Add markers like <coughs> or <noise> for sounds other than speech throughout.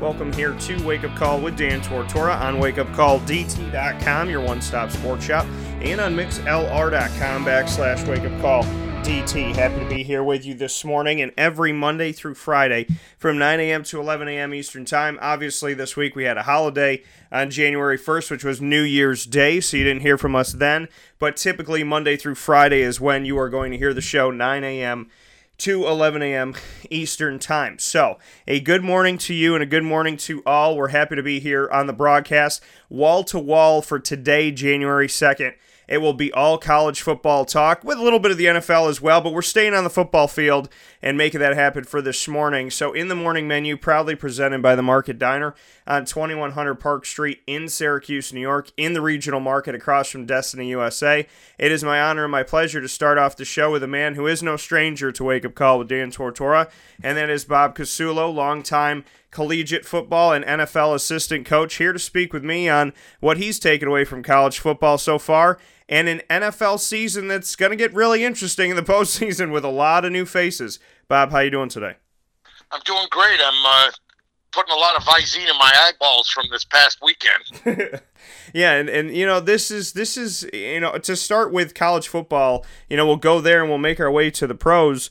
Welcome here to Wake Up Call with Dan Tortora on wakeupcalldt.com, your one stop sports shop, and on mixlr.com backslash wakeupcalldt. Happy to be here with you this morning and every Monday through Friday from 9 a.m. to 11 a.m. Eastern Time. Obviously, this week we had a holiday on January 1st, which was New Year's Day, so you didn't hear from us then. But typically, Monday through Friday is when you are going to hear the show, 9 a.m to 11 a.m. Eastern Time. So, a good morning to you and a good morning to all. We're happy to be here on the broadcast, wall to wall for today, January 2nd. It will be all college football talk with a little bit of the NFL as well, but we're staying on the football field and making that happen for this morning. So, in the morning menu, proudly presented by the Market Diner on 2100 Park Street in Syracuse, New York, in the regional market across from Destiny USA. It is my honor and my pleasure to start off the show with a man who is no stranger to Wake Up Call with Dan Tortora, and that is Bob Casullo, longtime collegiate football and NFL assistant coach, here to speak with me on what he's taken away from college football so far and an NFL season that's going to get really interesting in the <laughs> postseason with a lot of new faces. Bob, how are you doing today? I'm doing great. I'm uh, putting a lot of Visine in my eyeballs from this past weekend. <laughs> yeah, and, and you know this is this is you know to start with college football. You know we'll go there and we'll make our way to the pros.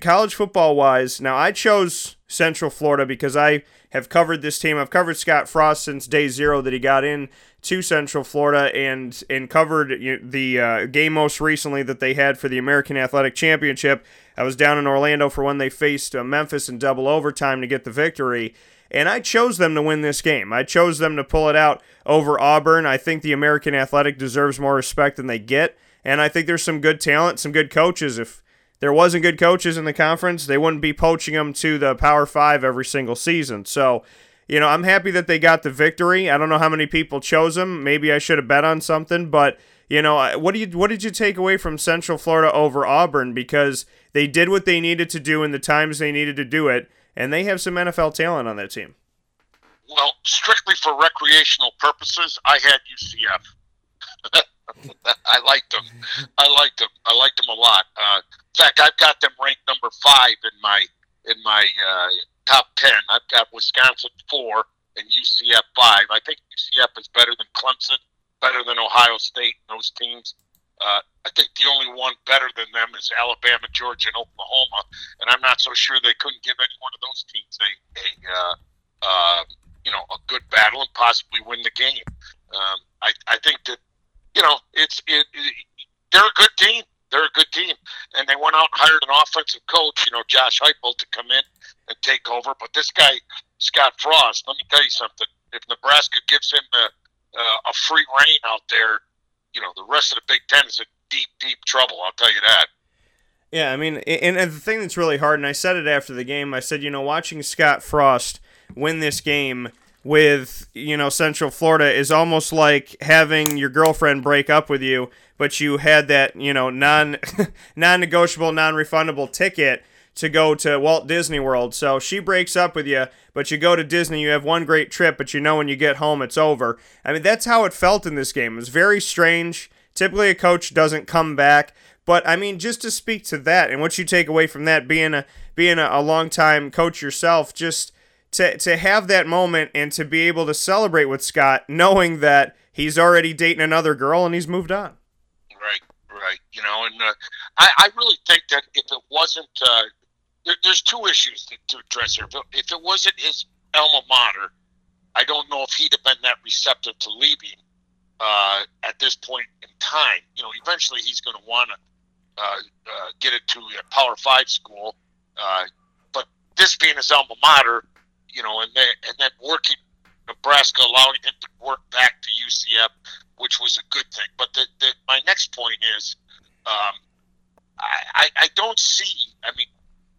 college football wise, now I chose Central Florida because I have covered this team. I've covered Scott Frost since day zero that he got in to Central Florida and and covered the uh, game most recently that they had for the American Athletic Championship. I was down in Orlando for when they faced uh, Memphis in double overtime to get the victory. And I chose them to win this game. I chose them to pull it out over Auburn. I think the American Athletic deserves more respect than they get. And I think there's some good talent, some good coaches. If there wasn't good coaches in the conference, they wouldn't be poaching them to the Power Five every single season. So you know, I'm happy that they got the victory. I don't know how many people chose them. Maybe I should have bet on something, but you know, what do you what did you take away from Central Florida over Auburn because they did what they needed to do in the times they needed to do it, and they have some NFL talent on that team. Well, strictly for recreational purposes, I had UCF. <laughs> I liked them. I liked them. I liked them a lot. Uh, fact, I've got them ranked number five in my in my uh, top 10. I've got Wisconsin 4 and UCF 5. I think UCF is better than Clemson, better than Ohio State, those teams. Uh, I think the only one better than them is Alabama, Georgia, and Oklahoma, and I'm not so sure they couldn't give any one of those teams a, a uh, uh, you know, a good battle and possibly win the game. Um, I, I think that, you know, it's it, it, they're a good team. They're a good team, and they went out and hired an offensive coach, you know, Josh Heupel, to come in and take over. But this guy, Scott Frost, let me tell you something. If Nebraska gives him a, a free reign out there, you know, the rest of the Big Ten is in deep, deep trouble. I'll tell you that. Yeah, I mean, and, and the thing that's really hard, and I said it after the game, I said, you know, watching Scott Frost win this game with you know Central Florida is almost like having your girlfriend break up with you, but you had that you know non <laughs> non-negotiable, non-refundable ticket to go to Walt Disney World. So she breaks up with you, but you go to Disney, you have one great trip, but you know when you get home it's over. I mean, that's how it felt in this game. It was very strange. Typically, a coach doesn't come back. But I mean, just to speak to that and what you take away from that, being a being a, a long time coach yourself, just to to have that moment and to be able to celebrate with Scott, knowing that he's already dating another girl and he's moved on. Right, right. You know, and uh, I I really think that if it wasn't uh, there, there's two issues to, to address here. If it, if it wasn't his alma mater, I don't know if he'd have been that receptive to leaving uh, at this point in time. You know, eventually he's going to want to uh, uh, get it to a Power Five school, uh, but this being his alma mater, you know, and then and then working Nebraska, allowing him to work back to UCF, which was a good thing. But the, the my next point is, um, I, I I don't see. I mean,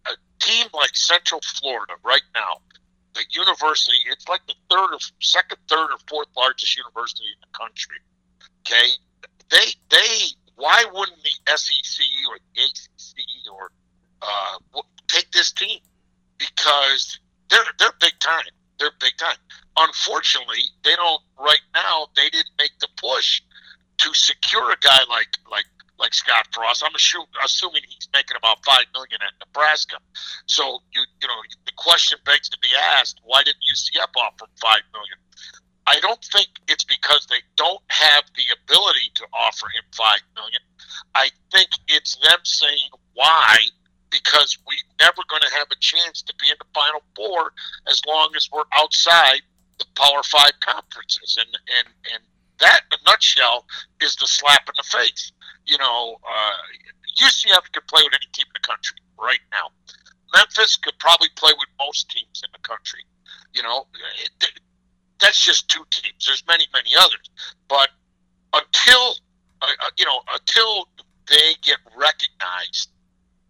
a team like Central Florida right now, the university, it's like the third or second, third or fourth largest university in the country, Okay, they they why wouldn't the SEC or the ACC or uh, take this team? Because they're they're big time. They're big time. Unfortunately, they don't right now. They didn't make the push to secure a guy like like like Scott Frost. I'm assuming assuming he's making about five million at Nebraska. So you you know the question begs to be asked: Why didn't UCF offer five million? I don't think it's because they don't have the ability to offer him five million. I think it's them saying why because we're never going to have a chance to be in the Final Four as long as we're outside the Power Five conferences, and and and that, in a nutshell, is the slap in the face. You know, uh, UCF could play with any team in the country right now. Memphis could probably play with most teams in the country. You know, it, that's just two teams. There's many, many others. But until, uh, uh you know, until they get recognized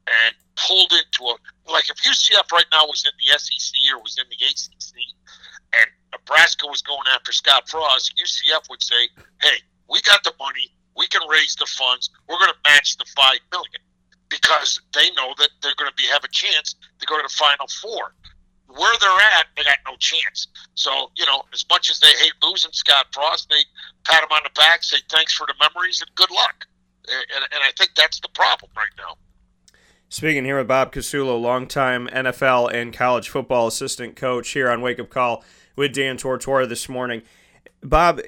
and pulled into a like if UCF right now was in the SEC or was in the ACC, and Nebraska was going after Scott Frost, UCF would say, "Hey, we got the money. We can raise the funds. We're going to match the five million because they know that they're going to be have a chance to go to the Final Four. Where they're at, they got no chance. So you know, as much as they hate losing Scott Frost, they pat him on the back, say thanks for the memories and good luck. And, and I think that's the problem right now. Speaking here with Bob Casullo, longtime NFL and college football assistant coach here on Wake Up Call with Dan Tortora this morning. Bob,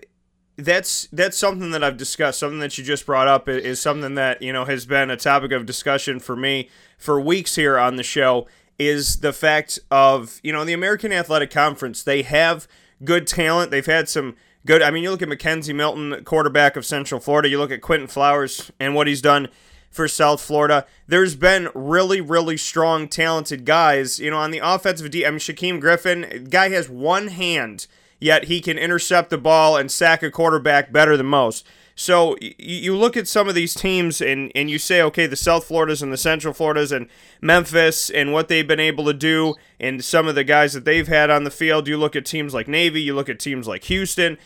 that's that's something that I've discussed. Something that you just brought up is something that you know has been a topic of discussion for me for weeks here on the show. Is the fact of you know the American Athletic Conference? They have good talent. They've had some good. I mean, you look at McKenzie Milton, quarterback of Central Florida. You look at Quinton Flowers and what he's done for South Florida. There's been really, really strong, talented guys. You know, on the offensive D, I mean, Shaquem Griffin, guy has one hand, yet he can intercept the ball and sack a quarterback better than most. So you look at some of these teams and, and you say, okay, the South Floridas and the Central Floridas and Memphis and what they've been able to do and some of the guys that they've had on the field. You look at teams like Navy, you look at teams like Houston,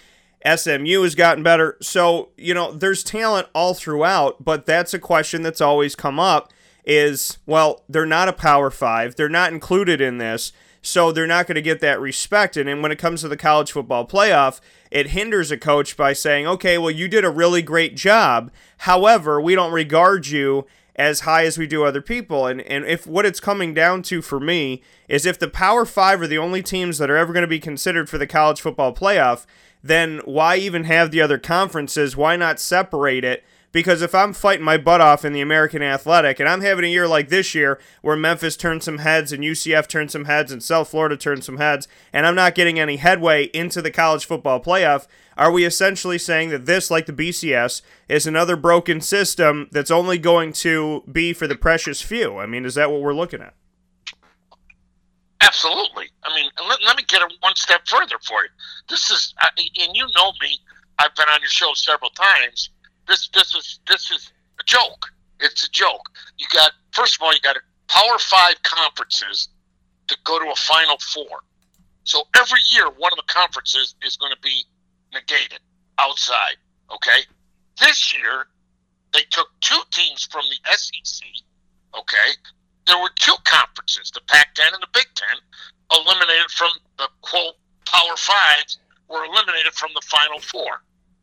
SMU has gotten better. So, you know, there's talent all throughout, but that's a question that's always come up is, well, they're not a Power 5. They're not included in this, so they're not going to get that respect. And when it comes to the college football playoff, it hinders a coach by saying, okay, well, you did a really great job. However, we don't regard you as high as we do other people. And and if what it's coming down to for me is if the Power 5 are the only teams that are ever going to be considered for the college football playoff, then why even have the other conferences? Why not separate it? Because if I'm fighting my butt off in the American Athletic and I'm having a year like this year where Memphis turned some heads and UCF turned some heads and South Florida turned some heads and I'm not getting any headway into the college football playoff, are we essentially saying that this, like the BCS, is another broken system that's only going to be for the precious few? I mean, is that what we're looking at? Absolutely. I mean, let, let me get it one step further for you. This is, and you know me. I've been on your show several times. This, this is, this is a joke. It's a joke. You got first of all, you got a Power Five conferences to go to a Final Four. So every year, one of the conferences is going to be negated outside. Okay. This year, they took two teams from the SEC. Okay, there were two conferences, the Pac-10 and the Big Ten, eliminated from the quote Power Fives were eliminated from the Final Four.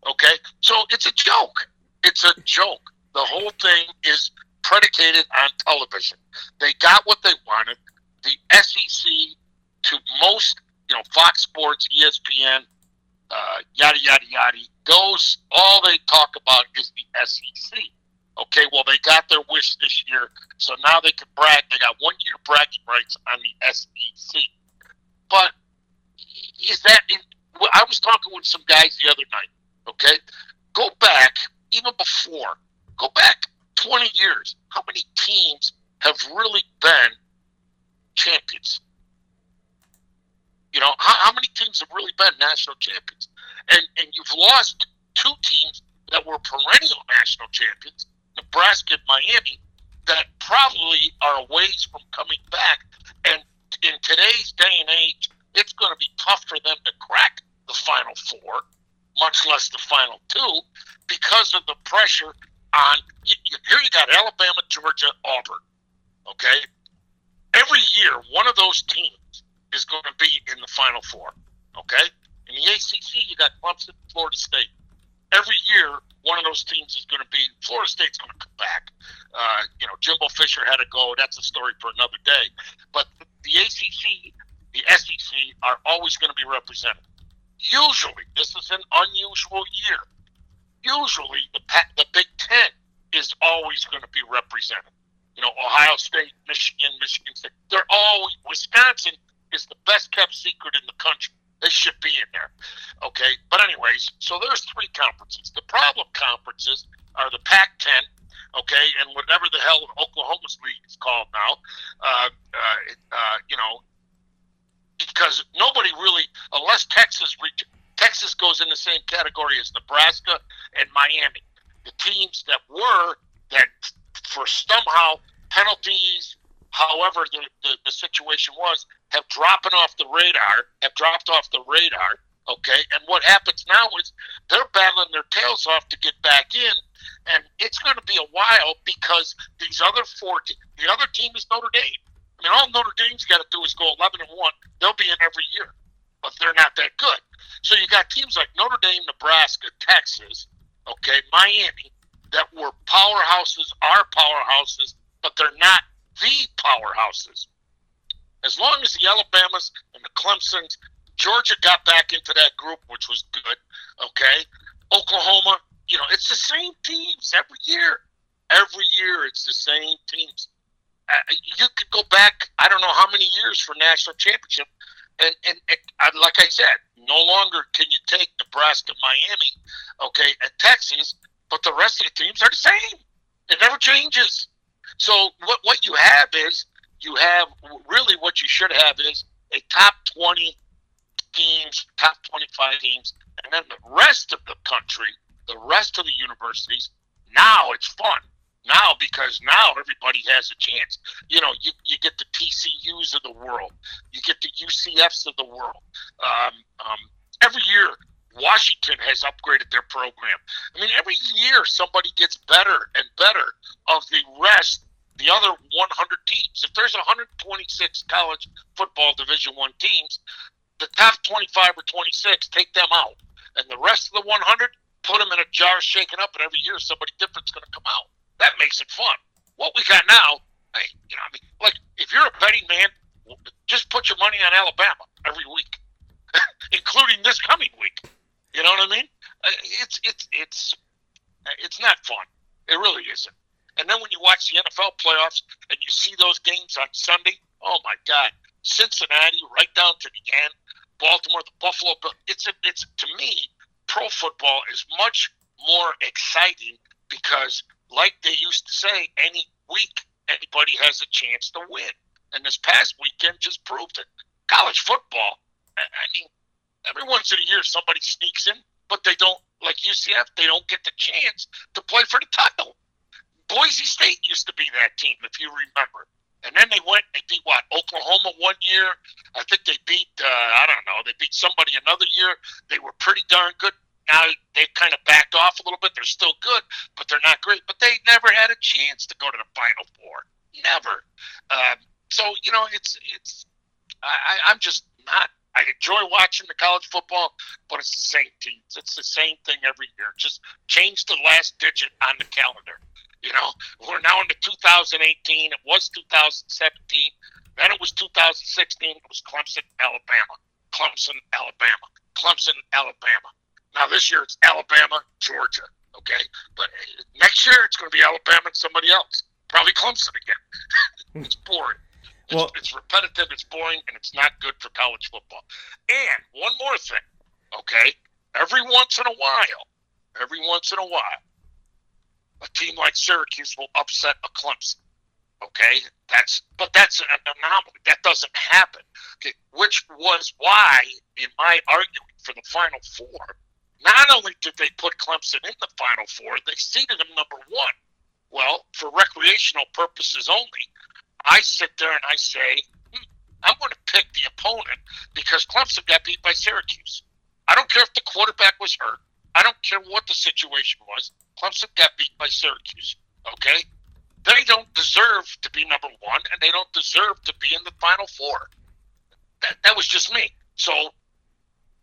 Okay, so it's a joke. It's a joke. The whole thing is predicated on television. They got what they wanted. The SEC to most, you know, Fox Sports, ESPN, uh, yada yada yada. Those all they talk about is the SEC. Okay, well, they got their wish this year, so now they can brag. They got one year bragging rights on the SEC. But is that? In, I was talking with some guys the other night. Okay, go back even before. Go back 20 years. How many teams have really been champions? You know, how, how many teams have really been national champions? And and you've lost two teams that were perennial national champions Nebraska and Miami that probably are ways from coming back. And in today's day and age, it's going to be tough for them to crack the Final Four, much less the Final Two, because of the pressure on. Here you got Alabama, Georgia, Auburn. Okay, every year one of those teams is going to be in the Final Four. Okay, in the ACC you got Clemson, Florida State. Every year one of those teams is going to be Florida State's going to come back. Uh, you know, Jimbo Fisher had to go. That's a story for another day. But the ACC, the SEC are always going to be represented. Usually, this is an unusual year. Usually, the the Big Ten is always going to be represented. You know, Ohio State, Michigan, Michigan State. They're all Wisconsin is the best kept secret in the country. They should be in there. Okay. But anyways, so there's three conferences. The problem conferences are the Pac-10, okay, and whatever the hell Oklahoma's league is called now. Uh, uh, uh, you know, because nobody really, unless Texas reach, Texas goes in the same category as Nebraska and Miami, the teams that were that for somehow penalties, however the, the, the situation was, have dropping off the radar, have dropped off the radar. Okay, and what happens now is they're battling their tails off to get back in, and it's going to be a while because these other four, te- the other team is Notre Dame. I mean, all Notre Dame's got to do is go 11 and one. They'll be in every year, but they're not that good. So you got teams like Notre Dame, Nebraska, Texas, okay, Miami, that were powerhouses, are powerhouses, but they're not the powerhouses. As long as the Alabamas and the Clemsons, Georgia got back into that group, which was good. Okay, Oklahoma, you know, it's the same teams every year. Every year, it's the same teams. Uh, you could go back, I don't know how many years for national championship, and, and, and uh, like I said, no longer can you take Nebraska, Miami, okay, and Texas, but the rest of the teams are the same. It never changes. So what what you have is you have really what you should have is a top 20 teams, top 25 teams, and then the rest of the country, the rest of the universities. Now it's fun. Now because now everybody has a chance. You know, you, you get the TCUs of the world, you get the UCFs of the world. Um, um, every year, Washington has upgraded their program. I mean, every year somebody gets better and better of the rest the other 100 teams. If there's 126 college football Division One teams, the top 25 or 26 take them out, and the rest of the 100 put them in a jar, shaken up, and every year somebody different's going to come out. That makes it fun. What we got now, hey, you know, I mean, like if you're a betting man, just put your money on Alabama every week, <laughs> including this coming week. You know what I mean? Uh, it's it's it's it's not fun. It really isn't. And then when you watch the NFL playoffs and you see those games on Sunday, oh my God, Cincinnati right down to the end, Baltimore, the Buffalo. It's a, it's to me, pro football is much more exciting because, like they used to say, any week anybody has a chance to win. And this past weekend just proved it. College football, I mean, every once in a year somebody sneaks in, but they don't, like UCF, they don't get the chance to play for the title. Boise State used to be that team, if you remember. And then they went, they beat what? Oklahoma one year. I think they beat, uh, I don't know, they beat somebody another year. They were pretty darn good. Now they've kind of backed off a little bit. They're still good, but they're not great. But they never had a chance to go to the Final Four. Never. Um, so, you know, it's, it's, I, I'm just not I enjoy watching the college football, but it's the same teams. It's the same thing every year. Just change the last digit on the calendar. You know, we're now into 2018. It was 2017. Then it was 2016. It was Clemson, Alabama. Clemson, Alabama. Clemson, Alabama. Now this year it's Alabama, Georgia. Okay, but next year it's going to be Alabama and somebody else. Probably Clemson again. <laughs> it's boring. It's, well, it's repetitive. It's boring, and it's not good for college football. And one more thing. Okay, every once in a while, every once in a while, a team like Syracuse will upset a Clemson. Okay, that's but that's an anomaly. That doesn't happen. Okay, which was why, in my argument for the Final Four, not only did they put Clemson in the Final Four, they seeded them number one. Well, for recreational purposes only, I sit there and I say, hmm, I'm going to pick the opponent because Clemson got beat by Syracuse. I don't care if the quarterback was hurt. I don't care what the situation was. Clemson got beat by Syracuse. Okay, they don't deserve to be number one, and they don't deserve to be in the Final Four. That that was just me. So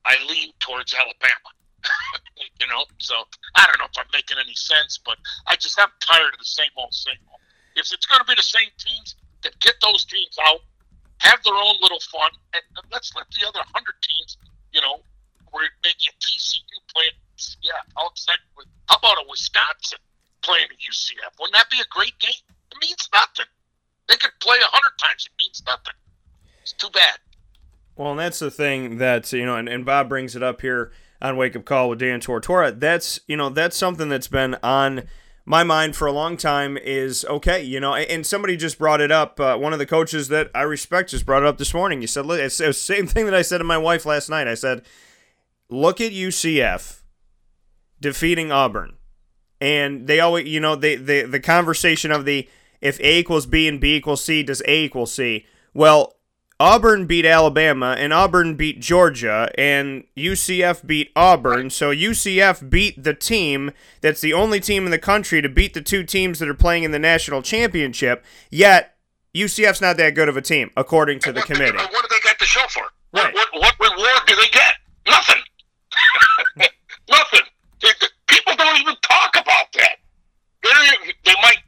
I lean towards Alabama. <laughs> you know, so I don't know if I'm making any sense, but I just I'm tired of the same old, same old. If it's going to be the same teams, then get those teams out, have their own little fun, and let's let the other hundred teams, you know, where maybe a TCU playing yeah, how excited with how about a Wisconsin playing UCF? Wouldn't that be a great game? It means nothing. They could play a hundred times. It means nothing. It's too bad. Well, and that's the thing that you know, and, and Bob brings it up here on Wake Up Call with Dan Tortora. That's you know that's something that's been on my mind for a long time. Is okay, you know, and somebody just brought it up. Uh, one of the coaches that I respect just brought it up this morning. You said "Look, it's the same thing that I said to my wife last night. I said, look at UCF defeating Auburn, and they always you know they, they the conversation of the if A equals B and B equals C, does A equal C? Well, Auburn beat Alabama and Auburn beat Georgia and UCF beat Auburn. So UCF beat the team that's the only team in the country to beat the two teams that are playing in the national championship. Yet UCF's not that good of a team, according to the committee. What do they get to show for? Right. What, what, what reward do they get? Nothing. <laughs> Nothing. People don't even talk about that. They're, they might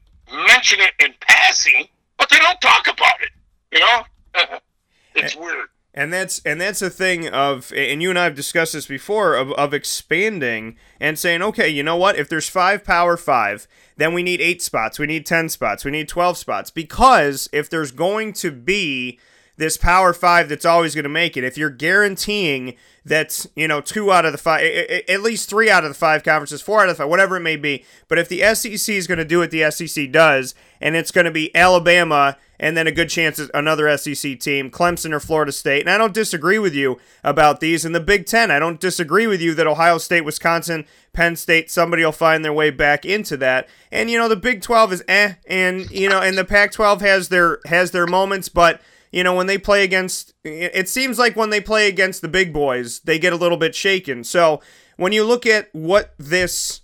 mention it in passing, but they don't talk about it. You know. <laughs> It's weird. And that's and that's a thing of and you and I have discussed this before of, of expanding and saying, okay, you know what? If there's five power five, then we need eight spots, we need ten spots, we need twelve spots. Because if there's going to be this power five that's always going to make it, if you're guaranteeing that's you know two out of the five, at least three out of the five conferences, four out of the five, whatever it may be. But if the SEC is going to do what the SEC does, and it's going to be Alabama and then a good chance another SEC team, Clemson or Florida State. And I don't disagree with you about these. In the Big Ten, I don't disagree with you that Ohio State, Wisconsin, Penn State, somebody will find their way back into that. And you know the Big Twelve is eh, and you know, and the Pac twelve has their has their moments, but you know when they play against, it seems like when they play against the big boys, they get a little bit shaken. So when you look at what this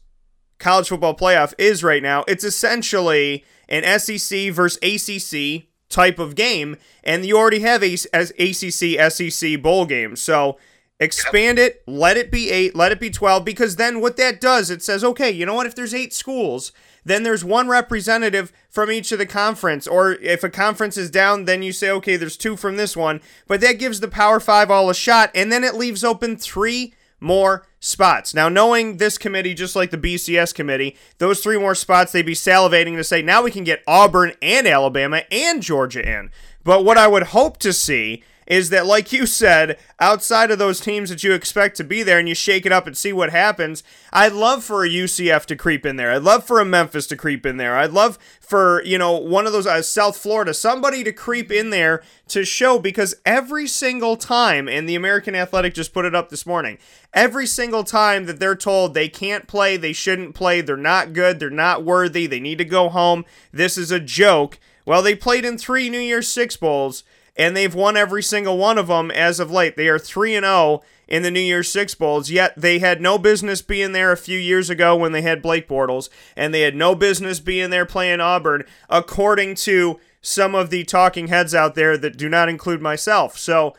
college football playoff is right now, it's essentially an SEC versus ACC type of game, and you already have a, as ACC SEC bowl games. So expand it, let it be eight, let it be 12, because then what that does, it says, okay, you know what, if there's eight schools, then there's one representative from each of the conference. Or if a conference is down, then you say, okay, there's two from this one. But that gives the Power Five all a shot, and then it leaves open three more spots. Now, knowing this committee, just like the BCS committee, those three more spots, they'd be salivating to say, now we can get Auburn and Alabama and Georgia in. But what I would hope to see is that, like you said, outside of those teams that you expect to be there and you shake it up and see what happens, I'd love for a UCF to creep in there. I'd love for a Memphis to creep in there. I'd love for, you know, one of those, uh, South Florida, somebody to creep in there to show because every single time, and the American Athletic just put it up this morning, every single time that they're told they can't play, they shouldn't play, they're not good, they're not worthy, they need to go home, this is a joke. Well, they played in three New Year's Six Bowls and they've won every single one of them as of late. They are 3 and 0 in the New Year's Six Bowls, yet they had no business being there a few years ago when they had Blake Bortles, and they had no business being there playing Auburn, according to some of the talking heads out there that do not include myself. So,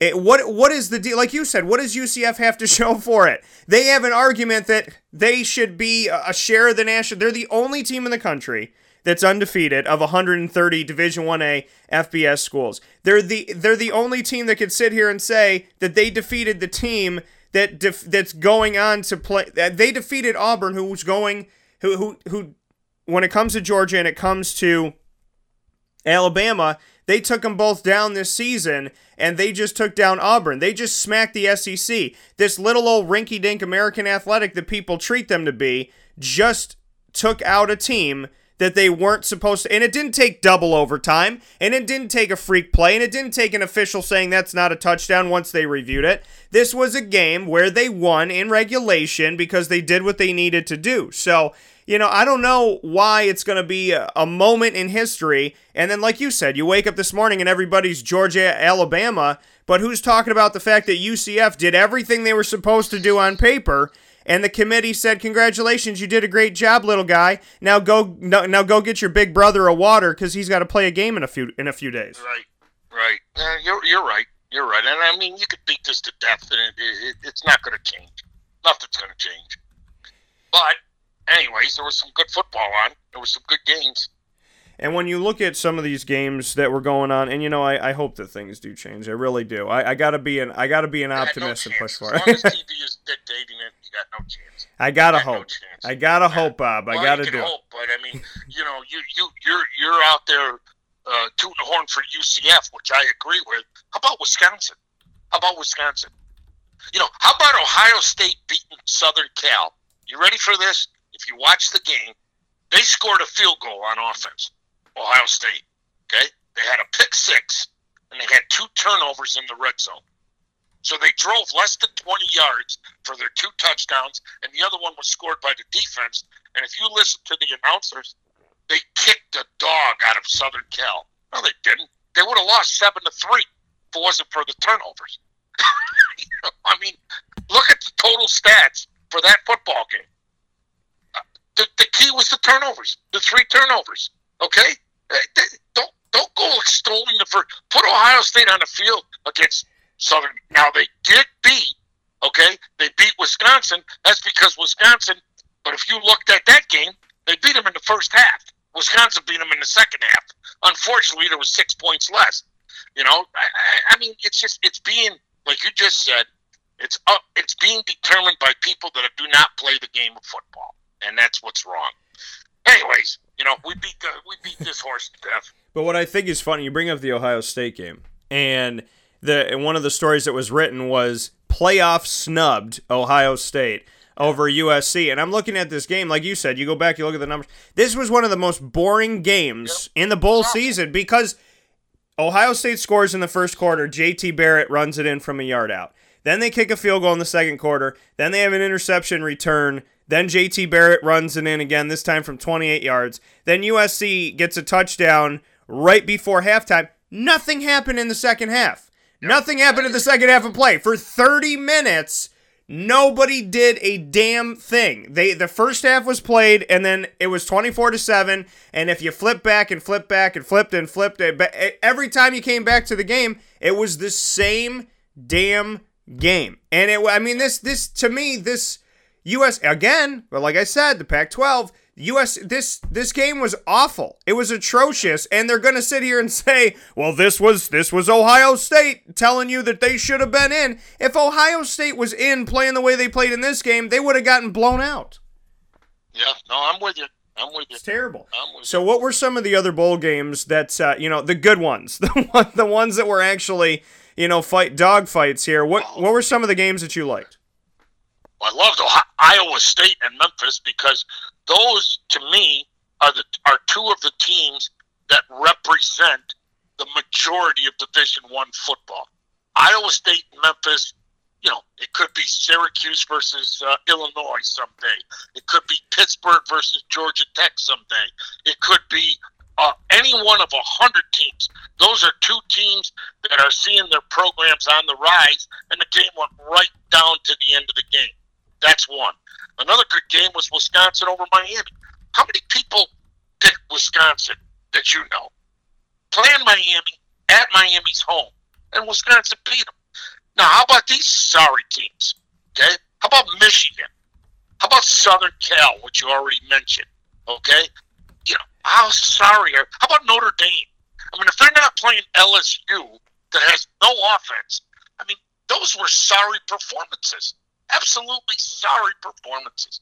it, what what is the deal? Like you said, what does UCF have to <laughs> show for it? They have an argument that they should be a share of the national. They're the only team in the country that's undefeated of 130 Division 1A FBS schools. They're the they're the only team that could sit here and say that they defeated the team that def, that's going on to play. They defeated Auburn, who was going who who who when it comes to Georgia and it comes to Alabama, they took them both down this season, and they just took down Auburn. They just smacked the SEC. This little old rinky dink American athletic that people treat them to be just took out a team that they weren't supposed to. And it didn't take double overtime, and it didn't take a freak play, and it didn't take an official saying that's not a touchdown once they reviewed it. This was a game where they won in regulation because they did what they needed to do. So, you know, I don't know why it's going to be a, a, moment in history. And then, like you said, you wake up this morning and everybody's Georgia, Alabama. But who's talking about the fact that UCF did everything they were supposed to do on paper and the committee said, "Congratulations, you did a great job, little guy. Now go, no, now go get your big brother a water because he's got to play a game in a few in a few days." Right, right. Uh, you're you're right. You're right. And I mean, you could beat this to death, and it, it, it's not going to change. Nothing's going to change. But, anyways, there was some good football on. There was some good games. And when you look at some of these games that were going on, and you know, I, I hope that things do change. I really do. I, I gotta be an I gotta be an optimist no and push for as it. long as <laughs> TV is dictating it, you got no chance. I gotta got hope. chance. I gotta hope, Bob. I gotta do it. hope, but I mean, you know, you you you're you're out there uh, tooting the horn for UCF, which I agree with. How about Wisconsin? How about Wisconsin? You know, how about Ohio State beating Southern Cal? You ready for this? If you watch the game, they scored a field goal on offense. Ohio State. Okay, they had a pick six and they had two turnovers in the red zone. So they drove less than 20 yards for their two touchdowns, and the other one was scored by the defense. And if you listen to the announcers, they kicked the dog out of Southern Cal. No, they didn't. They would have lost seven to three if it wasn't for the turnovers. <laughs> I mean, look at the total stats for that football game. Uh, The, the key was the turnovers, the three turnovers. Okay, don't don't go extolling the first. Put Ohio State on the field against Southern. Now they did beat. Okay, they beat Wisconsin. That's because Wisconsin. But if you looked at that game, they beat them in the first half. Wisconsin beat them in the second half. Unfortunately, there was six points less. You know, I, I- mean, it's just it's being like you just said. It's up. It's being determined by people that do not play the game of football, and that's what's wrong. Anyways, you know, we beat the, we beat this horse to death. <laughs> But what I think is funny, you bring up the Ohio State game, and the and one of the stories that was written was playoff snubbed Ohio State over USC. And I'm looking at this game, like you said, you go back, you look at the numbers. This was one of the most boring games in the bowl season because Ohio State scores in the first quarter. JT Barrett runs it in from a yard out. Then they kick a field goal in the second quarter. Then they have an interception return. Then JT Barrett runs it in again, this time from 28 yards. Then USC gets a touchdown right before halftime. Nothing happened in the second half. Nothing happened in the second half of play. For 30 minutes, nobody did a damn thing. They the first half was played and then it was 24 to 7 and if you flip back and flip back and flipped and flipped eh, it but eh, every time you came back to the game, it was the same damn game. And it I mean this this to me this US again, but like I said, the Pac-12 US this this game was awful. It was atrocious and they're going to sit here and <laughs> say, "Well, this was this was Ohio State telling you that they should have been in." If Ohio State was in playing the way they played in this game, they would have gotten blown out. Yeah, no, I'm with you. I'm with you. It's terrible. I'm with So what were some of the other bowl games that uh, you know, the good ones, <laughs> the one, the ones that were actually, you know, fight dog fights here. What what were some of the games that you liked? I loved Ohio, Iowa State and Memphis because those, to me, are the are two of the teams that represent the majority of Division One football. Iowa State and Memphis, you know, it could be Syracuse versus uh, Illinois someday. It could be Pittsburgh versus Georgia Tech someday. It could be uh, any one of a hundred teams. Those are two teams that are seeing their programs on the rise, and the game went right down to the end of the game. That's one. Another good game was Wisconsin over Miami. How many people picked Wisconsin that you know? Playing Miami at Miami's home, and Wisconsin beat them. Now, how about these sorry teams? Okay, how about Michigan? How about Southern Cal, which you already mentioned? Okay, you know how sorry are? How about Notre Dame? I mean, if they're not playing LSU that has no offense, I mean, those were sorry performances. Absolutely sorry performances.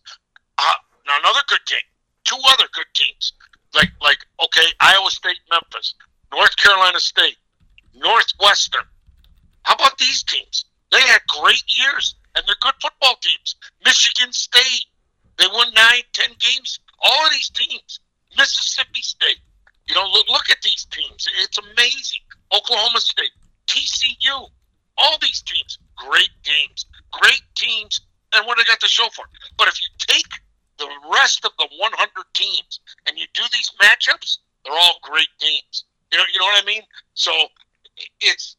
Uh, now another good game. Two other good teams. Like like okay, Iowa State, Memphis, North Carolina State, Northwestern. How about these teams? They had great years and they're good football teams. Michigan State. They won nine, ten games. All of these teams. Mississippi State. You know, look, look at these teams. It's amazing. Oklahoma State, TCU, all these teams, great games, great teams, and what they got to show for it. But if you take the rest of the 100 teams and you do these matchups, they're all great games. You know, you know what I mean? So it's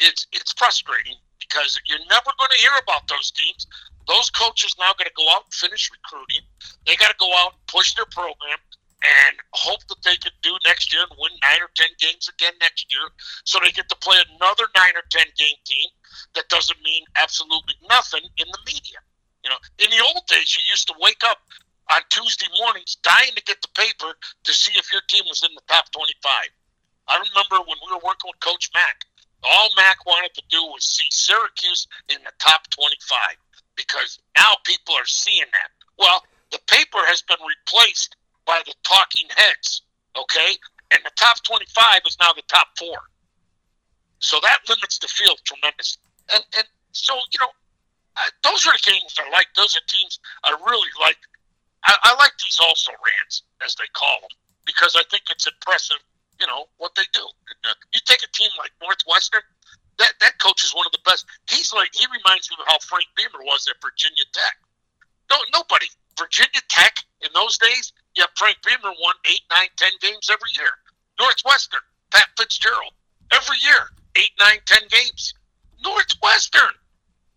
it's it's frustrating because you're never going to hear about those teams Those coaches now got to go out and finish recruiting. They got to go out and push their program and hope that they can do next year and win nine or ten games again next year, so they get to play another nine or ten game team. That doesn't mean absolutely nothing in the media. You know, in the old days, you used to wake up on Tuesday mornings dying to get the paper to see if your team was in the top 25. I remember when we were working with Coach Mack, all Mack wanted to do was see Syracuse in the top 25 because now people are seeing that. Well, the paper has been replaced by the talking heads, okay? And the top 25 is now the top four. So that limits the field tremendously. And, and so, you know, those are the games I like. Those are teams I really like. I, I like these also rants, as they call them, because I think it's impressive, you know, what they do. And, uh, you take a team like Northwestern, that, that coach is one of the best. He's like, he reminds me of how Frank Beamer was at Virginia Tech. No, nobody. Virginia Tech in those days, yeah, Frank Beamer won eight, nine, ten games every year. Northwestern, Pat Fitzgerald, every year, eight, nine, ten games. Northwestern.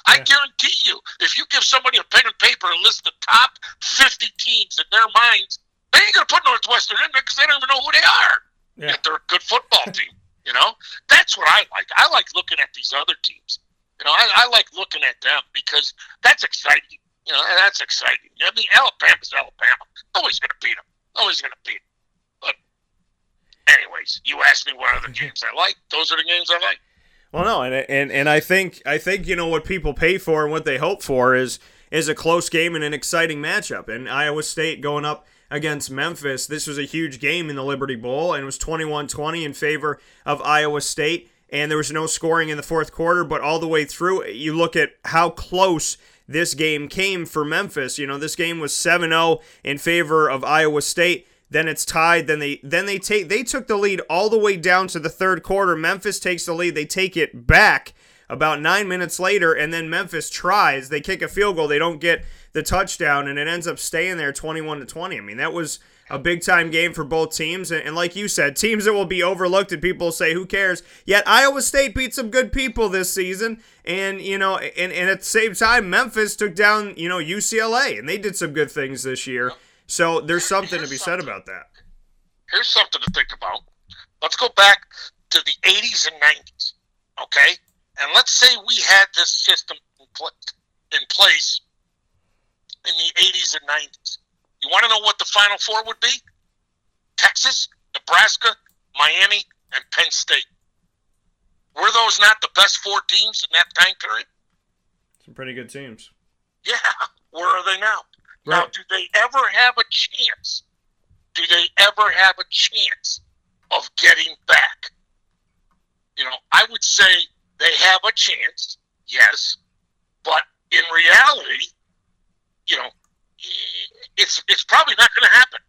I guarantee you, if you give somebody a pen and paper and list the top 50 teams in their minds, they ain't going to put Northwestern in there because they don't even know who they are. Yeah. Yet they're a good football team. You know, that's what I like. I like looking at these other teams. You know, I, I like looking at them because that's exciting. You know, that's exciting. I mean, Alabama's Alabama. Always going to beat them. Always going to beat them. But, anyways, you asked me what are the mm-hmm. games I like. Those are the games I like. Well, no, and and and I think I think you know what people pay for and what they hope for is is a close game and an exciting matchup. And Iowa State going up against Memphis. This was a huge game in the Liberty Bowl, and it was 21-20 in favor of Iowa State. And there was no scoring in the fourth quarter, but all the way through, you look at how close this game came for Memphis. You know, this game was 7-0 in favor of Iowa State. Then it's tied. Then they then they take they took the lead all the way down to the third quarter. Memphis takes the lead. They take it back about nine minutes later, and then Memphis tries. They kick a field goal. They don't get the touchdown, and it ends up staying there 21 to 20. I mean, that was a big time game for both teams. And, and, like you said, teams that will be overlooked and people say, who cares? Yet Iowa State beat some good people this season. And, you know, and, and at the same time, Memphis took down, you know, UCLA and they did some good things this year. So there's something to be said about that. Here's something to think about. Let's go back to the 80s and 90s, okay? And let's say we had this system in, pl- in place in the 80s and 90s. You want to know what the Final Four would be? Texas, Nebraska, Miami, and Penn State. Were those not the best four teams in that time period? Some pretty good teams. Yeah. Where are they now? Right. Now, do they ever have a chance? Do they ever have a chance of getting back? You know, I would say they have a chance, yes, but in reality, you know, it's it's probably not going to happen.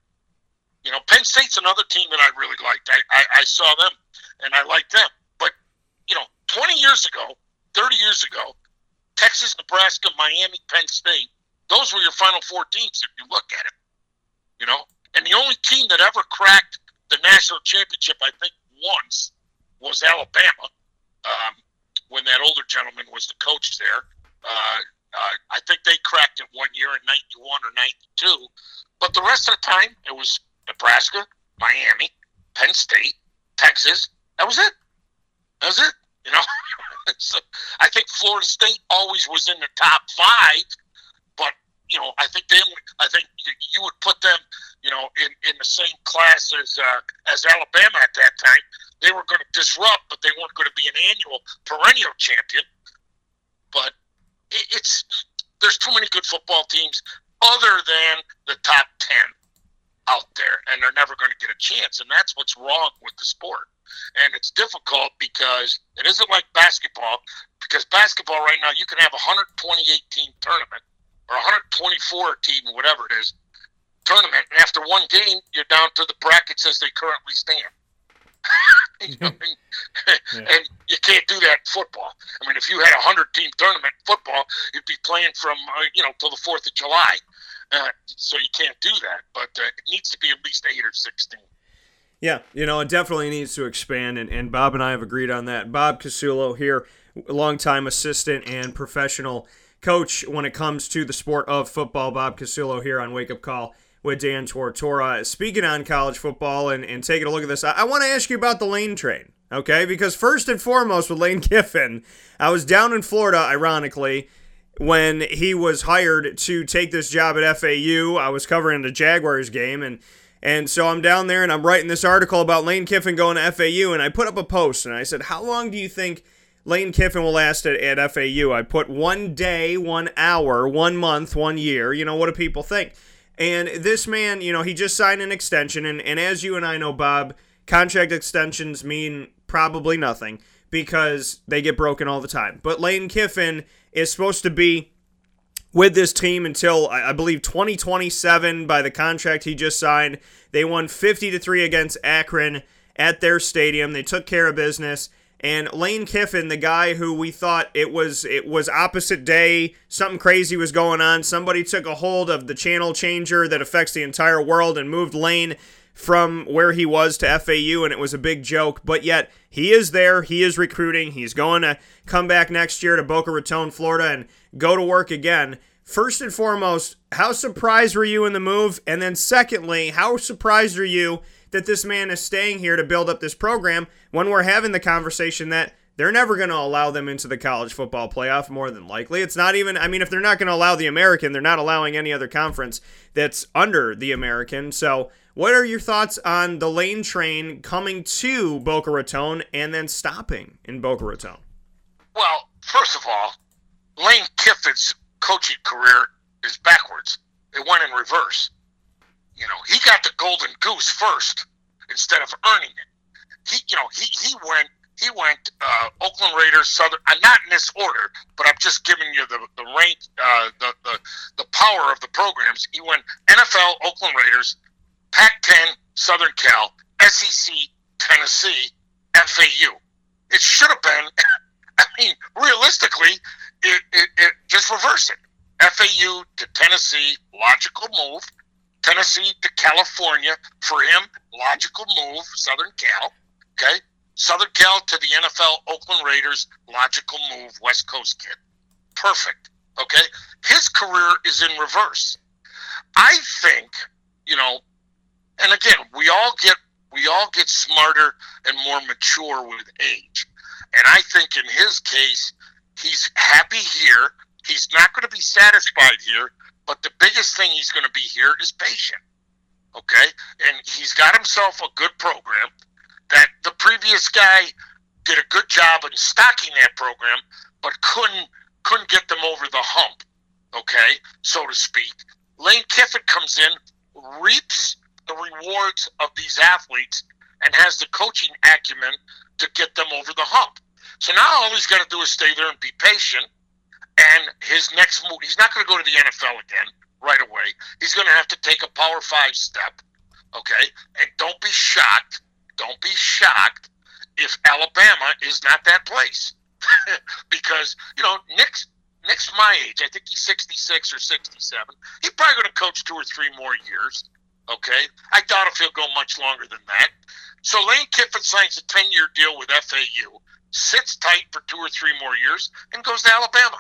You know, Penn State's another team that I really liked. I, I, I saw them and I liked them. But, you know, 20 years ago, 30 years ago, Texas, Nebraska, Miami, Penn State those were your final four teams if you look at it. You know, and the only team that ever cracked the national championship, I think, once was Alabama. Um, when that older gentleman was the coach there, uh, uh, I think they cracked it one year in '91 or '92. But the rest of the time, it was Nebraska, Miami, Penn State, Texas. That was it. That was it. You know, <laughs> so I think Florida State always was in the top five but you know, I think they, I think you would put them, you know, in, in the same class as uh, as Alabama at that time. They were going to disrupt, but they weren't going to be an annual perennial champion. It's there's too many good football teams other than the top ten out there, and they're never going to get a chance. And that's what's wrong with the sport. And it's difficult because it isn't like basketball. Because basketball right now, you can have a 128 team tournament or 124 team, whatever it is, tournament. And after one game, you're down to the brackets as they currently stand. <laughs> you know, <laughs> yeah. and you can't do that in football. I mean, if you had a hundred team tournament in football, you'd be playing from uh, you know till the Fourth of July. Uh, so you can't do that. But uh, it needs to be at least eight or sixteen. Yeah, you know, it definitely needs to expand, and, and Bob and I have agreed on that. Bob Casullo here, longtime assistant and professional coach when it comes to the sport of football. Bob Casullo here on Wake Up Call with Dan Tortora. Speaking on college football and, and taking a look at this, I, I want to ask you about the lane train, okay? Because first and foremost, with Lane <laughs> Kiffin, I was down in Florida, ironically, when he was hired to take this job at FAU. I was covering the Jaguars game, and and so I'm down there and I'm writing this article about Lane Kiffin going to FAU, and I put up a post and I said, How long do you think Lane Kiffin will last at, at FAU? I put one day, one hour, one month, one year. You know, what do people think? And this man, you know, he just signed an extension, and, and as you and I know, Bob, contract extensions mean probably nothing because they get broken all the time. But Lane Kiffin is supposed to be with this team until I believe 2027 by the contract he just signed. They won 50 to 3 against Akron at their stadium. They took care of business. And Lane Kiffin, the guy who we thought it was it was opposite day, something crazy was going on. Somebody took a hold of the channel changer that affects the entire world and moved Lane from where he was to FAU, and it was a big joke. But yet he is there. He is recruiting. He's going to come back next year to Boca Raton, Florida, and go to work again. First and foremost, how surprised were you in the move? And then secondly, how surprised are you that this man is staying here to build up this program when we're having the conversation that they're never going to allow them into the college football playoff, more than likely. It's not even, I mean, if they're not going to allow the American, they're not allowing any other conference that's under the American. So, what are your thoughts on the lane train coming to Boca Raton and then stopping in Boca Raton? Well, first of all, Lane Kiffin's coaching career is backwards. It went in reverse. You know, he got the golden goose first instead of earning it. He, you know, he, he went he went uh, Oakland Raiders, Southern. Uh, not in this order, but I'm just giving you the the rank, uh, the the the power of the programs. He went NFL, Oakland Raiders, Pac-10, Southern Cal, SEC, Tennessee, FAU. It should have been. <laughs> I mean, realistically, it, it, it just reverse it. FAU to Tennessee, logical move. Tennessee to California for him, logical move. Southern Cal, okay. Southern Cal to the NFL, Oakland Raiders, logical move. West Coast kid, perfect. Okay, his career is in reverse. I think you know, and again, we all get we all get smarter and more mature with age. And I think in his case, he's happy here. He's not going to be satisfied here, but the biggest thing he's going to be here is patient. Okay? And he's got himself a good program that the previous guy did a good job in stocking that program, but couldn't couldn't get them over the hump, okay, so to speak. Lane Kiffin comes in, reaps the rewards of these athletes, and has the coaching acumen to get them over the hump. So now all he's got to do is stay there and be patient. And his next move, he's not going to go to the NFL again right away. He's going to have to take a Power Five step. Okay, and don't be shocked. Don't be shocked if Alabama is not that place, <laughs> because you know Nick's Nick's my age. I think he's 66 or 67. He's probably going to coach two or three more years. Okay, I doubt if he'll go much longer than that. So Lane Kiffin signs a 10 year deal with FAU sits tight for two or three more years, and goes to Alabama.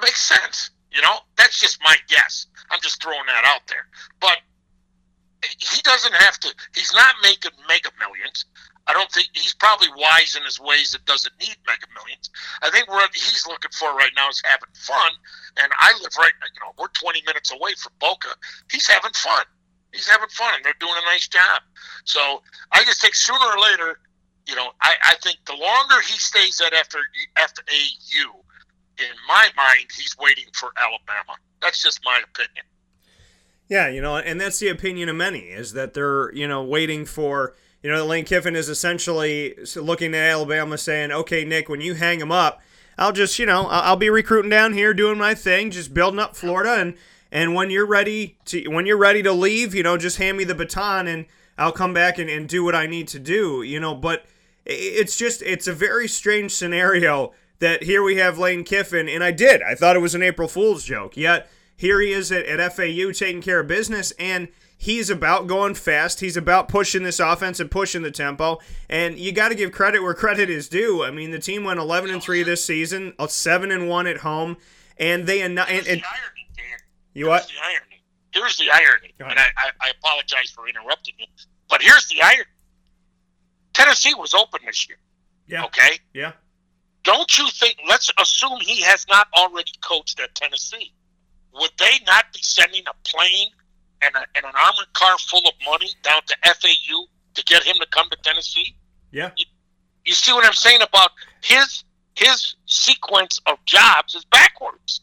Makes sense. You know, that's just my guess. I'm just throwing that out there. But he doesn't have to, he's not making mega millions. I don't think he's probably wise in his ways that doesn't need mega millions. I think what he's looking for right now is having fun. And I live right, you know, we're 20 minutes away from Boca. He's having fun. He's having fun, and they're doing a nice job. So I just think sooner or later you know, I, I think the longer he stays at after FAU, in my mind, he's waiting for Alabama. That's just my opinion. Yeah, you know, and that's the opinion of many is that they're, you know, waiting for, you know, Lane Kiffin is essentially looking at Alabama saying, okay, Nick, when you hang him up, I'll just, you know, I'll be recruiting down here, doing my thing, just building up Florida, and and when you're ready to when you're ready to leave, you know, just hand me the baton and I'll come back and, and do what I need to do, you know, but it's just it's a very strange scenario that here we have Lane Kiffin, and I did. I thought it was an April Fool's joke. Yet here he is at, at FAU taking care of business, and he's about going fast. He's about pushing this offense and pushing the tempo. And you got to give credit where credit is due. I mean, the team went 11 and 3 this season, 7 and 1 at home. and they and, and, and the irony, Dan. you Here's what? the irony. Here's the irony, and I, I, I apologize for interrupting you, but here's the irony. Tennessee was open this year. Yeah. Okay. Yeah. Don't you think? Let's assume he has not already coached at Tennessee. Would they not be sending a plane and, a, and an armored car full of money down to FAU to get him to come to Tennessee? Yeah. You see what I'm saying about his his sequence of jobs is backwards.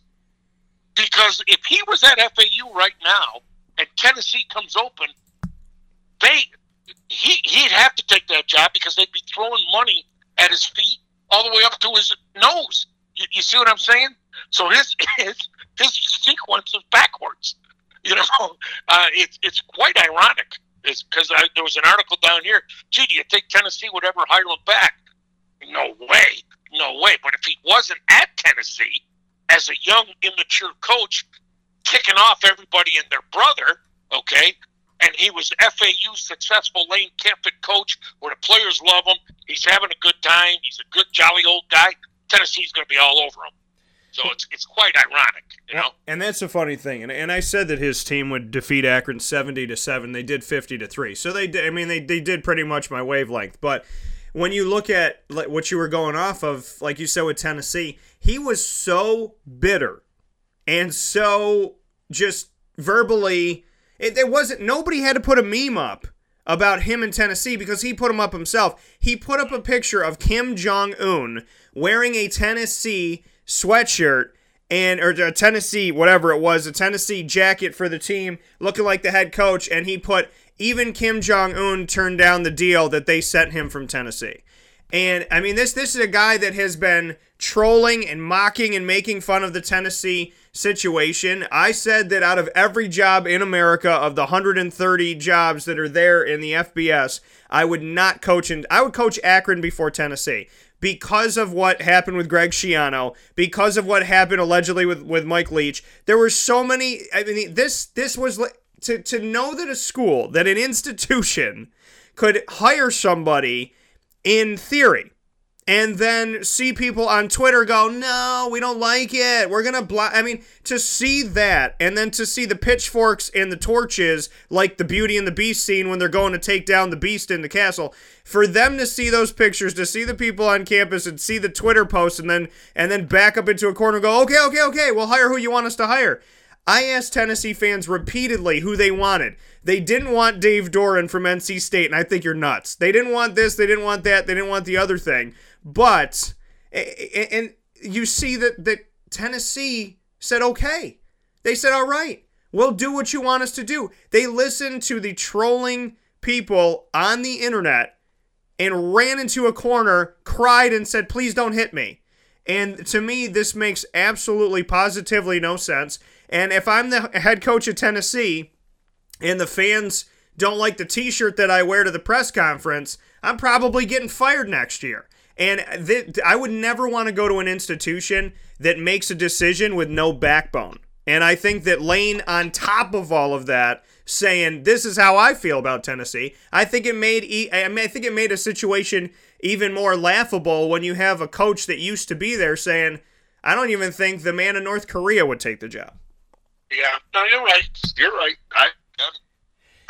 Because if he was at FAU right now and Tennessee comes open, they he he'd have to take that job because they'd be throwing money at his feet all the way up to his nose. You, you see what I'm saying? So his <laughs> his his sequence is backwards. You know, <laughs> uh, it's it's quite ironic. It's because there was an article down here. Gee, do you think Tennessee would ever hire him back? No way, no way. But if he wasn't at Tennessee as a young, immature coach, kicking off everybody and their brother, okay, and he was FAU's successful Lane Kiffin coach, where the players love him. He's having a good time. He's a good, jolly old guy. Tennessee's going to be all over him. So it's it's quite ironic, you know. And that's a funny thing. And, and I said that his team would defeat Akron 70 to 7. They did 50 to 3. So they did I mean they, they did pretty much my wavelength. But when you look at like, what you were going off of, like you said with Tennessee, he was so bitter and so just verbally it, it wasn't nobody had to put a meme up about him in Tennessee because he put him up himself. He put up a picture of Kim Jong Un wearing a Tennessee sweatshirt and or a Tennessee whatever it was, a Tennessee jacket for the team, looking like the head coach, and he put even Kim Jong Un turned down the deal that they sent him from Tennessee. And I mean this this is a guy that has been trolling and mocking and making fun of the Tennessee situation. I said that out of every job in America of the 130 jobs that are there in the FBS, I would not coach in I would coach Akron before Tennessee because of what happened with Greg Schiano, because of what happened allegedly with, with Mike Leach. There were so many I mean this this was to to know that a school, that an institution could hire somebody in theory and then see people on Twitter go, no, we don't like it. We're to block. I mean, to see that and then to see the pitchforks and the torches, like the Beauty and the Beast scene when they're going to take down the beast in the castle, for them to see those pictures, to see the people on campus and see the Twitter posts and then and then back up into a corner and go, okay, okay, okay, we'll hire who you want us to hire. I asked Tennessee fans repeatedly who they wanted. They didn't want Dave Doeren from NC State, and I think you're nuts. They didn't want this, they didn't want that, they didn't want the other thing. But and you see that that Tennessee said okay. They said all right. We'll do what you want us to do. They listened to the trolling people on the internet and ran into a corner, cried and said, "Please don't hit me." And to me, this makes absolutely positively no sense. And if I'm the head coach of Tennessee and the fans don't like the t shirt that I wear to the press conference, I'm probably getting fired next year. And th- I would never want to go to an institution that makes a decision with no backbone. And I think that Lane, on top of all of that, saying this is how I feel about Tennessee, I think it made e- I, mean, I think it made a situation even more laughable when you have a coach that used to be there saying, "I don't even think the man in North Korea would take the job." Yeah, no, you're right. You're right. I, I'm,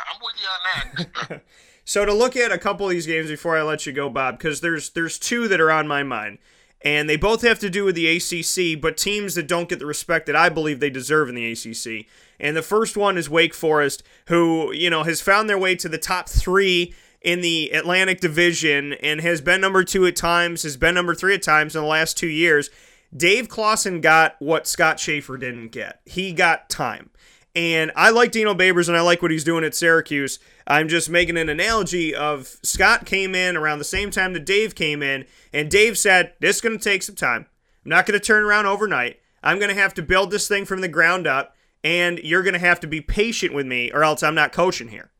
I'm with you on that. <laughs> So to look at a couple of these games before I let you go, Bob, because there's there's two that are on my mind, and they both have to do with the ACC, but teams that don't get the respect that I believe they deserve in the ACC. And the first one is Wake Forest, who you know has found their way to the top three in the Atlantic Division and has been number two at times, has been number three at times in the last two years. Dave Clawson got what Scott Shafer didn't get. He got time. And I like Dino Babers and I like what he's doing at Syracuse. I'm just making an analogy of Scott came in around the same time that Dave came in, and Dave said, This is going to take some time. I'm not going to turn around overnight. I'm going to have to build this thing from the ground up, and you're going to have to be patient with me, or else I'm not coaching here.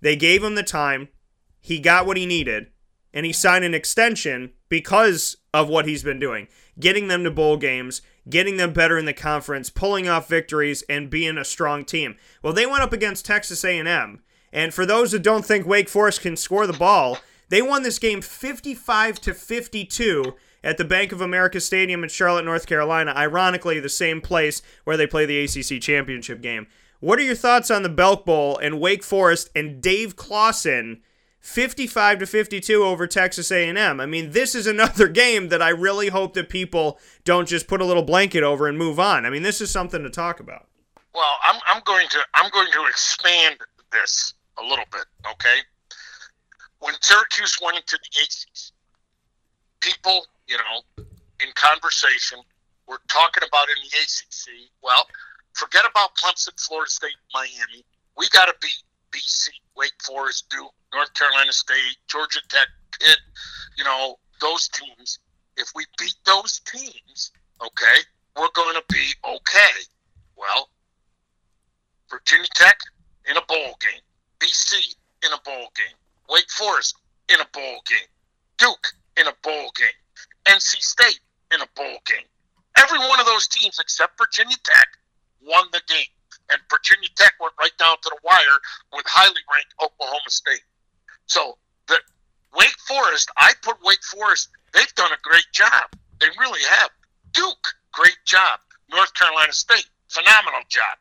They gave him the time. He got what he needed, and he signed an extension because of what he's been doing, getting them to bowl games, getting them better in the conference, pulling off victories, and being a strong team. Well, they went up against Texas A&M, and for those that don't think Wake Forest can score the ball, they won this game 55 to 52, at the Bank of America Stadium in Charlotte, North Carolina. Ironically, the same place where they play the ACC championship game. What are your thoughts on the Belk Bowl and Wake Forest and Dave Clawson? 55 to 52 over Texas A&M. I mean, this is another <laughs> game that I really hope that people don't just put a little blanket over and move on. I mean, this is something to talk about. Well, I'm, I'm going to I'm going to expand this a little bit, okay? When Syracuse went into the ACC, people, you know, in conversation were talking about in the ACC, well, forget about Clemson, Florida State, Miami. We got to beat BC, Wake Forest, Duke, North Carolina State, Georgia Tech, Pitt, you know, those teams. If we beat those teams, okay, we're going to be okay. Well, Virginia Tech in a bowl game, BC in a bowl game, Wake Forest in a bowl game, Duke in a bowl game, NC State in a bowl game. Every one of those teams except Virginia Tech won the game. And Virginia Tech went right down to the wire with highly ranked Oklahoma State. So the Wake Forest, I put Wake Forest. They've done a great job. They really have. Duke, great job. North Carolina State, phenomenal job.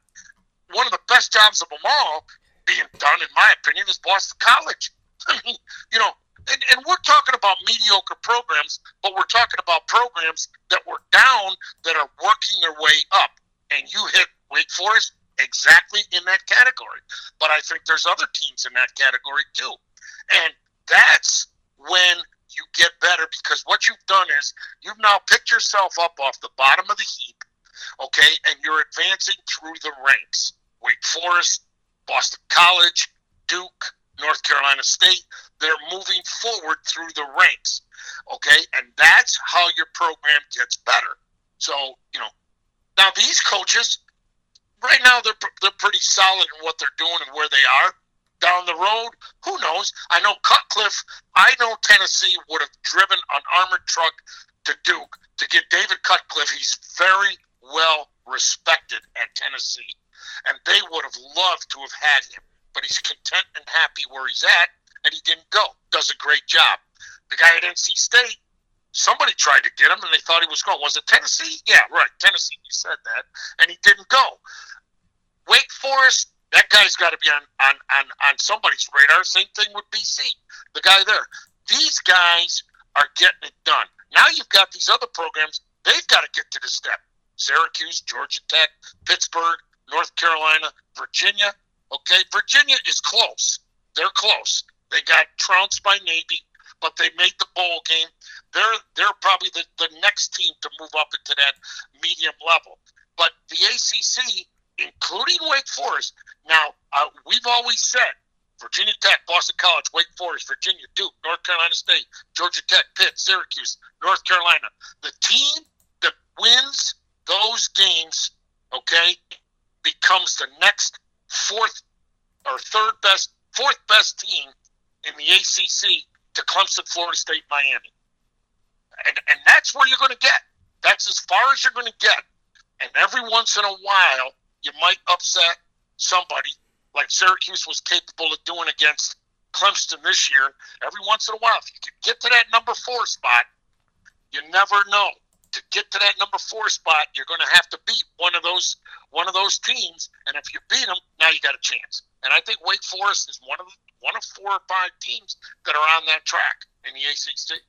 One of the best jobs of them all being done, in my opinion, is Boston College. <laughs> I mean, you know, and, and we're talking about mediocre programs, but we're talking about programs that were down that are working their way up. And you hit Wake Forest exactly in that category. But I think there's other teams in that category too. And that's when you get better because what you've done is you've now picked yourself up off the bottom of the heap, okay, and you're advancing through the ranks. Wake Forest, Boston College, Duke, North Carolina State, they're moving forward through the ranks, okay, and that's how your program gets better. So, you know, now these coaches, right now they're, they're pretty solid in what they're doing and where they are down the road, who knows? I know Cutcliffe, I know Tennessee would have driven an armored truck to Duke to get David Cutcliffe. He's very well respected at Tennessee, and they would have loved to have had him. But he's content and happy where he's at, and he didn't go. Does a great job. The guy at NC State, somebody tried to get him, and they thought he was going. Was it Tennessee? Yeah, right, Tennessee. You said that, and he didn't go. Wake Forest, that guy's got to be on, on, on, on somebody's radar. Same thing with BC, the guy there. These guys are getting it done. Now you've got these other programs, they've got to get to the step. Syracuse, Georgia Tech, Pittsburgh, North Carolina, Virginia. Okay, Virginia is close. They're close. They got trounced by Navy, but they made the bowl game. They're they're probably the, the next team to move up into that medium level. But the ACC including Wake Forest. Now, uh, we've always said Virginia Tech, Boston College, Wake Forest, Virginia, Duke, North Carolina State, Georgia Tech, Pitt, Syracuse, North Carolina. The team that wins those games, okay, becomes the next fourth or third best, fourth best team in the ACC to Clemson, Florida State, Miami. And, and that's where you're going to get. That's as far as you're going to get. And every once in a while, you might upset somebody like Syracuse was capable of doing against Clemson this year. Every once in a while, if you can get to that number four spot, you never know. To get to that number four spot, you're going to have to beat one of those one of those teams, and if you beat them, now you got a chance. And I think Wake Forest is one of the, one of four or five teams that are on that track in the ACC.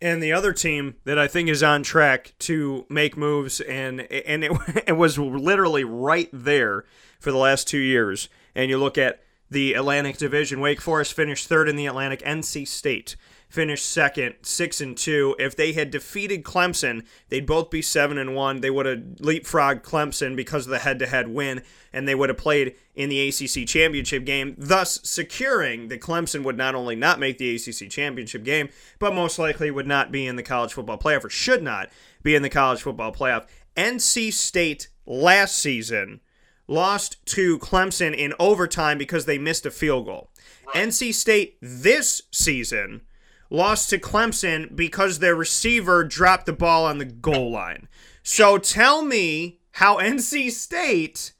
And the other team that I think is on track to make moves, and and it, <laughs> it was literally right there for the last two years. And you look at the Atlantic Division, Wake Forest finished third in the Atlantic. NC State finished second, six and two. If they had defeated Clemson, they'd both be seven and one. They would have leapfrogged Clemson because of the head-to-head win, and they would have played in the ACC championship game, thus securing that Clemson would not only not make the ACC championship game, but most likely would not be in the college football playoff or should not be in the college football playoff. NC State last season lost to Clemson in overtime because they missed a field goal. Right. NC State this season lost to Clemson because their receiver dropped the ball on the goal line. So tell me how <laughs> NC State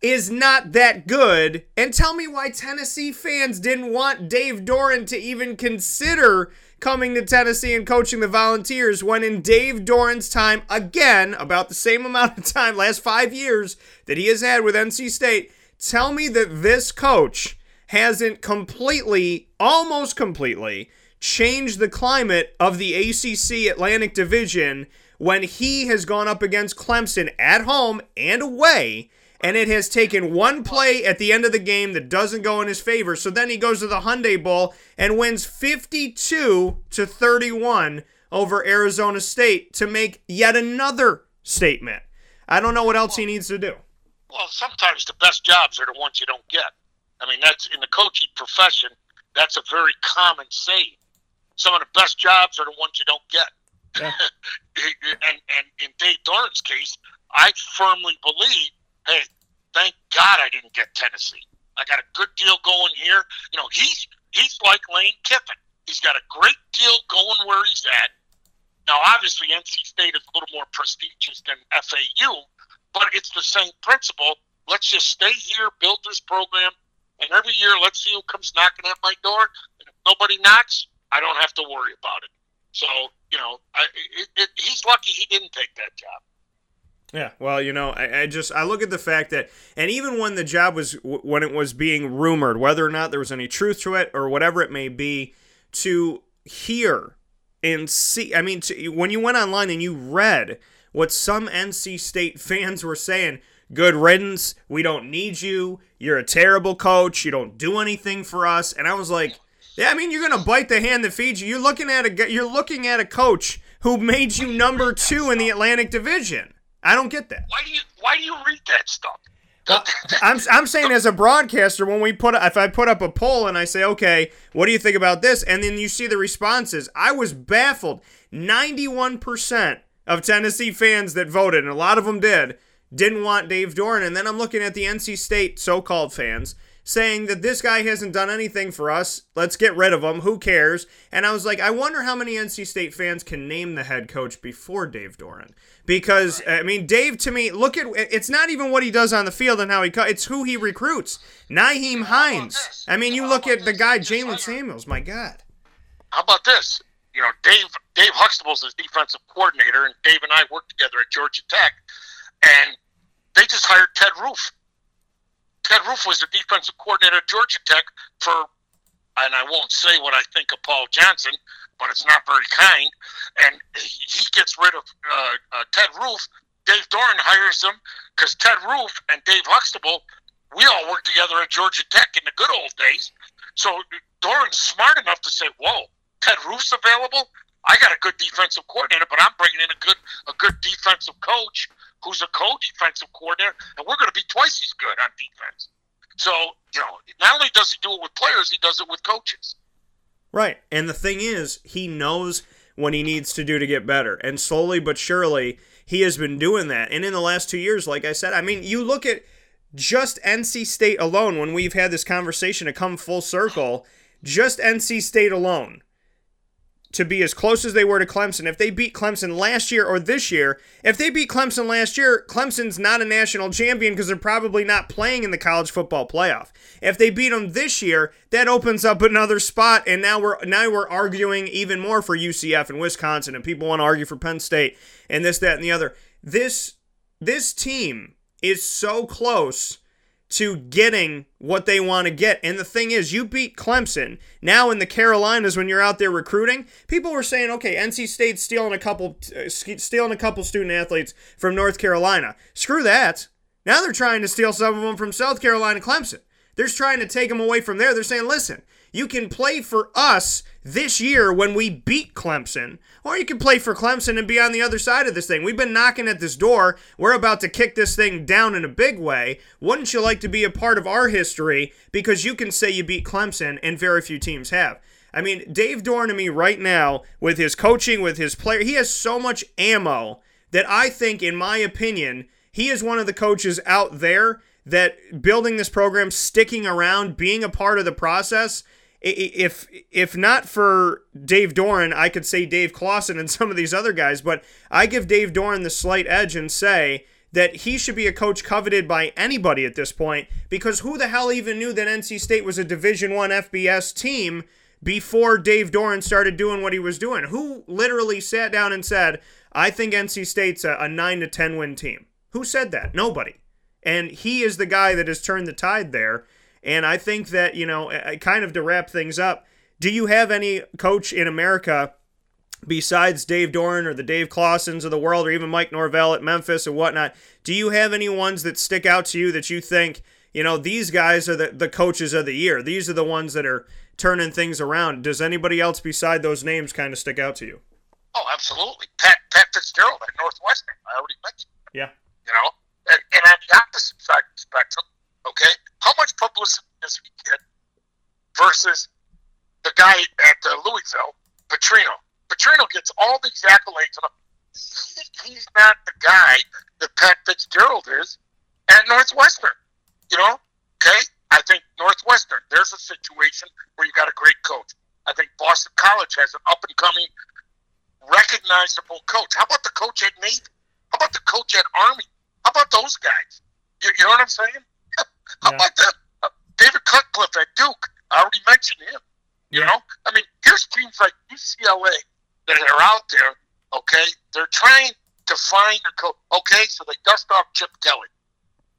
is not that good. And tell me why Tennessee fans didn't want Dave Doeren to even consider coming to Tennessee and coaching the Volunteers when in Dave Doeren's time, again, about the same <laughs> amount of time, last five years that he has had with NC State, tell me that this coach hasn't completely, almost completely, changed the climate of the ACC Atlantic Division when he has gone up against Clemson at home and away and it has taken one play at the end of the game that doesn't go in his favor. So then he goes to the Hyundai Bowl and wins 52 to 31 over Arizona State to make yet another statement. I don't know what else he needs to do. Well, sometimes the best jobs are the ones you don't get. I mean, that's in the coaching profession. That's a very common saying. Some of the best jobs are the ones you don't get. Yeah. <laughs> and and in Dave Doeren's case, I firmly believe hey, thank God I didn't get Tennessee. I got a good deal going here. You know, he's he's like Lane Kiffin. He's got a great deal going where he's at. Now, obviously, NC State is a little more prestigious than FAU, but it's the same principle. Let's just stay here, build this program, and every year, let's see who comes knocking at my door. And if nobody knocks, I don't have to worry about it. So, you know, I, it, it, he's lucky he didn't take that job. Yeah, well, you know, I, I, just I look at the fact that, and even when the job was when it was being rumored, whether or not there was any truth to it or whatever it may be, to hear and see. I mean, to, when you went online and you read what some NC State <laughs> fans were saying, good riddance. We don't need you. You're a terrible coach. You don't do anything for us. And I was like, yeah, I mean, you're gonna bite the hand that feeds you. You're looking at a you're looking at a coach who made you number two in the Atlantic Division. I don't get that. Why do you Why do you read that stuff? <laughs> I'm, I'm saying as a broadcaster, when we put if I put up a poll and I say, okay, what do you think about this, and then you see the responses, I was baffled. Ninety-one percent of Tennessee fans that voted, and a lot of them did, didn't want Dave Doeren. And then I'm looking at the NC State so-called fans saying that this guy hasn't done anything for us. Let's get rid of him. Who cares? And I was like, I wonder how many NC State fans can name the head coach before Dave Doeren. Because I mean, Dave to me, look at it's not even what he does on the field and how he it's who he recruits. Nyheim Hines. I mean, you look at the guy Jaylen Samuels. My God. How about this? You know, Dave Dave Huxtable's his defensive coordinator, and Dave and I worked together at Georgia Tech, and they just hired Ted Roof Ted Roof was the defensive coordinator at Georgia Tech for, and I won't say what I think of Paul Johnson, but it's not very kind. And he gets rid of uh, uh, Ted Roof. Dave Doeren hires him because Ted Roof and Dave Huxtable, we all worked together at Georgia Tech in the good old days. So Doeren's smart enough to say, "Whoa, Ted Roof's available. I got a good defensive coordinator, but I'm bringing in a good a good defensive coach who's a co-defensive coordinator, and we're going to be twice as good on defense. So, you know, not only does he do it with players, he does it with coaches. Right. And the thing is, he knows what he needs to do to get better. And slowly but surely, he has been doing that. And in the last two years, like I said, I mean, you look at just NC State alone, when we've had this conversation to come full circle, just NC State alone to be as close as they were to Clemson. If they beat Clemson last year or this year, if they beat Clemson last year, Clemson's not a national champion because they're probably not playing in the college football playoff. If they beat them this year, that opens up another spot, and now we're now we're arguing even more for UCF and Wisconsin, and people want to argue for Penn State and this, that, and the other. This this team is so close to getting what they want to get. And the thing is, you beat Clemson. Now in the Carolinas, when you're out there recruiting, people were saying, okay, NC State's stealing a couple, uh, stealing a couple student athletes from North Carolina. Screw that. Now they're trying to steal some of them from South Carolina, Clemson. They're trying to take them away from there. They're saying, listen, you can play for us this year when we beat Clemson, or you can play for Clemson and be on the other side of this thing. We've been knocking at this door. We're about to kick this thing down in a big way. Wouldn't you like to be a part of our history because you can say you beat Clemson and very few teams have? I mean, Dave me right now, with his coaching, with his player, he has so much ammo that I think, in my opinion, he is one of the coaches out there that building this program, sticking around, being a part of the process, if if not for Dave Doeren, I could say Dave Clawson and <laughs> some of these other guys, but I give Dave Doeren the slight edge and say that he should be a coach coveted by anybody at this point because who the hell even knew that NC State was a Division 1 FBS team before Dave Doeren started doing what he was doing? Who literally sat down and said, "I think NC State's a, a 9 to 10 win team." Who said that? Nobody. And he is the guy that has turned the tide there. And I think that, you know, kind of to wrap things up, do you have any coach in America besides Dave Doeren or the Dave Clawsons of the world or even Mike Norvell at Memphis or whatnot? Do you have any ones that stick out to you that you think, you know, these guys are the, the coaches of the year? These are the ones that are turning things around. Does anybody else beside those names kind of stick out to you? Oh, absolutely. Pat, Pat Fitzgerald at Northwestern. I already mentioned. Yeah. You know, and, and on the opposite side of the spectrum, okay, how much publicity does he get versus the guy at uh, Louisville, Petrino. Petrino gets all these accolades. He's not the guy that Pat Fitzgerald is at Northwestern. You know, okay? I think Northwestern, there's a situation where you got a great coach. I think Boston College has an up and coming, recognizable coach. How about the coach at Navy? How about the coach at Army? How about those guys? You, you know what I'm saying? How yeah. about the, uh, David Cutcliffe at Duke? I already mentioned him. You know, I mean, here's teams like UCLA that are out there. Okay, they're trying to find a coach. Okay, so they dust off Chip Kelly.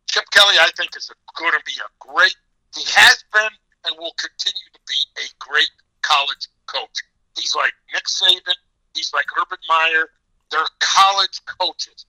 Chip Kelly, I think, is going to be a great. He has been and will continue to be a great college coach. He's like Nick Saban. He's like Urban Meyer. They're college coaches.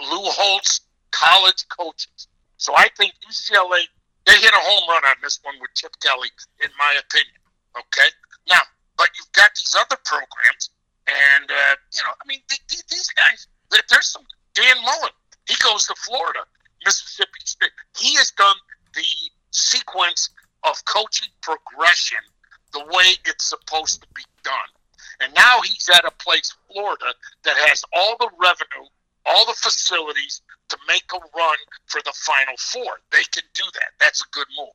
Lou Holtz, college coaches. So I think UCLA they hit a home run on this one with Chip Kelly, in my opinion. Okay. Now, but you've got these other programs, and uh, you know, I mean, th- these guys. There's some Dan Mullen. He goes to Florida, Mississippi State. He has done the sequence of coaching progression the way it's supposed to be done. And now he's at a place, Florida, that has all the revenue, all the facilities to make a run for the Final Four. They can do that. That's a good move.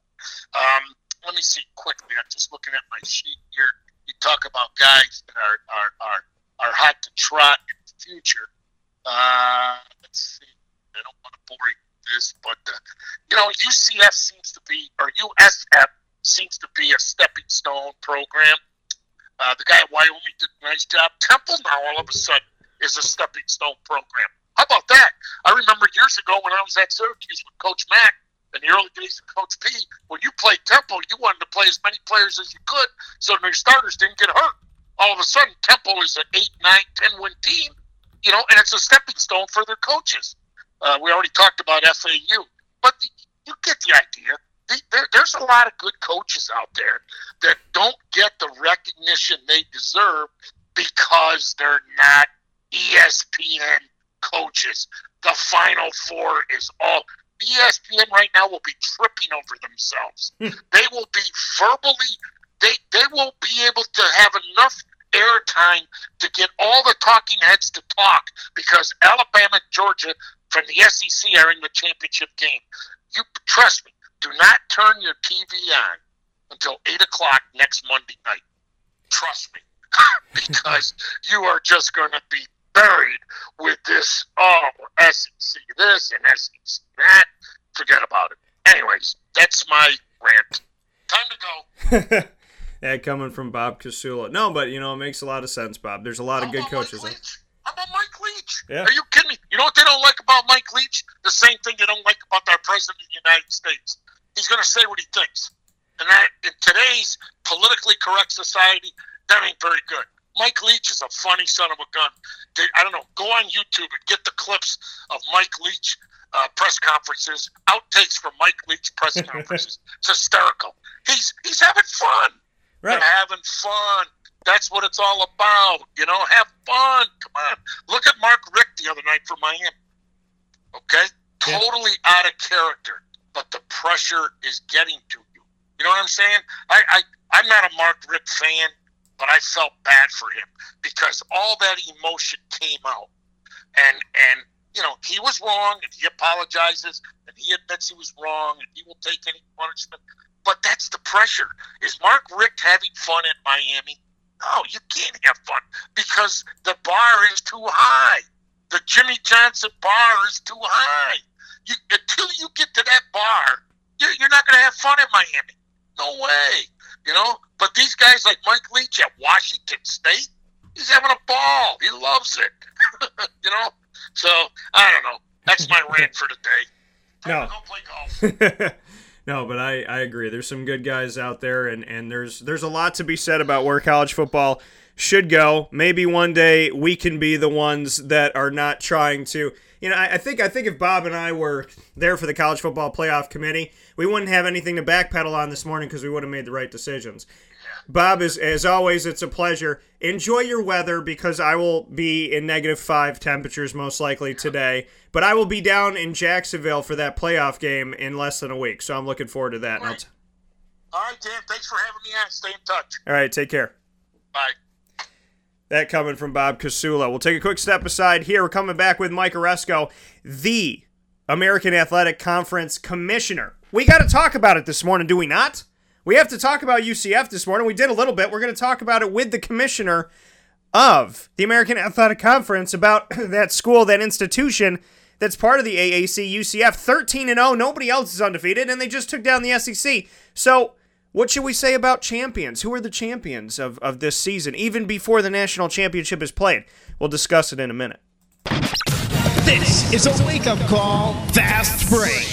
Um, let me see quickly. I'm just looking at my sheet here. You talk about guys that are are are, are hot to trot in the future. Uh, let's see. I don't want to bore you with this, but uh, you know, UCF seems to be, or USF seems to be a stepping stone program. Uh, the guy at Wyoming did a nice job. Temple now all of a sudden is a stepping stone program. How about that? I remember years ago when I was at Syracuse with Coach Mack in the early days of Coach P, when you played Temple, you wanted to play as many players as you could so your starters didn't get hurt. All of a sudden, Temple is an 8, 9, 10 win team, you know, and it's a stepping stone for their coaches. Uh, we already talked about FAU, but the, you get the idea. The, there, there's a lot of good coaches out there that don't get the recognition they deserve because they're not ESPN coaches. The Final Four is all ESPN right now will be tripping over themselves. Hmm. they will be verbally, they, they won't be able to have enough airtime to get all the talking heads to talk because Alabama and Georgia from the SEC are in the championship game. You trust me, do not turn your TV on until 8 o'clock next Monday night. Trust me. <laughs> because you are just going to be buried with this, oh, SEC this and SEC that. Forget about it. Anyways, that's my rant. Time to go. <laughs> that coming from Bob Casullo. No, but you know, it makes a lot of sense, Bob. There's a lot of good coaches. How about Mike Leach? Yeah. Are you kidding me? You know what they don't like about Mike Leach? The same thing they don't like about our president of the United States. He's going to say what he thinks. And that in today's politically correct society, that ain't very good. Mike Leach is a funny son of a gun. I don't know. Go on YouTube and get the clips of Mike Leach uh, press conferences, outtakes from Mike Leach press <laughs> conferences. it's hysterical. He's he's having fun. Right. They're having fun. That's what it's all about. You know, have fun. Come on. Look at Mark Richt the other night for Miami. Okay? Yeah. Totally out of character. But the pressure is getting to you. You know what I'm saying? I, I I'm not a Mark Richt fan but I felt bad for him because all that emotion came out, and and you know he was wrong, and he apologizes, and he admits he was wrong, and he will take any punishment. But that's the pressure. Is Mark Richt having fun at Miami? No, you can't have fun because the bar is too high. the Jimmy Johnson bar is too high. You, until you get to that bar, you're, you're not going to have fun in Miami. No way. You know, but these guys like Mike Leach at Washington State, he's having a ball. He loves it. <laughs> you know, so I don't know. That's my rant for today. <laughs> No. Go play golf. <laughs> no, but I, I agree. There's some good guys out there, and, and there's there's a lot to be said about where college football should go. Maybe one day we can be the ones that are not trying to. You know, I, I think I think if Bob and I were there for the college football playoff committee, we wouldn't have anything to backpedal on this morning because we would have made the right decisions. Bob, is as always, it's a pleasure. Enjoy your weather because I will be in negative five temperatures most likely today. But I will be down in Jacksonville for that playoff game in less than a week, so I'm looking forward to that. And I'll t- All right, Dan. Thanks for having me on. Stay in touch. All right, take care. Bye. That coming from Bob Casullo. We'll take a quick step aside here. We're coming back with Mike Aresco, the American Athletic Conference Commissioner. We got to talk about it this morning, do we not? We have to talk about UCF this morning. We did a little bit. We're going to talk about it with the commissioner of the American Athletic Conference about <coughs> that school, that institution that's part of the AAC UCF 13 and 0. Nobody else is undefeated and they just took down the SEC. So, what should we say about champions? Who are the champions of, of this season, even before the national championship is played? We'll discuss it in a minute. This is a wake up call, fast break.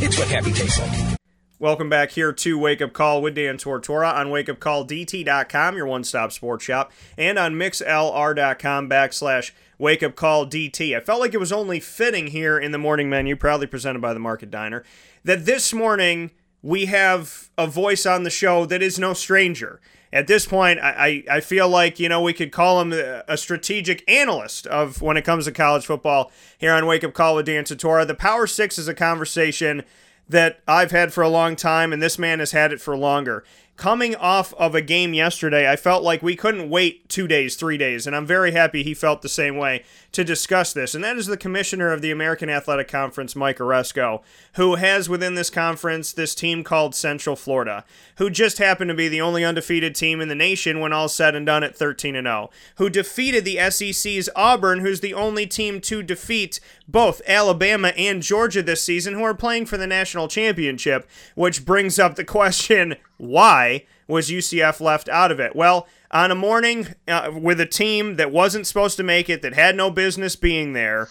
It's what happy tastes like. Welcome back here to Wake Up Call with Dan Tortora on wakeupcalldt.com, your one stop sports shop, and on mixlr.com backslash Wake Up Call DT. I felt like it was only fitting here in the morning menu, proudly presented by the Market Diner, that this morning we have a voice on the show that is no stranger. At this point, I, I, feel like, you know, we could call him a strategic analyst of when it comes to college football here on Wake Up Call with Dan Tortora. The Power Six is a conversation that I've had for a long time, and this man has had it for longer. Coming off of a game yesterday, I felt like we couldn't wait two days, three days, and I'm very happy he felt the same way to discuss this. And that is the commissioner of the American Athletic Conference, Mike Aresco, who has within this conference this team called Central Florida, who just happened to be the only undefeated team in the nation when all said and done at 13 and 0, who defeated the SEC's Auburn, who's the only team to defeat both Alabama and Georgia this season, who are playing for the national championship, which brings up the question why was UCF left out of it? Well, on a morning uh, with a team that wasn't supposed to make it, that had no business being there,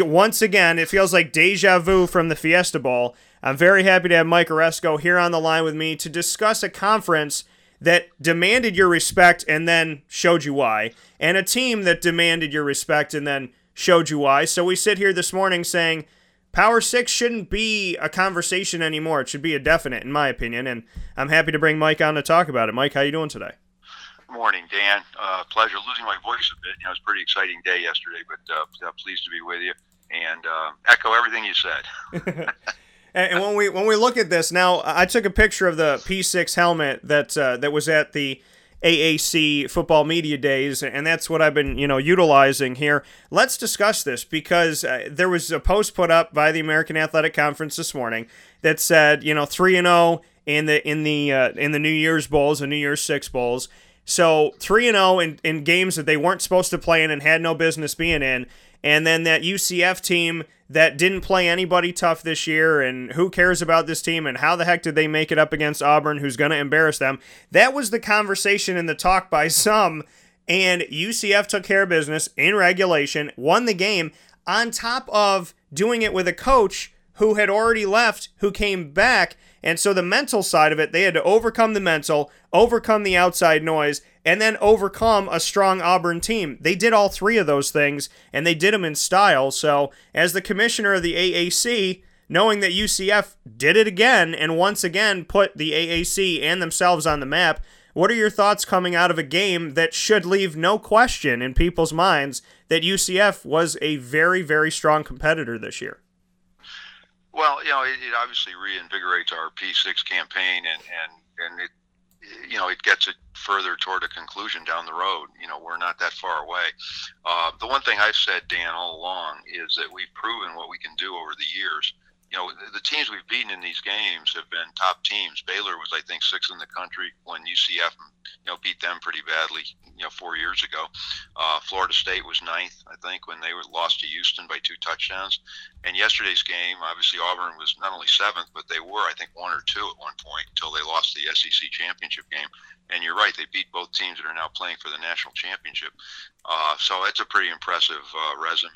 once again, it feels like deja vu from the Fiesta Bowl. I'm very happy to have Mike Aresco here on the line with me to discuss a conference that demanded your respect and then showed you why, and a team that demanded your respect and then showed you why. So we sit here this morning saying, Power Six shouldn't be a conversation anymore. It should be a definite, in my opinion. And I'm happy to bring Mike on to talk about it. Mike, how you doing today? Morning, Dan. Uh, pleasure. Losing my voice a bit. You know, it was a pretty exciting day yesterday, but uh, pleased to be with you and uh, echo everything you said. <laughs> <laughs> and when we when we look at this now, I took a picture of the P6 helmet that uh, that was at the AAC football media days, and that's what I've been, you know, utilizing here. Let's discuss this because uh, there was a post put up by the American Athletic Conference this morning that said, you know, three and zero in the in the uh, in the New Year's bowls, the New Year's Six bowls. So three and zero in in games that they weren't supposed to play in and had no business being in, and then that UCF team that didn't play anybody tough this year, and who cares about this team, and how the heck did they make it up against Auburn, who's going to embarrass them? That was the conversation and the talk by <laughs> some, and UCF took care of business in regulation, won the game, on top of doing it with a coach who had already left, who came back. And so the mental side of it, they had to overcome the mental, overcome the outside noise, and then overcome a strong Auburn team. They did all three of those things, and they did them in style. So, as the commissioner of the AAC, knowing that UCF did it again and once again put the AAC and themselves on the map What are your thoughts coming out of a game that should leave no question in people's minds that UCF was a very, very strong competitor this year? Well, you know, it, it obviously reinvigorates our P6 campaign, and and and it you know, it gets it further toward a conclusion down the road. You know, we're not that far away. Uh, the one thing I've said, Dan, all along is that we've proven what we can do over the years. You know, the, teams we've beaten in these games have been top teams. Baylor was, I think, sixth in the country when UCF, you know, beat them pretty badly, you know, four years ago. Uh, Florida State was ninth, I think, when they were lost to Houston by two touchdowns. And yesterday's game, obviously Auburn was not only seventh, but they were, I think, one or two at one point until they lost the SEC championship game. And you're right, they beat both teams that are now playing for the national championship. Uh, so it's a pretty impressive uh, resume.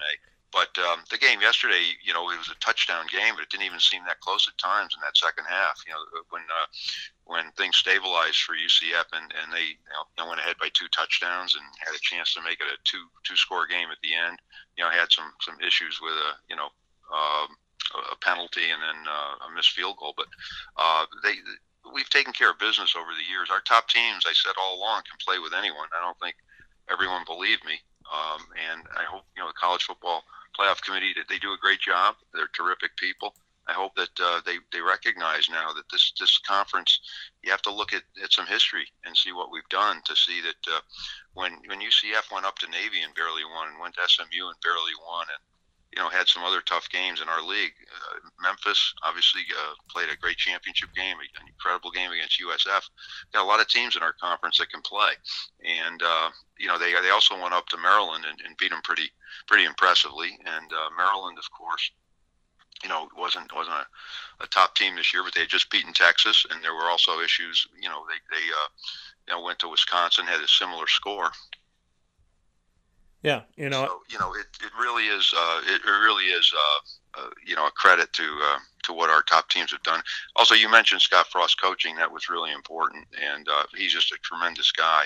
But um, the game yesterday, you know, it was a touchdown game, but it didn't even seem that close at times in that second half. You know, when uh, when things stabilized for UCF and, and they you know, went ahead by two touchdowns and had a chance to make it a two two score game at the end. You know, had some some issues with a you know um, a penalty and then uh, a missed field goal, but uh, they we've taken care of business over the years. Our top teams, I said all along, can play with anyone. I don't think everyone believed me, um, and I hope you know the college football playoff committee they do a great job. They're terrific people. I hope that uh, they they recognize now that this this conference you have to look at, at some history and see what we've done to see that uh, when when UCF went up to Navy and barely won and went to SMU and barely won and you know, had some other tough games in our league. Uh, Memphis obviously uh, played a great championship game, an incredible game against USF. Got a lot of teams in our conference that can play, and uh, you know they they also went up to Maryland and, and beat them pretty pretty impressively. And uh, Maryland, of course, you know, wasn't wasn't a, a top team this year, but they had just beaten Texas, and there were also issues. You know, they they uh, you know went to Wisconsin, had a similar score, yeah, you know, so, you know, it, it really is uh, it, really is uh, uh, you know a credit to uh, to what our top teams have done. Also, you mentioned Scott Frost coaching; that was really important, and uh, he's just a tremendous guy.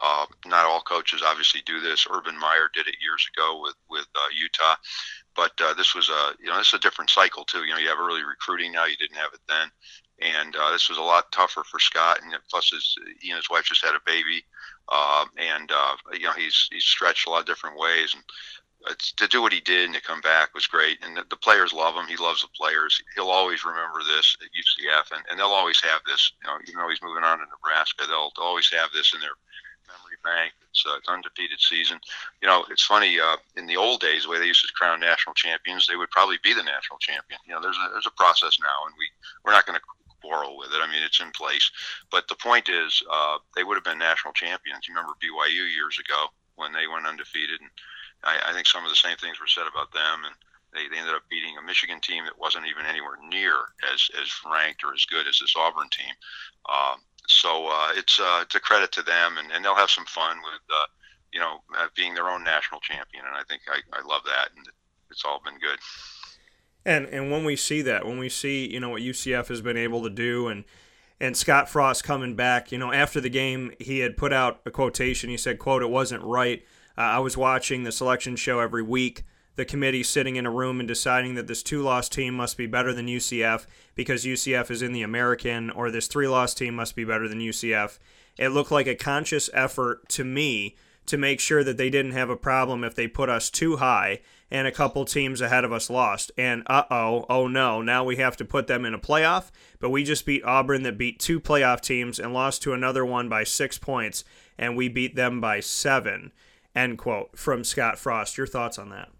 Uh, not all coaches obviously do this. Urban Meyer did it years ago with with uh, Utah, but uh, this was a you know this is a different cycle too. You know, you have early recruiting now; you didn't have it then, and uh, this was a lot tougher for Scott. And plus, his he and his wife just had a baby. Uh, and uh, you know he's he's stretched a lot of different ways, and to do what he did and to come back was great. And the, the, players love him. He loves the players. He'll always remember this at UCF, and, and they'll always have this. You know, even though he's moving on to Nebraska, they'll, always have this in their memory bank. It's, it's undefeated season. You know, it's funny. Uh, in the old days, the way they used to crown national champions, they would probably be the national champion. You know, there's a there's a process now, and we we're not going to quarrel with it. I mean, it's in place. But the point is, uh, they would have been national champions. You remember BYU years ago when they went undefeated, and I, I think some of the same things were said about them. And they, they ended up beating a Michigan team that wasn't even anywhere near as, as ranked or as good as this Auburn team. Uh, so uh, it's uh, it's a credit to them, and, and they'll have some fun with uh, you know uh, being their own national champion. And I think I, I love that, and it's all been good. And and when we see that, when we see you know what UCF has been able to do, and and Scott Frost coming back, you know after the game he had put out a quotation. He said, "quote It wasn't right. Uh, I was watching the selection show every week." the committee sitting in a room and deciding that this two loss team must be better than UCF because UCF is in the American, or this three loss team must be better than UCF. It looked like a conscious effort to me to make sure that they didn't have a problem if they put us too high and a couple teams ahead of us lost. And uh oh, oh no, now we have to put them in a playoff. But we just beat Auburn, that beat two playoff teams, and lost to another one by six points, and we beat them by seven. End quote from Scott Frost. Your thoughts on that?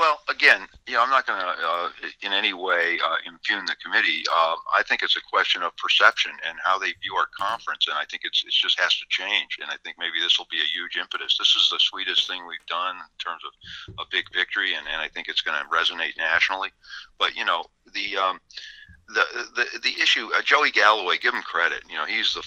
Well, again, you know, I'm not going to uh, in any way uh, impugn the committee. Uh, I think it's a question of perception and how they view our conference, and I think it's it just has to change. And I think maybe this will be a huge impetus. This is the sweetest thing we've done in terms of a big victory, and, and I think it's going to resonate nationally. But you know, the um, the the the issue, uh, Joey Galloway, give him credit. You know, he's the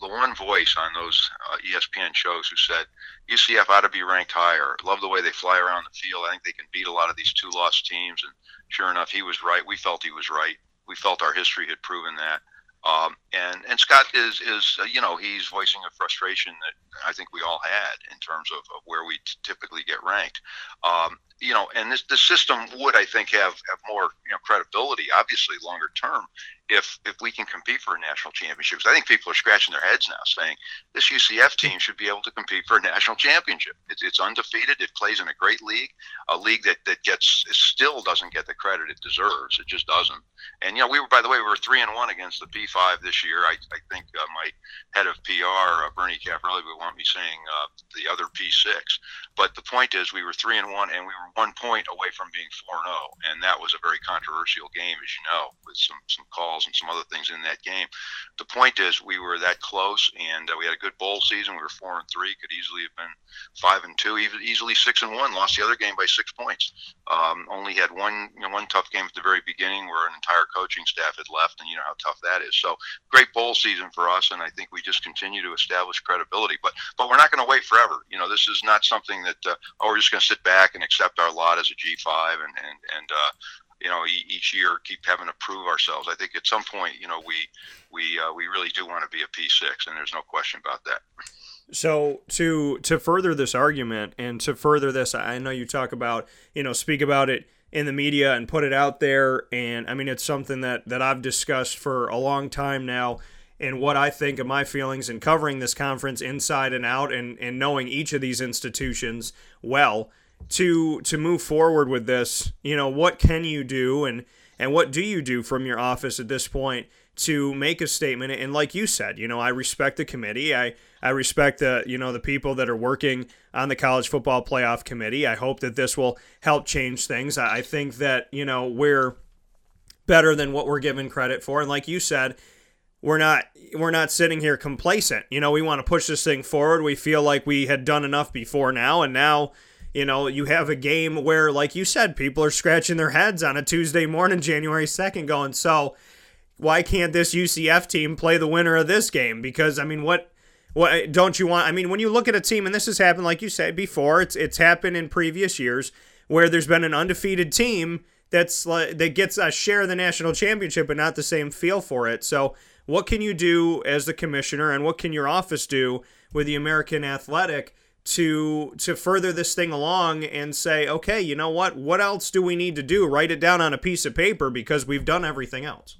the one voice on those uh, ESPN shows who said UCF ought to be ranked higher. Love the way they fly around the field. I think they can beat a lot of these two lost teams. And sure enough, he was right. We felt he was right. We felt our history had proven that. Um, and and Scott is is uh, you know he's voicing a frustration that I think we all had in terms of, of where we t- typically get ranked. Um, you know, and this the system would I think have have more you know credibility, obviously longer term, if if we can compete for a national championship. Because I think people are scratching their heads now, saying this UCF team should be able to compete for a national championship. It's, it's undefeated. It plays in a great league, a league that that gets still doesn't get the credit it deserves. It just doesn't. And you know, we were by the way, we were three and one against the P5 this year. I, I think uh, my head of PR, uh, Bernie Cafarelli, would want me saying uh, the other P6. But the point is, we were three and one, and we were one point away from being four and zero, oh. and that was a very controversial game, as you know, with some some calls and some other things in that game. The point is, we were that close, and uh, we had a good bowl season. We were four and three, could easily have been five and two, even easily six and one. Lost the other game by six points. Um, only had one you know, one tough game at the very beginning where an entire coaching staff had left, and you know how tough that is. So great bowl season for us, and I think we just continue to establish credibility. But but we're not going to wait forever. You know, this is not something that uh, oh we're just going to sit back and accept our lot as a G5 and and and uh, you know each year keep having to prove ourselves. I think at some point you know we we uh, we really do want to be a P6, and there's no question about that. So to to further this argument and to further this, I know you talk about you know speak about it in the media and put it out there, and I mean it's something that that I've discussed for a long time now. And what I think of my feelings in covering this conference inside and out, and, and knowing each of these institutions well, to to move forward with this, you know, what can you do and and what do you do from your office at this point to make a statement and like you said, you know, I respect the committee. I I respect the, you know, the people that are working on the college football playoff committee. I hope that this will help change things. I think that, you know, we're better than what we're given credit for and like you said, we're not we're not sitting here complacent. You know, we want to push this thing forward. We feel like we had done enough before now and now you know, you have a game where, like you said, people are scratching their heads on a Tuesday morning, January 2nd, going, so why can't this UCF team play the winner of this game? Because, I mean, what. What don't you want? I mean, when you look at a team, and this has happened, like you said before, it's it's happened in previous years where there's been an undefeated team that's that gets a share of the national championship, but not the same feel for it. So, what can you do as the commissioner, and what can your office do with the American Athletic to to further this thing along and say, okay, you know what? What else do we need to do? Write it down on a piece of paper because we've done everything else.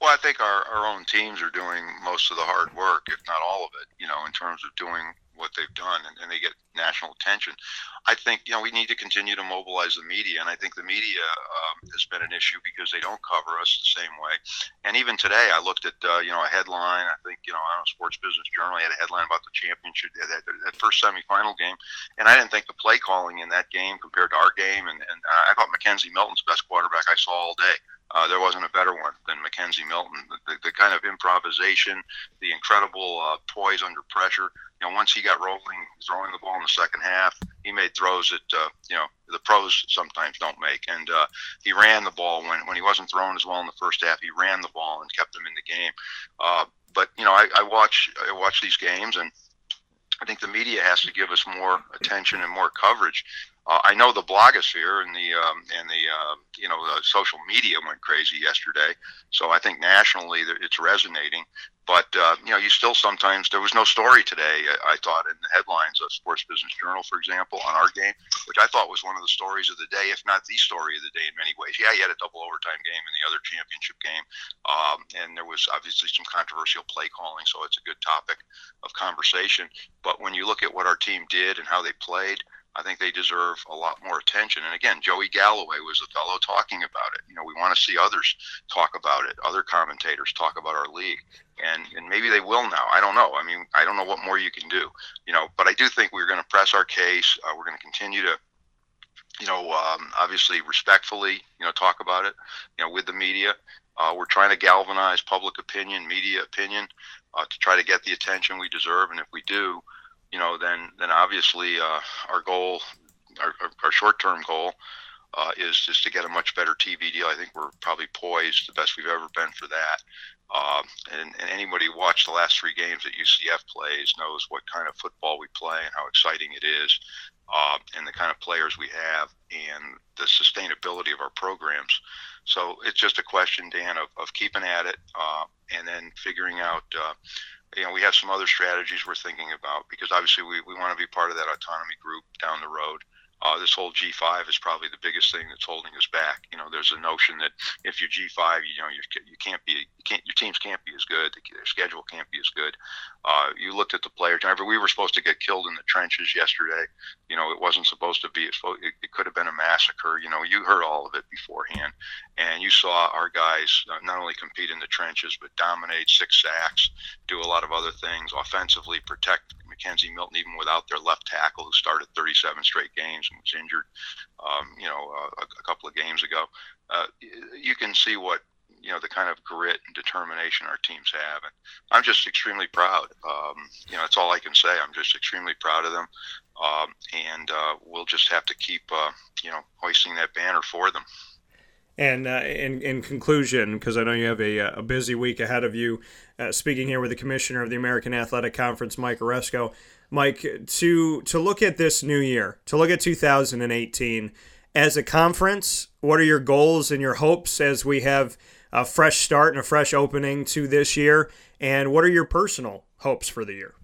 Well, I think our, our own teams are doing most of the hard work, if not all of it, you know, in terms of doing what they've done and, and they get national attention. I think you know we need to continue to mobilize the media, and I think the media um, has been an issue because they don't cover us the same way. And even today, I looked at uh, you know a headline. I think you know I don't know Sports Business Journal had a headline about the championship that, that first semifinal game, and I didn't think the play calling in that game compared to our game, and, and I thought McKenzie Milton's best quarterback I saw all day. Uh, there wasn't a better one than McKenzie Milton. The, the, the kind of improvisation, the incredible uh, poise under pressure. You know, once he got rolling, throwing the ball in the second half, he made throws that uh, you know the pros sometimes don't make. And uh, he ran the ball when when he wasn't throwing as well in the first half. He ran the ball and kept them in the game. Uh, but you know, I, I watch I watch these games and. I think the media has to give us more attention and more coverage uh, I know the blogosphere and the um, and the uh, you know the social media went crazy yesterday, so I think nationally it's resonating. But uh, you know, you still sometimes there was no story today. I, thought in the headlines of Sports Business Journal, for example, on our game, which I thought was one of the stories of the day, if not the story of the day in many ways. Yeah, you had a double overtime game in the other championship game, um, and there was obviously some controversial play calling, so it's a good topic of conversation. But when you look at what our team did and how they played. I think they deserve a lot more attention. And again, Joey Galloway was the fellow talking about it. You know, we want to see others talk about it, other commentators talk about our league. And, and maybe they will now. I don't know. I mean, I don't know what more you can do, you know, but I do think we're going to press our case. Uh, we're going to continue to, you know, um, obviously respectfully, you know, talk about it, you know, with the media. Uh, we're trying to galvanize public opinion, media opinion, uh, to try to get the attention we deserve. And if we do, you know, then then obviously uh, our goal, our, our short-term goal, uh, is just to get a much better TV deal. I think we're probably poised the best we've ever been for that. Um, and, and anybody who watched the last three games that UCF plays knows what kind of football we play and how exciting it is, uh, and the kind of players we have, and the sustainability of our programs. So it's just a question, Dan, of, of keeping at it uh, and then figuring out uh, you know, we have some other strategies we're thinking about because obviously we, we want to be part of that autonomy group down the road. Uh, this whole G5 is probably the biggest thing that's holding us back. You know, there's a notion that if you're G5, you know, you you can't be, you can't, your teams can't be as good, their schedule can't be as good. Uh, you looked at the player. Remember, we were supposed to get killed in the trenches yesterday. You know, it wasn't supposed to be. It, it could have been a massacre. You know, you heard all of it beforehand, and you saw our guys uh, not only compete in the trenches but dominate, six sacks, do a lot of other things offensively, protect McKenzie Milton, even without their left tackle, who started 37 straight games and was injured, um, you know, uh, a, a, couple of games ago. Uh, you can see what you know the kind of grit and determination our teams have, and I'm just extremely proud. Um, you know, that's all I can say. I'm just extremely proud of them, um, and uh, we'll just have to keep uh, you know hoisting that banner for them. And uh, in, in conclusion, because I know you have a, a busy week ahead of you, uh, speaking here with the commissioner of the American Athletic Conference, Mike Aresco. Mike, to to look at this new year, to look at 2018 as a conference, what are your goals and your hopes as we have a fresh start and a fresh opening to this year? And what are your personal hopes for the year?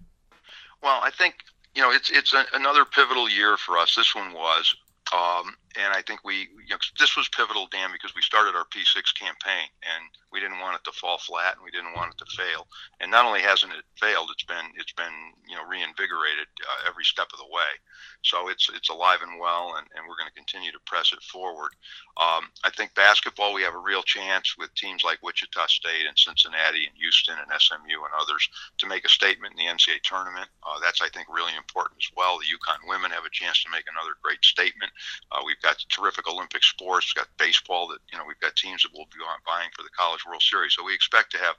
Well, I think you know it's it's a, another pivotal year for us. This one was. Um, and I think we, you know, this was pivotal, Dan, because we started our P6 campaign and we didn't want it to fall flat and we didn't want it to fail. And not only hasn't it failed, it's been it's been you know reinvigorated uh, every step of the way. So it's it's alive and well, and, and we're going to continue to press it forward. Um, I think basketball, we have a real chance with teams like Wichita State and Cincinnati and Houston and SMU and others to make a statement in the NCAA tournament. Uh, that's I think really important as well. The UConn women have a chance to make another great statement. Uh, we've got terrific Olympic sports. Got baseball that you know we've got teams that will be buying for the College World Series. So we expect to have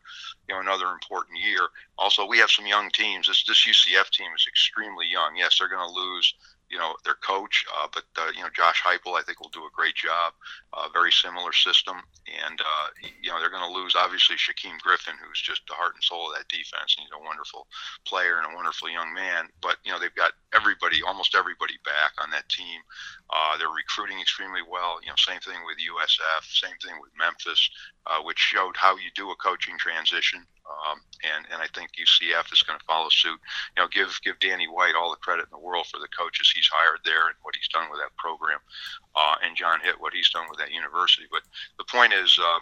you know another important year. Also, we have some young teams. This this UCF team is extremely young. Yes, they're going to lose you know their coach, uh, but uh, you know Josh Heupel I think will do a great job. Uh, very similar system, and uh, you know they're going to lose obviously Shaquem Griffin, who's just the heart and soul of that defense, and he's a wonderful player and a wonderful young man. But you know they've got everybody, almost everybody back on that team. Uh, they're recruiting extremely well. You know, same thing with USF, same thing with Memphis, uh, which showed how you do a coaching transition. Um, and and I think UCF is going to follow suit. You know, give give Danny White all the credit in the world for the coaches he's hired there and what he's done with that program, uh, and John Hitt what he's done with that university. But the point is. Uh,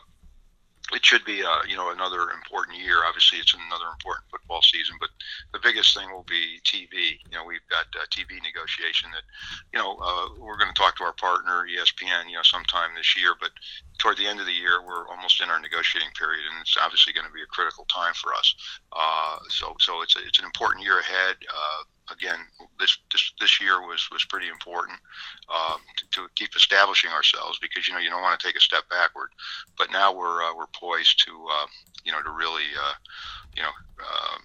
it should be uh, you know another important year. Obviously, it's another important football season, but the biggest thing will be TV. You know, we've got uh, TV negotiation that you know uh, we're going to talk to our partner ESPN you know sometime this year, but toward the end of the year we're almost in our negotiating period, and it's obviously going to be a critical time for us. Uh, so so it's a, it's an important year ahead. Again, this, this this year was was pretty important um, to, to, keep establishing ourselves because you know you don't want to take a step backward, but now we're uh, we're poised to uh, you know to really uh, you know um,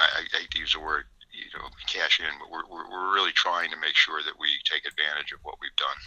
I, I, hate to use the word you know cash in, but we're, we're we're really trying to make sure that we take advantage of what we've done.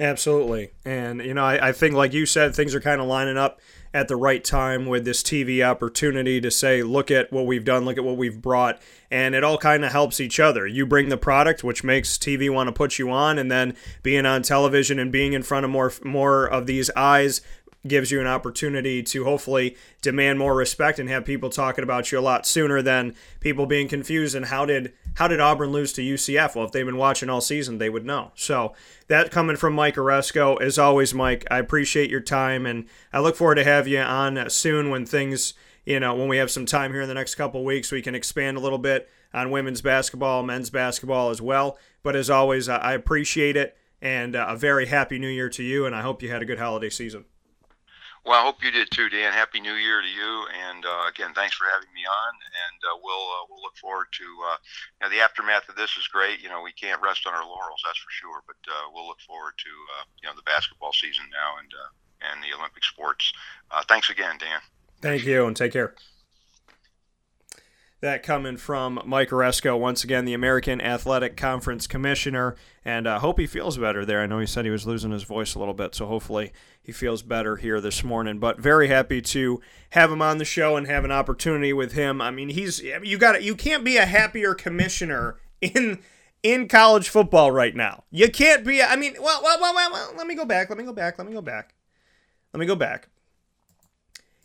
Absolutely, and you know I, I think like you said, things are kind of lining up at the right time with this TV opportunity to say, look at what we've done, look at what we've brought, and it all kind of helps each other. You bring the product, which makes TV want to put you on, and then being on television and being in front of more more of these eyes gives you an opportunity to hopefully demand more respect and have people talking about you a lot sooner than people being confused and how did how did Auburn lose to UCF? Well, if they've been watching all season, they would know. So that coming from Mike Aresco, as always, Mike, I appreciate your time and I look forward to have you on soon when things, you know, when we have some time here in the next couple weeks, we can expand a little bit on women's basketball, men's basketball as well. But as always, I appreciate it and uh, a very happy new year to you, and I hope you had a good holiday season. Well, I hope you did too, Dan. Happy New Year to you, and uh, again, thanks for having me on. And uh, we'll uh, we'll look forward to uh, you know, the aftermath of this is great. You know, we can't rest on our laurels, that's for sure. But uh, we'll look forward to uh, you know the basketball season now and and the Olympic sports. thanks again, Dan. Thank you, and take care. That coming from Mike Aresco, once again, the American Athletic Conference Commissioner, and I uh, hope he feels better there. I know he said he was losing his voice a little bit, so hopefully he feels better here this morning. But very happy to have him on the show and have an opportunity with him. I mean, he's you got you can't be a happier commissioner in in college football right now. You can't be. I mean, well, well, well, well, well let me go back. Let me go back. Let me go back. Let me go back.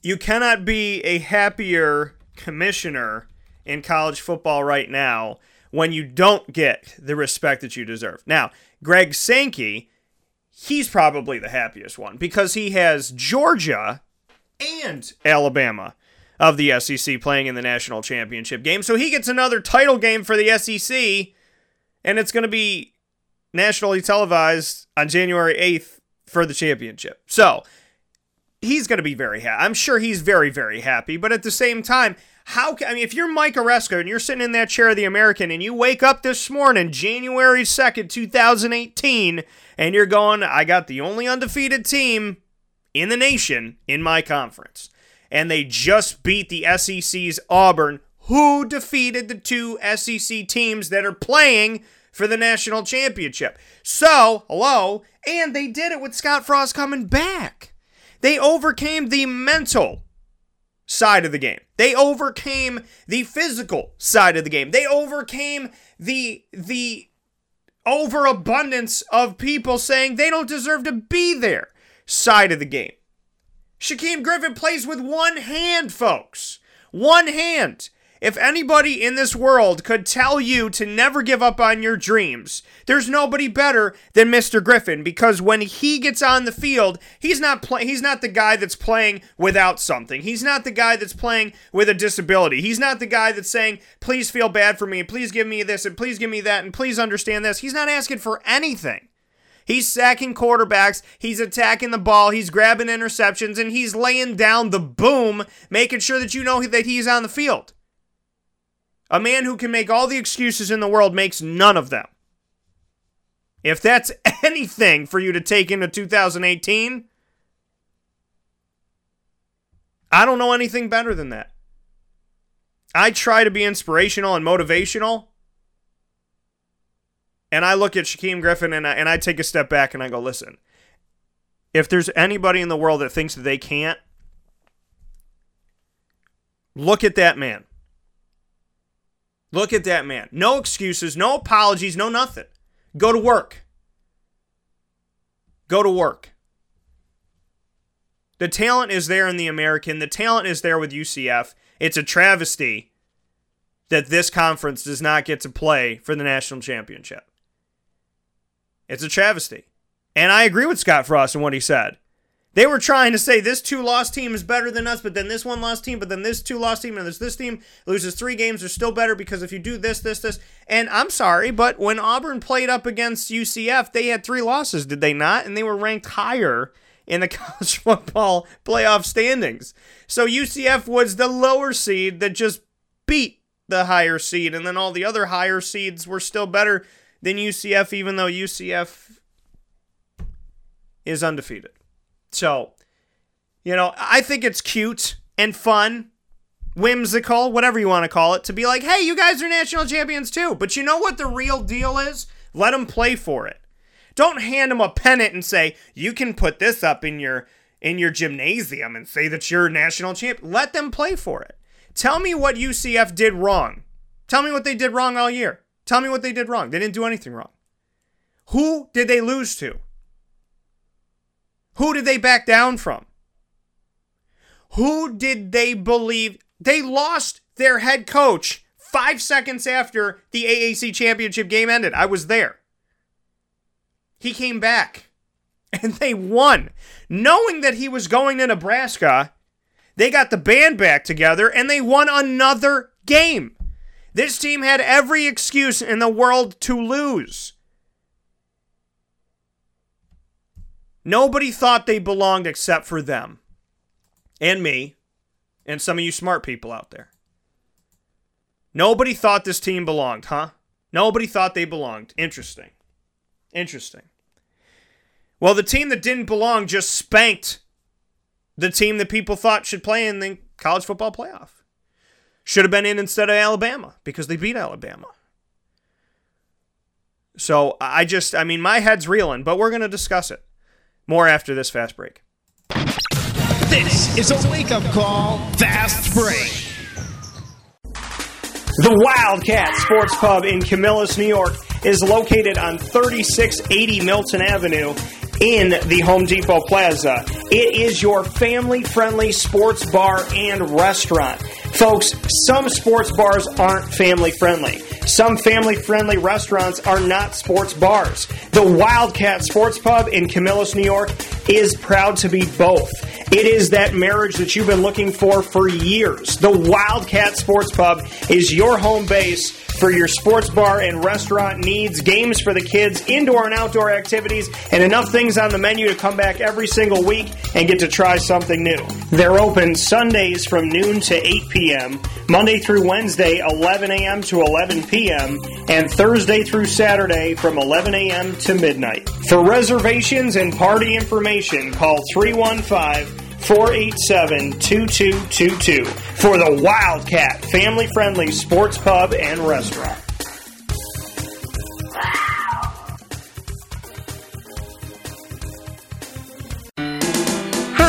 You cannot be a happier commissioner in college football right now when you don't get the respect that you deserve. Now, Greg Sankey, he's probably the happiest one because he has Georgia and Alabama of the SEC playing in the national championship game. So he gets another title game for the SEC, and it's going to be nationally televised on January 8th for the championship. So he's going to be very happy. I'm sure he's very, very happy. But at the same time, how can, I mean, if you're Mike Aresco and you're sitting in that chair of the American and you wake up this morning, January 2nd, 2018, and you're going, I got the only undefeated team in the nation in my conference. And they just beat the SEC's Auburn, who defeated the two SEC teams that are playing for the national championship. So, hello, and they did it with Scott Frost coming back. They overcame the mental side of the game. They overcame the physical side of the game. They overcame the the overabundance of people saying they don't deserve to be there side of the game. Shaquem Griffin plays with one hand, folks. One hand. If anybody in this world could tell you to never give up on your dreams, there's nobody better than Mr. Griffin because when he gets on the field, he's not play- he's not the guy that's playing without something. He's not the guy that's playing with a disability. He's not the guy that's saying, "Please feel bad for me, please give me this and please give me that and please understand this." He's not asking for anything. He's sacking quarterbacks, he's attacking the ball, he's grabbing interceptions, and he's laying down the boom, making sure that you know that he's on the field. A man who can make all the excuses in the world makes none of them. If that's <laughs> anything for you to take into 2018, I don't know anything better than that. I try to be inspirational and motivational. And I look at Shaquem Griffin and I, and I take a step back and I go, listen, if there's anybody in the world that thinks that they can't, look at that man. Look at that man. No excuses, no apologies, no nothing. Go to work. Go to work. The talent is there in the American. The talent is there with UCF. It's a travesty that this conference does not get to play for the national championship. It's a travesty. And I agree with Scott Frost and what he said. They were trying to say this two loss team is better than us, but then this one loss team, but then this two loss team, and there's this team loses three games, they're still better because if you do this, this, this. And I'm sorry, but when Auburn played up against UCF, they had three losses, did they not? And they were ranked higher in the <laughs> college football playoff standings. So UCF was the lower seed that just beat the higher seed, and then all the other higher seeds were still better than UCF, even though UCF is undefeated. So, you know, I think it's cute and fun, whimsical, whatever you want to call it, to be like, hey, you guys are national champions too. But you know what the real deal is? Let them play for it. Don't hand them a pennant and say, you can put this up in your in your gymnasium and say that you're national champ. Let them play for it. Tell me what UCF did wrong. Tell me what they did wrong all year. Tell me what they did wrong. They didn't do anything wrong. Who did they lose to? Who did they back down from? Who did they believe? They lost their head coach five seconds after the AAC championship game ended. I was there. He came back <laughs> and they won. Knowing that he was going to Nebraska, they got the band back together and they won another game. This team had every excuse in the world to lose. Nobody thought they belonged except for them and me and some of you smart people out there. Nobody thought this team belonged, huh? Nobody thought they belonged. Interesting. Interesting. Well, the team that didn't belong just spanked the team that people thought should play in the college football playoff. Should have been in instead of Alabama because they beat Alabama. So I just, I mean, my head's reeling, but we're going to discuss it. More after this fast break. This is a wake up call, fast break. The Wildcat Sports Pub in Camillus, New York is located on 3680 Milton Avenue in the Home Depot Plaza. It is your family friendly sports bar and restaurant. Folks, some sports bars aren't family friendly. Some family friendly restaurants are not sports bars. The Wildcat Sports Pub in Camillus, New York is proud to be both. It is that marriage that you've been looking for for years. The Wildcat Sports Pub is your home base for your sports bar and restaurant needs, games for the kids, indoor and outdoor activities, and enough things on the menu to come back every single week and get to try something new. They're open Sundays from noon to 8 p.m., Monday through Wednesday, 11 a.m. to 11 p.m., and Thursday through Saturday from 11 a.m. to midnight. For reservations and party information, call 315 487 2222 for the Wildcat family friendly sports pub and restaurant.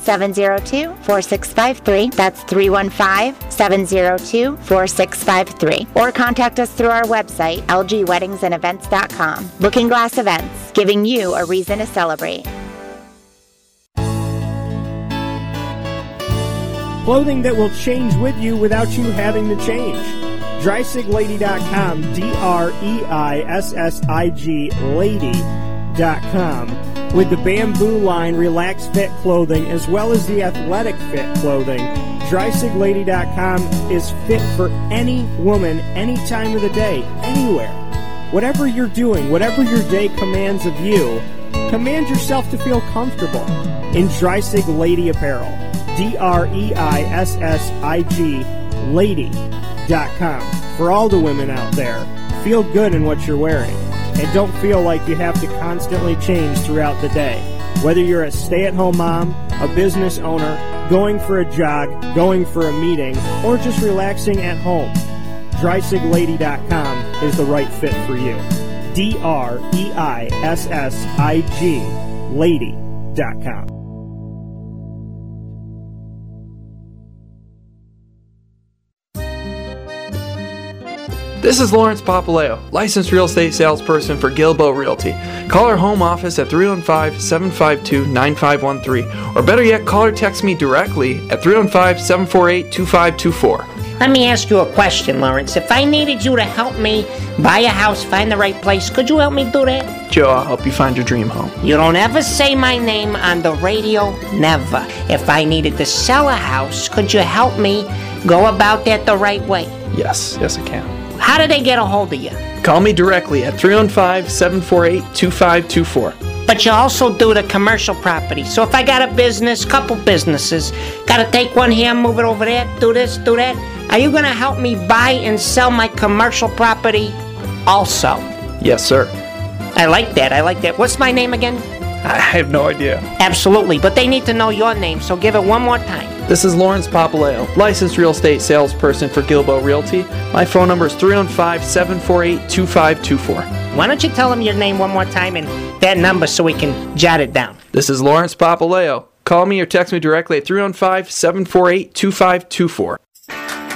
702 4653. That's 315 702 4653. Or contact us through our website, lgweddingsandevents.com. Looking Glass Events, giving you a reason to celebrate. Clothing that will change with you without you having to change. DreissigLady.com, D R E I S S I G Lady.com with the bamboo line relaxed fit clothing as well as the athletic fit clothing. DreissigLady.com is fit for any woman, any time of the day, anywhere. Whatever you're doing, whatever your day commands of you, command yourself to feel comfortable in Dreissig Lady Apparel. D R E I S S I G Lady.com. For all the women out there, feel good in what you're wearing and don't feel like you have to constantly change throughout the day. Whether you're a stay at home mom, a business owner, going for a jog, going for a meeting, or just relaxing at home, DreissigLady.com is the right fit for you. D R E I S S I G Lady.com. This is Lawrence Papaleo, licensed real estate salesperson for Gilbo Realty. Call our home office at 315 752 9513, or better yet, call or text me directly at 315 748 2524. Let me ask you a question, Lawrence. If I needed you to help me buy a house, find the right place, could you help me do that? Joe, I'll help you find your dream home. You don't ever say my name on the radio, never. If I needed to sell a house, could you help me go about that the right way? Yes, yes, I can. How do they get a hold of you? Call me directly at 315 748 2524. But you also do the commercial property. So if I got a business, couple businesses, gotta take one here, move it over there, do this, do that. Are you gonna help me buy and sell my commercial property also? Yes, sir. I like that. I like that. What's my name again? I have no idea. Absolutely, but they need to know your name, so give it one more time. This is Lawrence Papaleo, licensed real estate salesperson for Gilbo Realty. My phone number is 315 748 2524. Why don't you tell them your name one more time and that number so we can jot it down? This is Lawrence Papaleo. Call me or text me directly at 315 748 2524.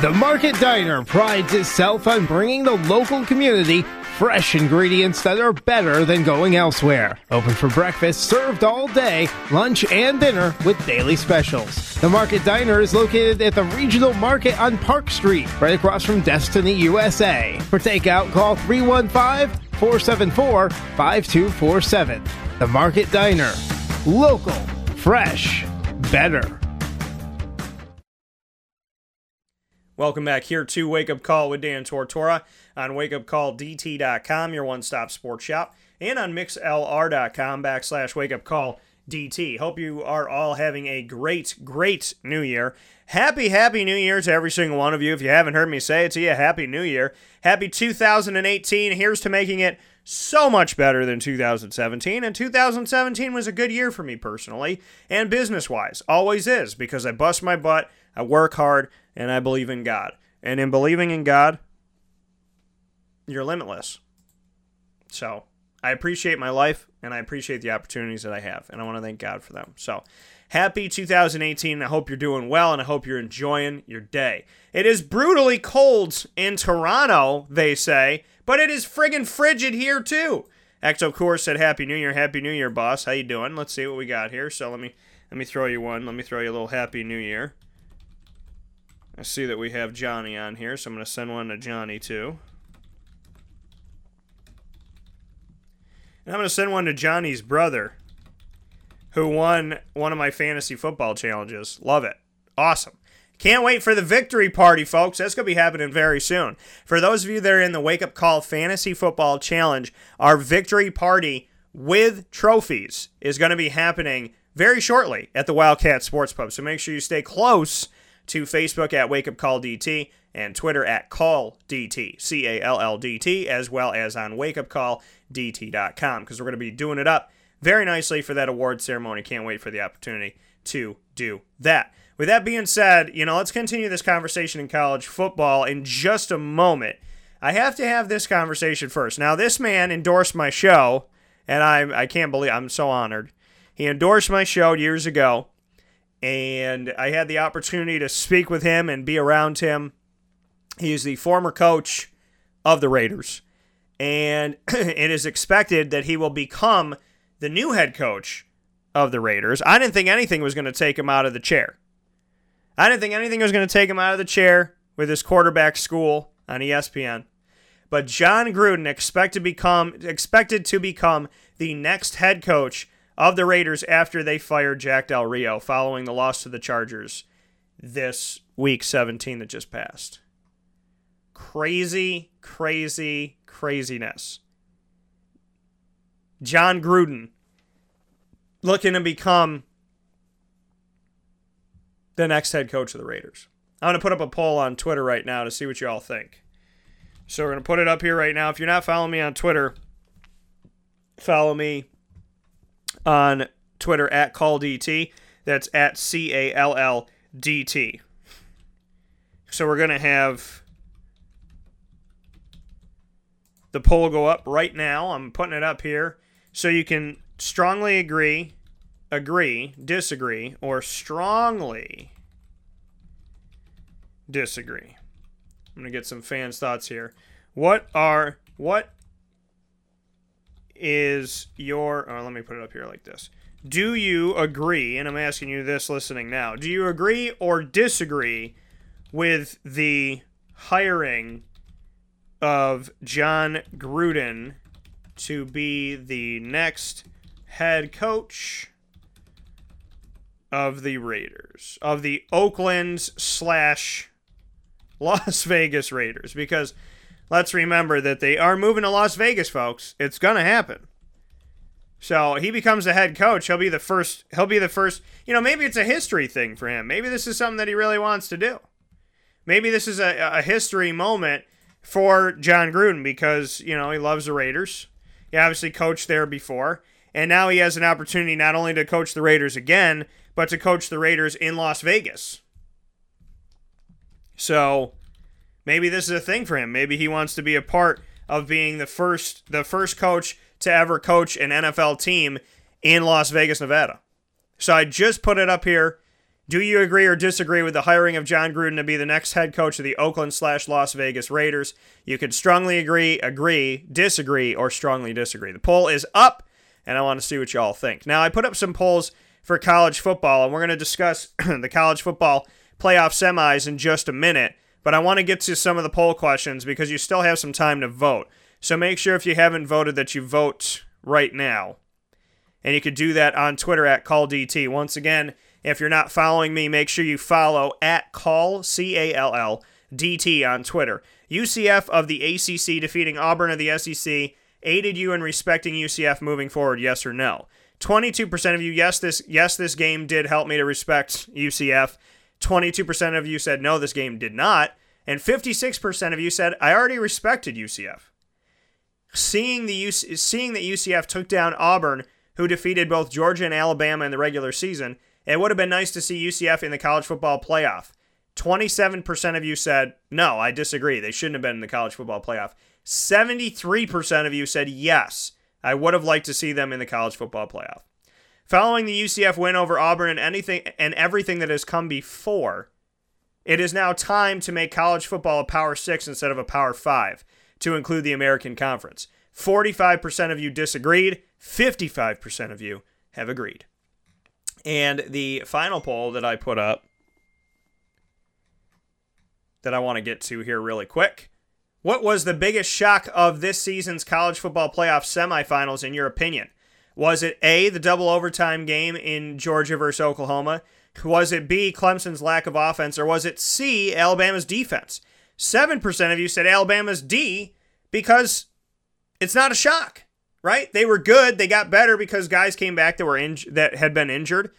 The Market Diner prides itself on bringing the local community fresh ingredients that are better than going elsewhere. Open for breakfast, served all day, lunch, and dinner with daily specials. The Market Diner is located at the Regional Market on Park Street, right across from Destiny USA. For takeout, call 315 474 5247. The Market Diner. Local, fresh, better. Welcome back here to Wake Up Call with Dan Tortora on wakeupcalldt.com, your one stop sports shop, and on mixlr.com backslash wakeupcalldt. Hope you are all having a great, great new year. Happy, happy new year to every single one of you. If you haven't heard me say it to you, happy new year. Happy 2018. Here's to making it so much better than 2017. And 2017 was a good year for me personally and business wise. Always is because I bust my butt, I work hard, and I believe in God. And in believing in God, you're limitless. So I appreciate my life and I appreciate the opportunities that I have, and I want to thank God for them. So, happy 2018. I hope you're doing well, and I hope you're enjoying your day. It is brutally cold in Toronto, they say, but it is friggin' frigid here too. Ecto Core said, "Happy New Year, Happy New Year, boss. How you doing? Let's see what we got here. So let me let me throw you one. Let me throw you a little Happy New Year. I see that we have Johnny on here, so I'm gonna send one to Johnny too." And I'm going to send one to Johnny's brother, who won one of my fantasy football challenges. Love it. Awesome. Can't wait for the victory party, folks. That's going to be happening very soon. For those of you that are in the Wake Up Call Fantasy Football Challenge, our victory party with trophies is going to be happening very shortly at the Wildcat Sports Pub. So make sure you stay close to Facebook at Wake Up Call DT and Twitter at Call DT, C A L L D T, as well as on wakeupcalldt.com because we're going to be doing it up very nicely for that award ceremony. Can't wait for the opportunity to do that. With that being said, you know, let's continue this conversation in college football in just a moment. I have to have this conversation first. Now, this man endorsed my show, and I I can't believe I'm so honored. He endorsed my show years ago, and I had the opportunity to speak with him and be around him. He is the former coach of the Raiders, and <clears throat> it is expected that he will become the new head coach of the Raiders. I didn't think anything was going to take him out of the chair. I didn't think anything was going to take him out of the chair with his quarterback school on ESPN. But Jon Gruden to become expected to become the next head coach of the Raiders after they fired Jack Del Rio following the loss to the Chargers this week 17 that just passed. Crazy, crazy, craziness. Jon Gruden looking to become the next head coach of the Raiders. I'm going to put up a poll on Twitter right now to see what you all think. So we're going to put it up here right now. If you're not following me on Twitter, follow me on Twitter at CallDT. That's at C A L L D T. So we're going to have the poll go up right now. I'm putting it up here. So you can strongly agree, agree, disagree, or strongly disagree. I'm going to get some fans' thoughts here. What are, what is your, oh, let me put it up here like this. Do you agree, and I'm asking you this listening now, do you agree or disagree with the hiring of Jon Gruden to be the next head coach of the Raiders, of the Oakland slash Las <laughs> Vegas Raiders? Because let's remember that they are moving to Las Vegas, folks. It's to happen. So he becomes the head coach. He'll be the first. He'll be the first. You know, maybe it's a history thing for him. Maybe this is something that he really wants to do. Maybe this is a, a history moment for Jon Gruden because you know he loves the Raiders. He obviously coached there before, and now he has an opportunity not only to coach the Raiders again, but to coach the Raiders in Las Vegas. So maybe this is a thing for him. Maybe he wants to be a part of being the first the first coach to ever coach an NFL team in Las Vegas, Nevada. So I just put it up here. Do you agree or disagree with the hiring of Jon Gruden to be the next head coach of the Oakland slash Las Vegas Raiders? You can strongly agree, agree, disagree, or strongly disagree. The poll is up, and I want to see what you all think. Now, I put up some polls for college football, and we're going to discuss <clears throat> the college football playoff semis in just a minute. But I want to get to some of the poll questions because you still have some time to vote. So make sure if you haven't voted that you vote right now. And you could do that on Twitter at CallDT. Once again, if you're not following me, make sure you follow at Call C A L L D T on Twitter. UCF of the ACC defeating Auburn of the SEC aided you in respecting UCF moving forward. Yes or no? 22% of you yes this yes this game did help me to respect UCF. 22% of you said no this game did not, and 56% of you said I already respected UCF. Seeing the UC, seeing that UCF took down Auburn, who defeated both Georgia and Alabama in the regular season, it would have been nice to see UCF in the college football playoff. 27% of you said, no, I disagree. They shouldn't have been in the college football playoff. 73% of you said, yes, I would have liked to see them in the college football playoff. Following the UCF win over Auburn and anything and everything that has come before, it is now time to make college football a Power 6 instead of a Power 5 to include the American Conference. 45% of you disagreed, 55% of you have agreed. And the final poll that I put up that I want to get to here really quick. What was the biggest shock of this season's college football playoff semifinals, in your opinion? Was it A, the double overtime game in Georgia versus Oklahoma? Was it B, Clemson's lack of offense? Or was it C, Alabama's defense? 7% of you said Alabama's D because it's not a shock, right? They were good. They got better because guys came back that were in, that had been injured.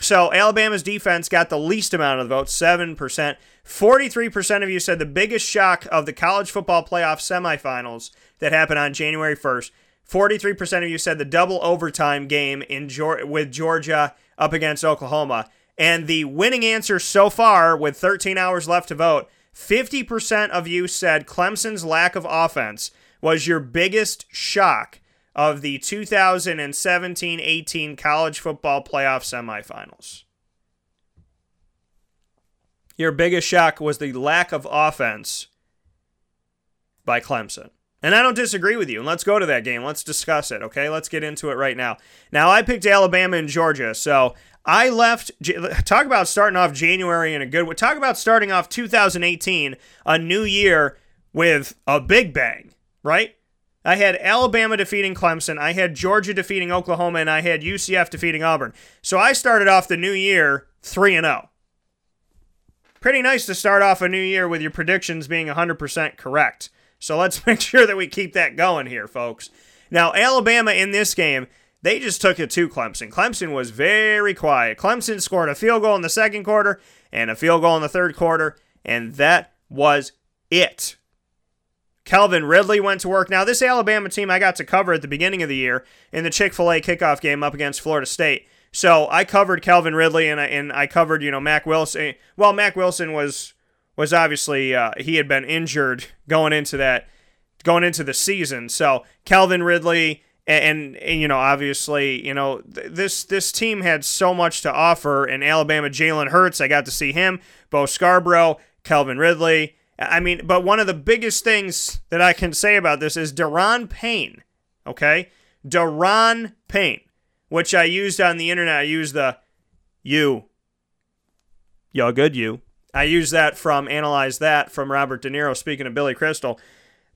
So Alabama's defense got the least amount of the votes, 7%. 43% of you said the biggest shock of the college football playoff semifinals that happened on January 1st. 43% of you said the double overtime game in with Georgia up against Oklahoma. And the winning answer so far, with 13 hours left to vote, 50% of you said Clemson's lack of offense was your biggest shock of the 2017 18 college football playoff semifinals. Your biggest shock was the lack of offense by Clemson. And I don't disagree with you. And let's go to that game. Let's discuss it, okay? Let's get into it right now. Now, I picked Alabama and Georgia. So I left. Talk about starting off January in a good way. Talk about starting off 2018, a new year, with a big bang, right? I had Alabama defeating Clemson, I had Georgia defeating Oklahoma, and I had UCF defeating Auburn. So I started off the new year 3 and 0. Pretty nice to start off a new year with your predictions being 100% correct. So let's <laughs> make sure that we keep that going here, folks. Now, Alabama in this game, they just took it to Clemson. Clemson was very quiet. Clemson scored a field goal in the second quarter and a field goal in the third quarter, and that was it. Calvin Ridley went to work. Now, this Alabama team I got to cover at the beginning of the year in the Chick fil A kickoff game up against Florida State. So I covered Calvin Ridley and I, and I covered, you know, Mac Wilson. Well, Mac Wilson was was obviously uh, he had been injured going into that going into the season. So Calvin Ridley and, and, you know obviously you know th- this this team had so much to offer. And Alabama Jalen Hurts, I got to see him. Bo Scarborough, Calvin Ridley. I mean, but one of the biggest things that I can say about this is Daron Payne. Okay? Daron Payne, which I used on the internet. I used the you. Y'all good you. I used that from Analyze That from Robert De Niro, speaking of Billy Crystal.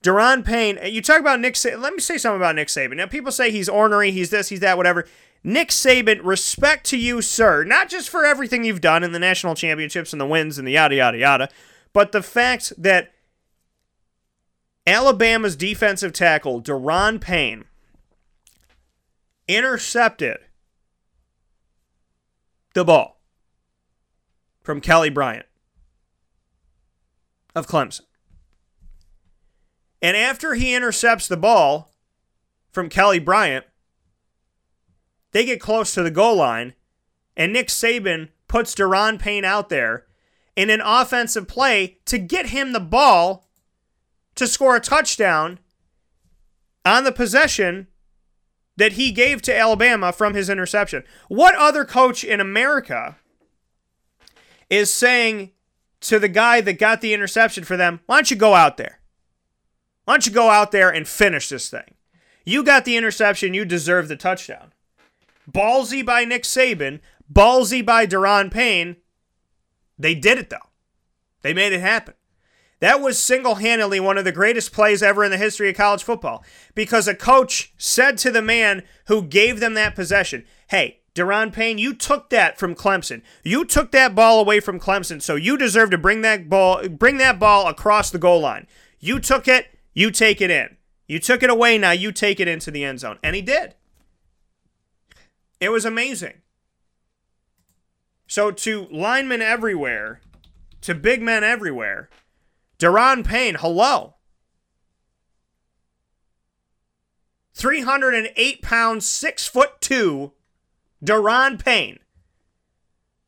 Daron Payne, you talk about Nick Saban. Let me say something about Nick Saban. Now, people say he's ornery, he's this, he's that, whatever. Nick Saban, respect to you, sir. Not just for everything you've done in the national championships and the wins and the yada, yada, yada, but the fact that Alabama's defensive tackle, Daron Payne, intercepted the ball from Kelly Bryant of Clemson. And after he intercepts the ball from Kelly Bryant, they get close to the goal line, and Nick Saban puts Daron Payne out there in an offensive play to get him the ball to score a touchdown on the possession that he gave to Alabama from his interception. What other coach in America is saying to the guy that got the interception for them, why don't you go out there? Why don't you go out there and finish this thing? You got the interception, you deserve the touchdown. Ballsy by Nick Saban, ballsy by Daron Payne, they did it, though. They made it happen. That was single handedly one of the greatest plays ever in the history of college football because a coach said to the man who gave them that possession, Hey, Daron Payne, you took that from Clemson. You took that ball away from Clemson, so you deserve to bring that ball bring that ball across the goal line. You took it, you take it in. You took it away, now you take it into the end zone. And he did. It was amazing. So to linemen everywhere, to big men everywhere, Daron Payne, hello. 308 pounds, 6 foot 2, Daron Payne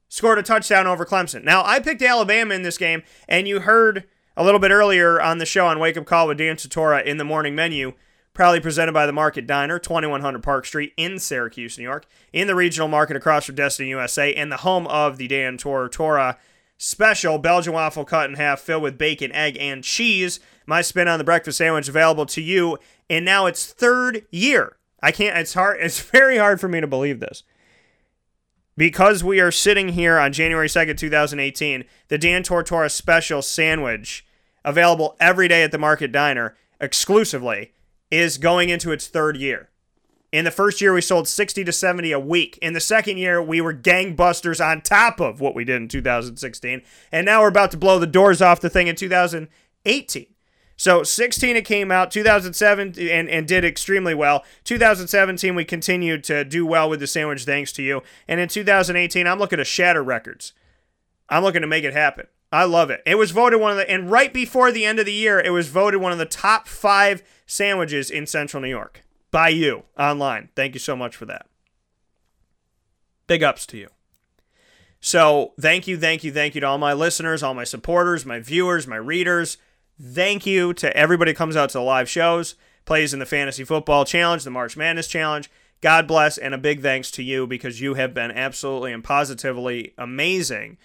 scored a touchdown over Clemson. Now, I picked Alabama in this game, and you heard a little bit earlier on the show on Wake Up Call with Dan Tortora in the morning menu. Proudly presented by the Market Diner, 2100 Park Street in Syracuse, New York, in the regional market across from Destiny USA, and the home of the Dan Tortora special Belgian waffle cut in half, filled with bacon, egg, and cheese. My spin on the breakfast sandwich available to you and now its third year. I can't. It's hard. It's <laughs> very hard for me to believe this. Because we are sitting here on January 2nd, 2018, the Dan Tortora special sandwich, available every day at the Market Diner exclusively, is going into its third year. In the first year, we sold 60 to 70 a week. In the second year, we were gangbusters on top of what we did in 2016. And now we're about to blow the doors off the thing in 2018. So 16 it came out, 2007 and, and did extremely well. 2017 we continued to do well with the sandwich thanks to you. And in 2018 I'm looking to shatter records. I'm looking to make it happen. I love it. It was voted one of the and right before the end of the year it was voted one of the top 5 sandwiches in Central New York by you online. Thank you so much for that. Big ups to you. So, thank you, thank you, thank you to all my listeners, all my supporters, my viewers, my readers Thank you to everybody who comes out to the live shows, plays in the Fantasy Football Challenge, the March Madness Challenge. God bless, and a big thanks to you because you have been absolutely and positively amazing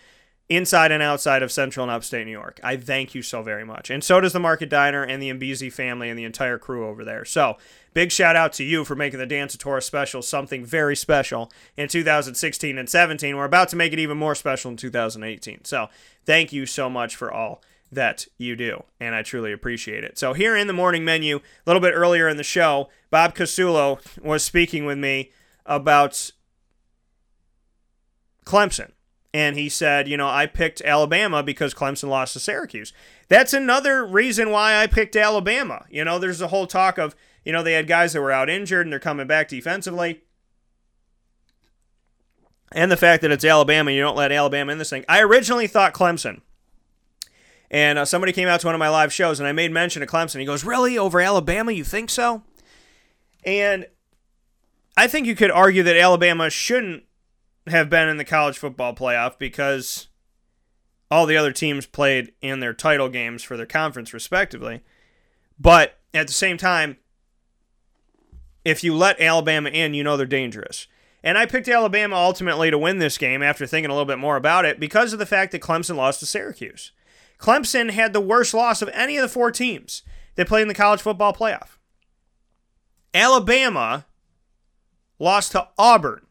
inside and outside of Central and Upstate New York. I thank you so very much. And so does the Market Diner and the Mbizi family and the entire crew over there. So, big shout out to you for making the Dan Tortora special something very special in 2016 and 17. We're about to make it even more special in 2018. So, thank you so much for all that you do, and I truly appreciate it. So, here in the morning menu, a little bit earlier in the show, Bob Casullo was speaking with me about Clemson. And he said, you know, I picked Alabama because Clemson lost to Syracuse. That's another reason why I picked Alabama. You know, there's a whole talk of, you know, they had guys that were out injured and they're coming back defensively. And the fact that it's Alabama, you don't let Alabama in this thing. I originally thought Clemson and uh, somebody came out to one of my live shows, and I made mention of Clemson. He goes, Really? Over Alabama? You think so? And I think you could argue that Alabama shouldn't have been in the college football playoff because all the other teams played in their title games for their conference, respectively. But at the same time, if you let Alabama in, you know they're dangerous. And I picked Alabama ultimately to win this game after thinking a little bit more about it because of the fact that Clemson lost to Syracuse. Clemson had the worst loss of any of the four teams that played in the college football playoff. Alabama lost to Auburn.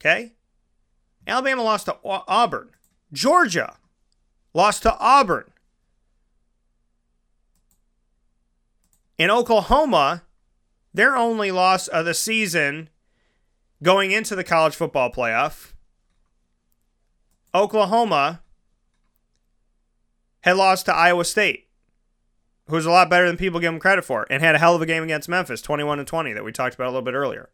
Okay? Alabama lost to Auburn. Georgia lost to Auburn. In Oklahoma, their only loss of the season going into the college football playoff, Oklahoma had lost to Iowa State, who's a lot better than people give them credit for, and had a hell of a game against Memphis, 21 to 20, that we talked about a little bit earlier.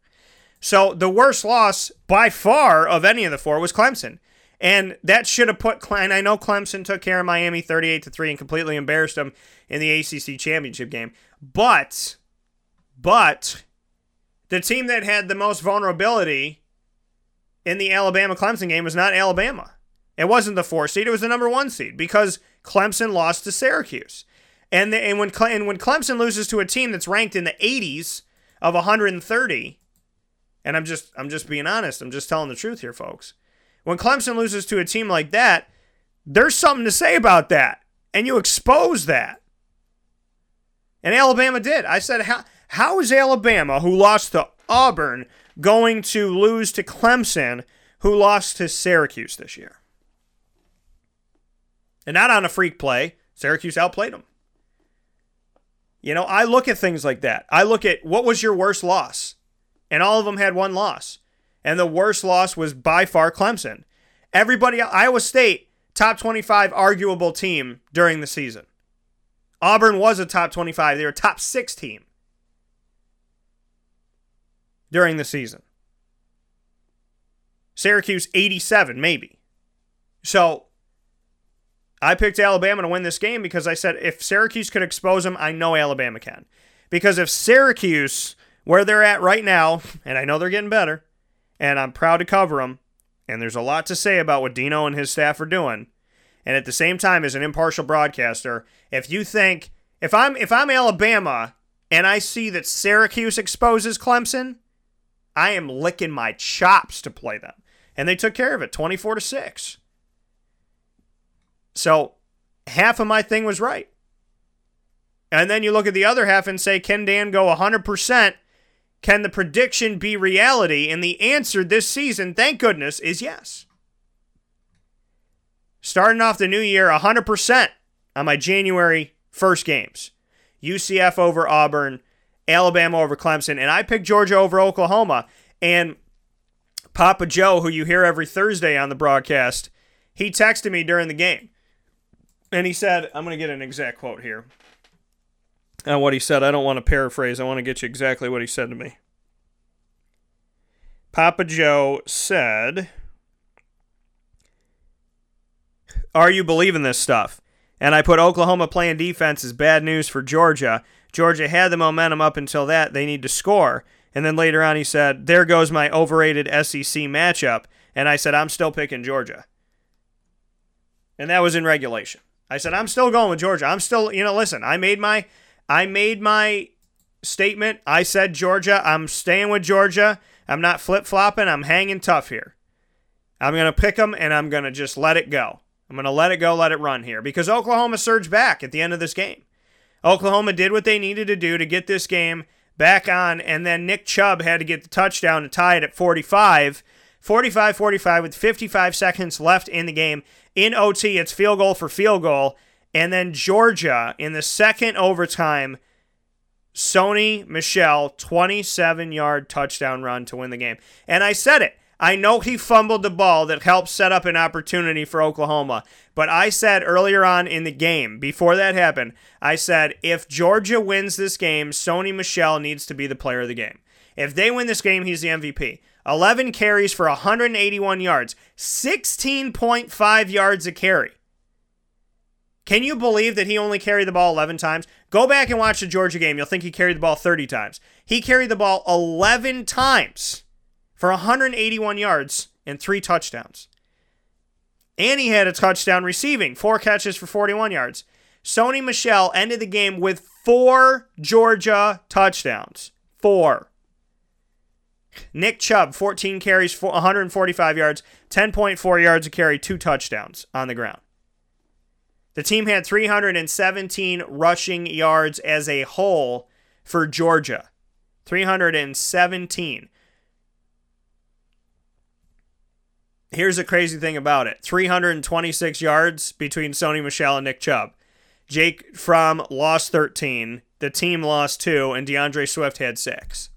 So the worst loss by far of any of the four was Clemson. And that should have put Klein. I know Clemson took care of Miami 38 to 3 and completely embarrassed them in the ACC championship game. But but the team that had the most vulnerability in the Alabama Clemson game was not Alabama. It wasn't the 4 seed, it was the number 1 seed because Clemson lost to Syracuse. And, the, and, when, and when Clemson loses to a team that's ranked in the 80s of 130, and I'm just I'm just being honest, I'm just telling the truth here, folks. When Clemson loses to a team like that, there's something to say about that. And you expose that. And Alabama did. I said, how, how is Alabama, who lost to Auburn, going to lose to Clemson, who lost to Syracuse this year? And not on a freak play. Syracuse outplayed them. You know, I look at things like that. I look at what was your worst loss? And all of them had one loss. And the worst loss was by far Clemson. Everybody, Iowa State, top 25 arguable team during the season. Auburn was a top 25. They were top six team during the season. Syracuse, 87, maybe. So I picked Alabama to win this game because I said if Syracuse could expose them, I know Alabama can. Because if Syracuse, where they're at right now, and I know they're getting better, and I'm proud to cover them, and there's a lot to say about what Dino and his staff are doing. And at the same time, as an impartial broadcaster, if you think if I'm if I'm Alabama and I see that Syracuse exposes Clemson, I am licking my chops to play them. And they took care of it 24 to 6. So half of my thing was right. And then you look at the other half and say, can Dan go 100%? Can the prediction be reality? And the answer this season, thank goodness, is yes. Starting off the new year 100% on my January 1st games. UCF over Auburn, Alabama over Clemson, and I picked Georgia over Oklahoma. And Papa Joe, who you hear every Thursday on the broadcast, he texted me during the game. And he said, I'm going to get an exact quote here. And what he said, I don't want to paraphrase, I want to get you exactly what he said to me. Papa Joe said, Are you believing this stuff? And I put Oklahoma playing defense is bad news for Georgia. Georgia had the momentum up until that. They need to score. And then later on, he said, There goes my overrated SEC matchup. And I said, I'm still picking Georgia. And that was in regulation. I said, I'm still going with Georgia. I'm still, you know, listen, I made my I made my statement. I said Georgia. I'm staying with Georgia. I'm not flip flopping. I'm hanging tough here. I'm going to pick them and I'm going to just let it go. I'm going to let it go, let it run here because Oklahoma surged back at the end of this game. Oklahoma did what they needed to do to get this game back on, and then Nick Chubb had to get the touchdown to tie it at 45. 45 45 with 55 seconds left in the game. In OT, it's field goal for field goal. And then Georgia in the second overtime, Sony Michel 27 yard touchdown run to win the game. And I said it. I know he fumbled the ball that helped set up an opportunity for Oklahoma. But I said earlier on in the game, before that happened, I said if Georgia wins this game, Sony Michel needs to be the player of the game. If they win this game, he's the MVP. 11 carries for 181 yards, 16.5 yards a carry. Can you believe that he only carried the ball 11 times? Go back and watch the Georgia game. You'll think he carried the ball 30 times. He carried the ball 11 times for 181 yards and three touchdowns. And he had a touchdown receiving, four catches for 41 yards. Sony Michel ended the game with four Georgia touchdowns. Four. Nick Chubb, 14 carries, 145 yards, 10.4 yards a carry, two touchdowns on the ground. The team had 317 rushing yards as a whole for Georgia. 317. Here's the crazy thing about it 326 yards between Sony Michel and Nick Chubb. Jake Fromm lost 13, the team lost two, and D'Andre Swift had six.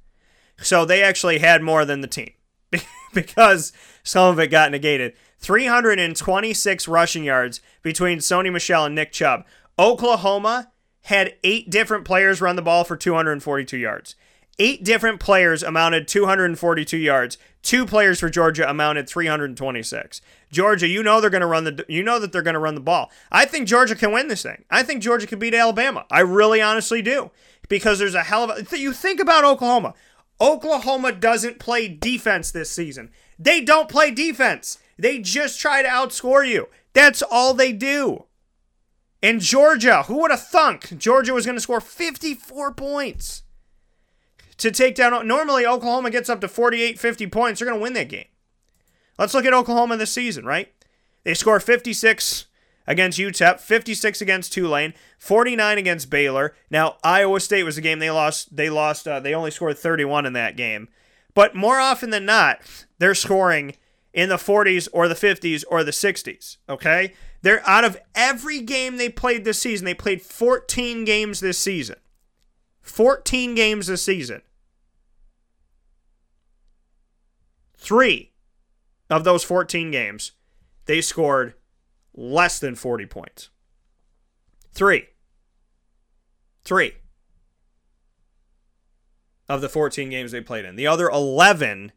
So they actually had more than the team <laughs> because some of it got negated. 326 rushing yards between Sony Michel and Nick Chubb. Oklahoma had eight different players run the ball for 242 yards. Eight different players amounted 242 yards. Two players for Georgia amounted 326. Georgia, you know they're going to run the you know that they're going to run the ball. I think Georgia can win this thing. I think Georgia can beat Alabama. I really honestly do. Because there's a hell of a you think about Oklahoma. Oklahoma doesn't play defense this season. They don't play defense. They just try to outscore you. That's all they do. And Georgia, who would have thunk Georgia was going to score 54 points? to take down. Normally, Oklahoma gets up to 48, 50 points. They're going to win that game. Let's look at Oklahoma this season, right? They score 56 against UTEP, 56 against Tulane, 49 against Baylor. Now, Iowa State was a game they lost. They lost. Uh, they only scored 31 in that game. But more often than not, they're scoring in the 40s or the 50s or the 60s. Okay? They're out of every game they played this season, they played 14 games this season. 14 games this season. Three of those 14 games, they scored less than 40 points. Three. Three of the 14 games they played in. The other 11,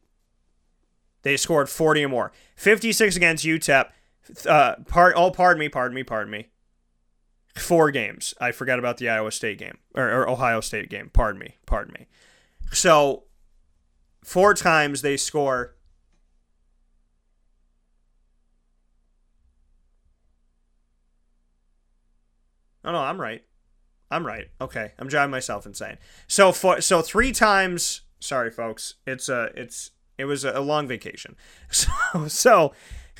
they scored 40 or more. 56 against UTEP. Uh, part, oh, pardon me, pardon me, pardon me. Four games. I forgot about the Iowa State game or, or Ohio State game. Pardon me, pardon me. So four times they score. Oh no, I'm right. I'm right. Okay, I'm driving myself insane. So for so three times. Sorry, folks. It's a it's it was a long vacation. <laughs> So so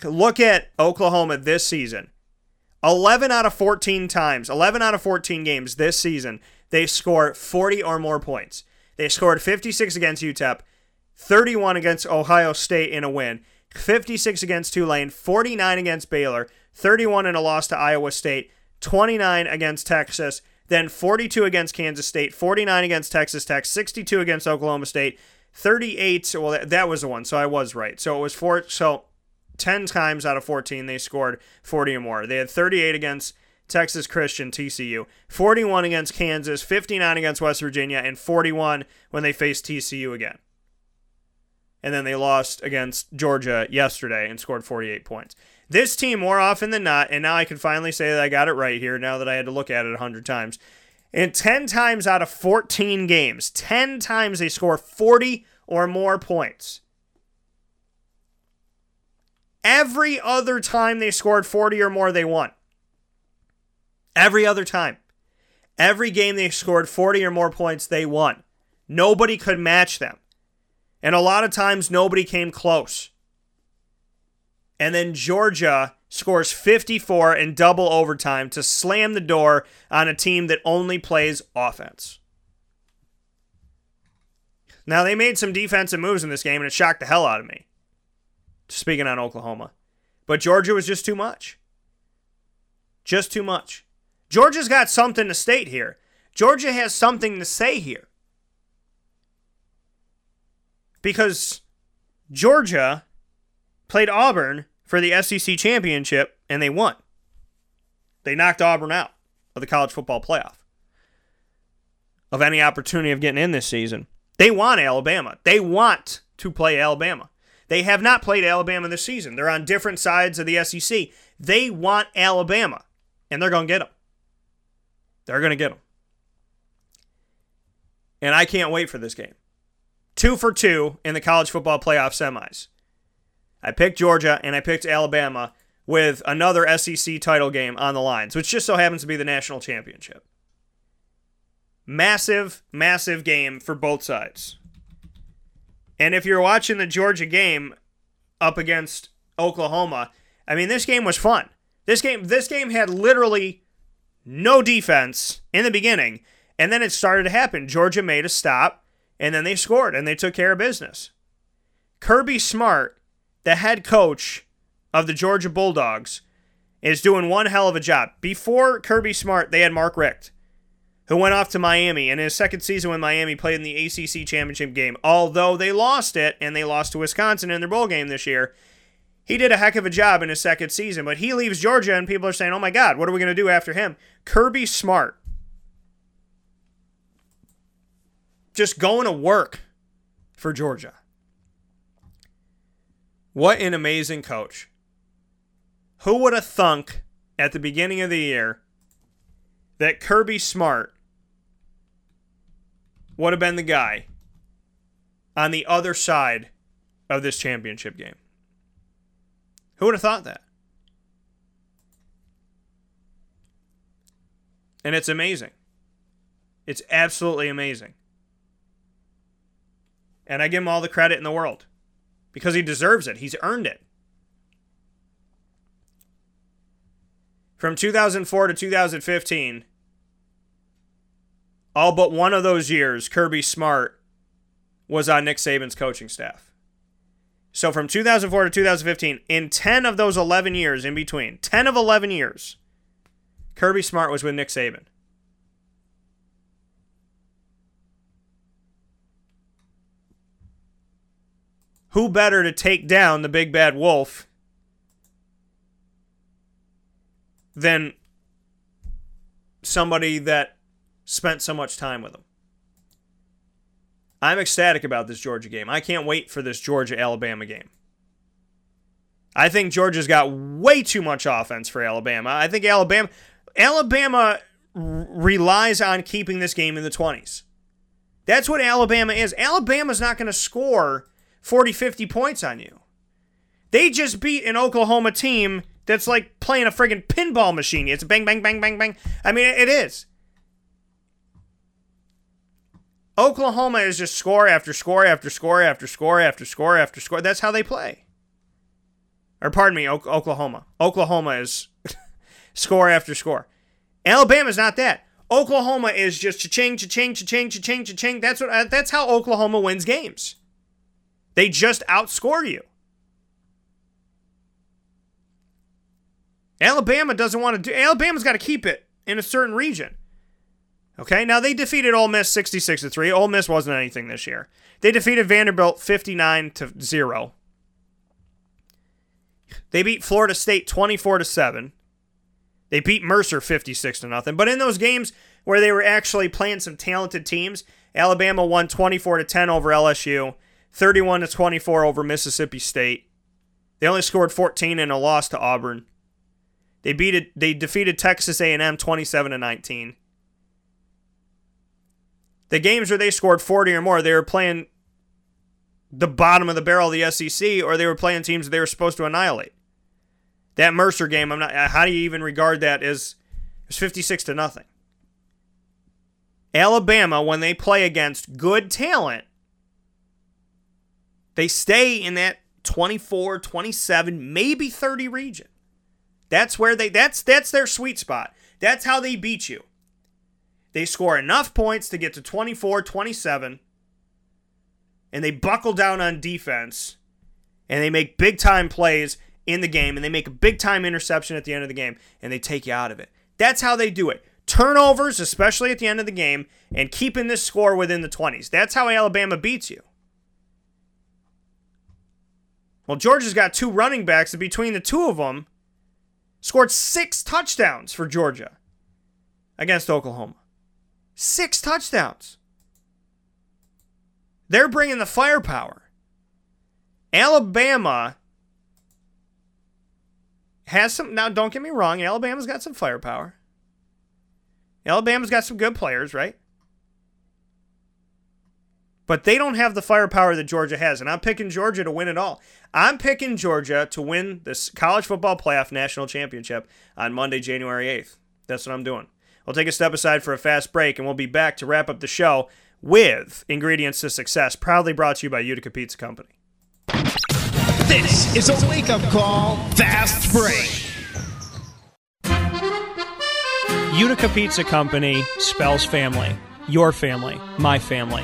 look at Oklahoma this season. 11 out of 14 times, 11 out of 14 games this season, they score 40 or more points. They scored 56 against UTEP, 31 against Ohio State in a win, 56 against Tulane, 49 against Baylor, 31 in a loss to Iowa State, 29 against Texas, then 42 against Kansas State, 49 against Texas Tech, 62 against Oklahoma State, 38. Well, that, that was the one, so I was right. So it was four. So 10 times out of 14 they scored 40 or more. They had 38 against Texas Christian TCU, 41 against Kansas, 59 against West Virginia, and 41 when they faced TCU again. And then they lost against Georgia yesterday and scored 48 points. This team, more often than not, and now I can finally say that I got it right here now that I had to look at it 100 times. And 10 times out of 14 games, 10 times they score 40 or more points. Every other time they scored 40 or more, they won. Every other time. Every game they scored 40 or more points, they won. Nobody could match them. And a lot of times, nobody came close. And then Georgia scores 54 in double overtime to slam the door on a team that only plays offense. Now, they made some defensive moves in this game, and it shocked the hell out of me. Speaking on Oklahoma. But Georgia was just too much. Just too much. Georgia's got something to state here. Georgia has something to say here. Because Georgia played Auburn for the SEC championship and they won. They knocked Auburn out of the college football playoff, of any opportunity of getting in this season. They want Alabama. They want to play Alabama. They have not played Alabama this season. They're on different sides of the SEC. They want Alabama, and they're going to get them. They're going to get them. And I can't wait for this game. Two for two in the college football playoff semis. I picked Georgia and I picked Alabama with another SEC title game on the lines, which just so happens to be the national championship. Massive, massive game for both sides. And if you're watching the Georgia game up against Oklahoma, I mean this game was fun. This game this game had literally no defense in the beginning, and then it started to happen. Georgia made a stop, and then they scored and they took care of business. Kirby Smart, the head coach of the Georgia Bulldogs, is doing one hell of a job. Before Kirby Smart, they had Mark Richt who went off to Miami. And his second season when Miami played in the ACC championship game, although they lost it and they lost to Wisconsin in their bowl game this year, he did a heck of a job in his second season. But he leaves Georgia, and people are saying, oh my God, what are we going to do after him? Kirby Smart. Just going to work for Georgia. What an amazing coach. Who would have thunk at the beginning of the year that Kirby Smart would have been the guy on the other side of this championship game. Who would have thought that? And it's amazing. It's absolutely amazing. And I give him all the credit in the world because he deserves it. He's earned it. From 2004 to 2015, all but one of those years, Kirby Smart was on Nick Saban's coaching staff. So from 2004 to 2015, in 10 of those 11 years in between, 10 of 11 years, Kirby Smart was with Nick Saban. Who better to take down the big bad wolf than somebody that spent so much time with him. I'm ecstatic about this Georgia game. I can't wait for this Georgia Alabama game. I think Georgia's got way too much offense for Alabama. I think Alabama Alabama relies on keeping this game in the 20s. That's what Alabama is. Alabama's not going to score 40, 50 points on you. They just beat an Oklahoma team that's like playing a friggin' pinball machine. It's bang, bang, bang, bang, bang. I mean, it is. Oklahoma is just score after score after score after score after score after score. That's how they play. Or pardon me, Oklahoma. Oklahoma is <laughs> score after score. Alabama's not that. Oklahoma is just cha-ching, cha-ching, cha-ching, cha-ching, cha-ching. That's what. Uh, that's how Oklahoma wins games. They just outscore you. Alabama doesn't want to do. Alabama's got to keep it in a certain region. Okay, now they defeated Ole Miss 66 to 3. Ole Miss wasn't anything this year. They defeated Vanderbilt 59 to 0. They beat Florida State 24 to 7. They beat Mercer 56 to nothing. But in those games where they were actually playing some talented teams, Alabama won 24 to 10 over LSU, 31 to 24 over Mississippi State. They only scored 14 in a loss to Auburn. They beat it, they defeated Texas A&M 27 to 19. The games where they scored 40 or more, they were playing the bottom of the barrel of the SEC or they were playing teams they were supposed to annihilate. That Mercer game, I'm not. Uh, how do you even regard that as? It's 56 to nothing. Alabama, when they play against good talent, they stay in that 24, 27, maybe 30 region. That's where they that's that's their sweet spot. That's how they beat you. They score enough points to get to 24, 27 and they buckle down on defense and they make big time plays in the game and they make a big time interception at the end of the game and they take you out of it. That's how they do it. Turnovers, especially at the end of the game, and keeping this score within the 20s. That's how Alabama beats you. Well, Georgia's got two running backs, and between the two of them, scored six touchdowns for Georgia against Oklahoma. Six touchdowns. They're bringing the firepower. Alabama has some. Now, don't get me wrong. Alabama's got some firepower. Alabama's got some good players, right? But they don't have the firepower that Georgia has. And I'm picking Georgia to win it all. I'm picking Georgia to win this college football playoff national championship on Monday, January 8th. That's what I'm doing. We'll take a step aside for a fast break, and we'll be back to wrap up the show with Ingredients to Success, proudly brought to you by Utica Pizza Company. This is a wake up call, fast break. Utica Pizza Company spells family. Your family, my family,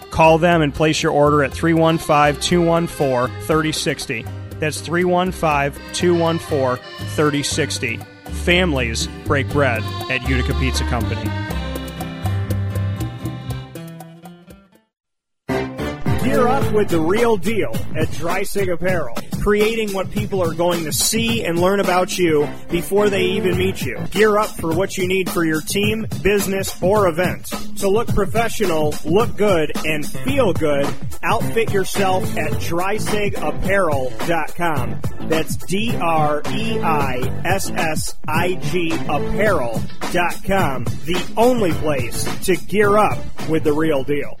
Call them and place your order at 315 214 3060. That's 315 214 3060. Families break bread at Utica Pizza Company. Gear up with the real deal at Dreissig Apparel, creating what people are going to see and learn about you before they even meet you. Gear up for what you need for your team, business, or event. To look professional, look good, and feel good, outfit yourself at dreissigapparel.com. That's D R E I S S I G apparel.com. The only place to gear up with the real deal.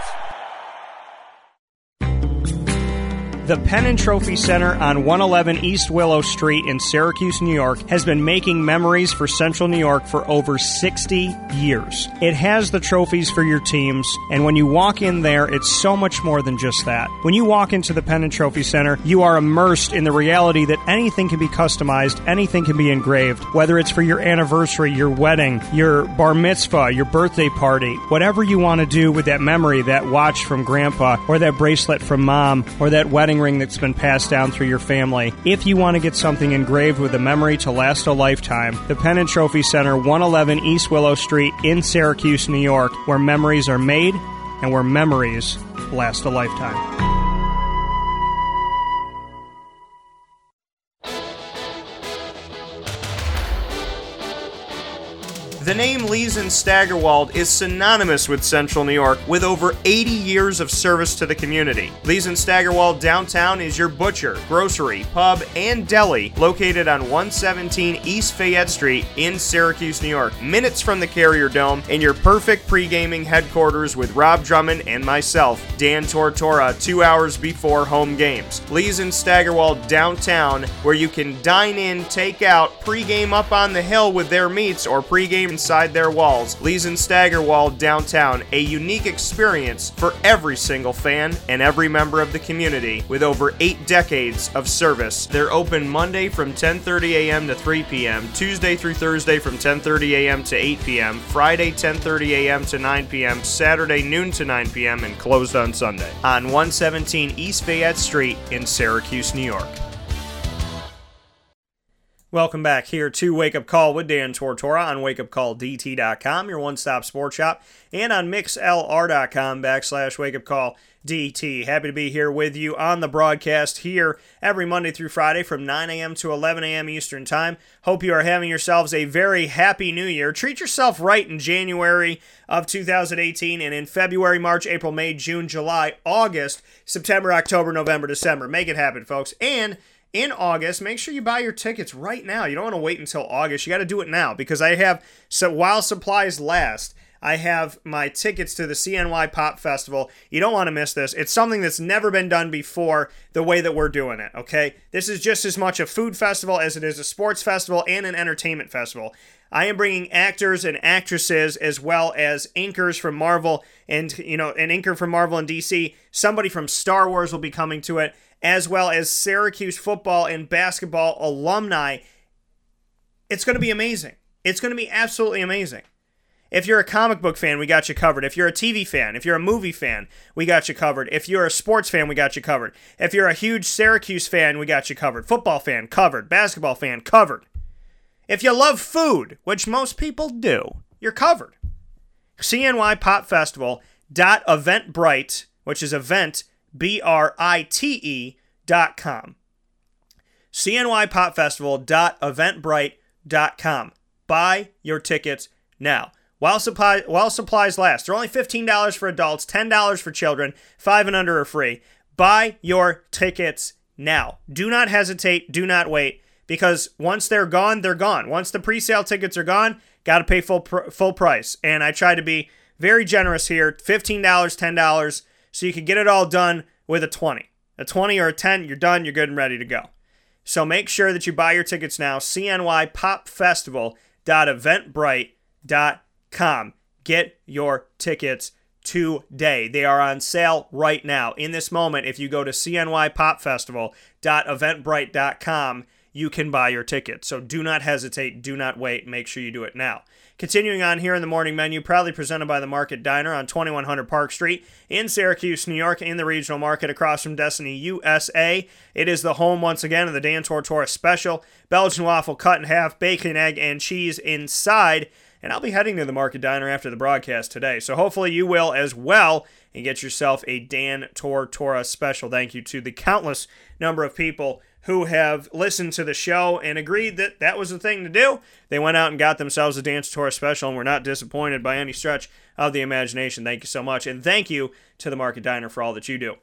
The Penn and Trophy Center on 111 East Willow Street in Syracuse, New York has been making memories for Central New York for over 60 years. It has the trophies for your teams, and when you walk in there, it's so much more than just that. When you walk into the Penn and Trophy Center, you are immersed in the reality that anything can be customized, anything can be engraved, whether it's for your anniversary, your wedding, your bar mitzvah, your birthday party, whatever you want to do with that memory, that watch from grandpa, or that bracelet from mom, or that wedding wedding ring that's been passed down through your family. If you want to get something engraved with a memory to last a lifetime, the Pen and Trophy Center, 111 East Willow Street in Syracuse, New York, where memories are made and where memories last a lifetime. The name Lees and Staggerwald is synonymous with Central New York with over 80 years of service to the community. Lees and Staggerwald downtown is your butcher, grocery, pub, and deli located on 117 East Fayette Street in Syracuse, New York, minutes from the Carrier Dome, and your perfect pre-gaming headquarters with Rob Drummond and myself, Dan Tortora, two hours before home games. Lees and Staggerwald downtown, where you can dine in, take out, pre-game up on the hill with their meats, or pre-game inside their walls. Lees and Staggerwald downtown, a unique experience for every single fan and every member of the community with over eight decades of service. They're open Monday from 10:30 a.m. to 3 p.m., Tuesday through Thursday from 10:30 a.m. to 8 p.m., Friday 10:30 a.m. to 9 p.m., Saturday noon to 9 p.m., and closed on Sunday. On 117 East Fayette Street in Syracuse, New York. Welcome back here to Wake Up Call with Dan Tortora on wakeupcalldt.com, your one stop sports shop, and on mixlr.com backslash wakeupcalldt. Happy to be here with you on the broadcast here every Monday through Friday from 9 a.m. to 11 a.m. Eastern Time. Hope you are having yourselves a very happy new year. Treat yourself right in January of 2018 and in February, March, April, May, June, July, August, September, October, November, December. Make it happen, folks. And in August. Make sure you buy your tickets right now. You don't want to wait until August. You got to do it now because I have so while supplies last. I have my tickets to the CNY Pop Festival. You don't want to miss this. It's something that's never been done before the way that we're doing it, okay? This is just as much a food festival as it is a sports festival and an entertainment festival. I am bringing actors and actresses as well as anchors from Marvel and, you know, an anchor from Marvel and DC. Somebody from Star Wars will be coming to it as well as Syracuse football and basketball alumni. It's going to be amazing. It's going to be absolutely amazing. If you're a comic book fan, we got you covered. If you're a TV fan, if you're a movie fan, we got you covered. If you're a sports fan, we got you covered. If you're a huge Syracuse fan, we got you covered. Football fan, covered. Basketball fan, covered. If you love food, which most people do, you're covered. CNY Pop Festival dot Eventbrite, which is event B R I T E dot com. CNYPopFestival.eventbrite.com. Buy your tickets now. While, supply, while supplies last. They're only $15 for adults, $10 for children, 5 and under are free. Buy your tickets now. Do not hesitate, do not wait, because once they're gone, they're gone. Once the pre sale tickets are gone, got to pay full, pr- full price. And I try to be very generous here $15, $10 so you can get it all done with a 20. A 20 or a 10, you're done, you're good and ready to go. So make sure that you buy your tickets now. CNYPopFestival.eventbrite.com. Get your tickets today. They are on sale right now. In this moment, if you go to CNYPopFestival.eventbrite.com, you can buy your ticket. So do not hesitate, do not wait. Make sure you do it now. Continuing on here in the morning menu, proudly presented by the Market Diner on 2100 Park Street in Syracuse, New York, in the regional market across from Destiny USA. It is the home once again of the Dan Tortora special Belgian waffle cut in half, bacon, egg, and cheese inside. And I'll be heading to the Market Diner after the broadcast today. So hopefully you will as well and get yourself a Dan Tortora special. Thank you to the countless number of people who have listened to the show and agreed that that was the thing to do. They went out and got themselves a Dance Tour special and were not disappointed by any stretch of the imagination. Thank you so much. And thank you to the Market Diner for all that you do.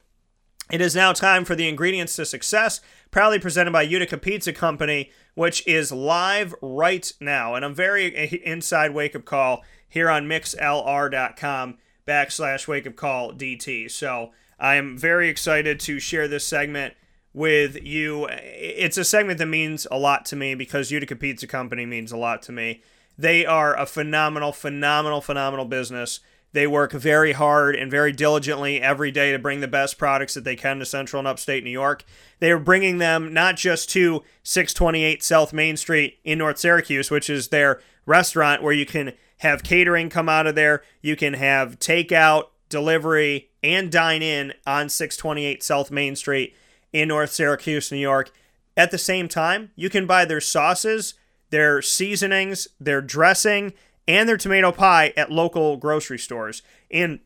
It is now time for the ingredients to success, proudly presented by Utica Pizza Company, which is live right now. And I'm very inside wake up call here on mixlr.com backslash wake up call DT. So I am very excited to share this segment with you. It's a segment that means a lot to me because Utica Pizza Company means a lot to me. They are a phenomenal, phenomenal, phenomenal business. They work very hard and very diligently every day to bring the best products that they can to Central and Upstate New York. They are bringing them not just to 628 South Main Street in North Syracuse, which is their restaurant where you can have catering come out of there, you can have takeout, delivery, and dine in on 628 South Main Street in North Syracuse, New York. At the same time, you can buy their sauces, their seasonings, their dressing, and their tomato pie at local grocery stores in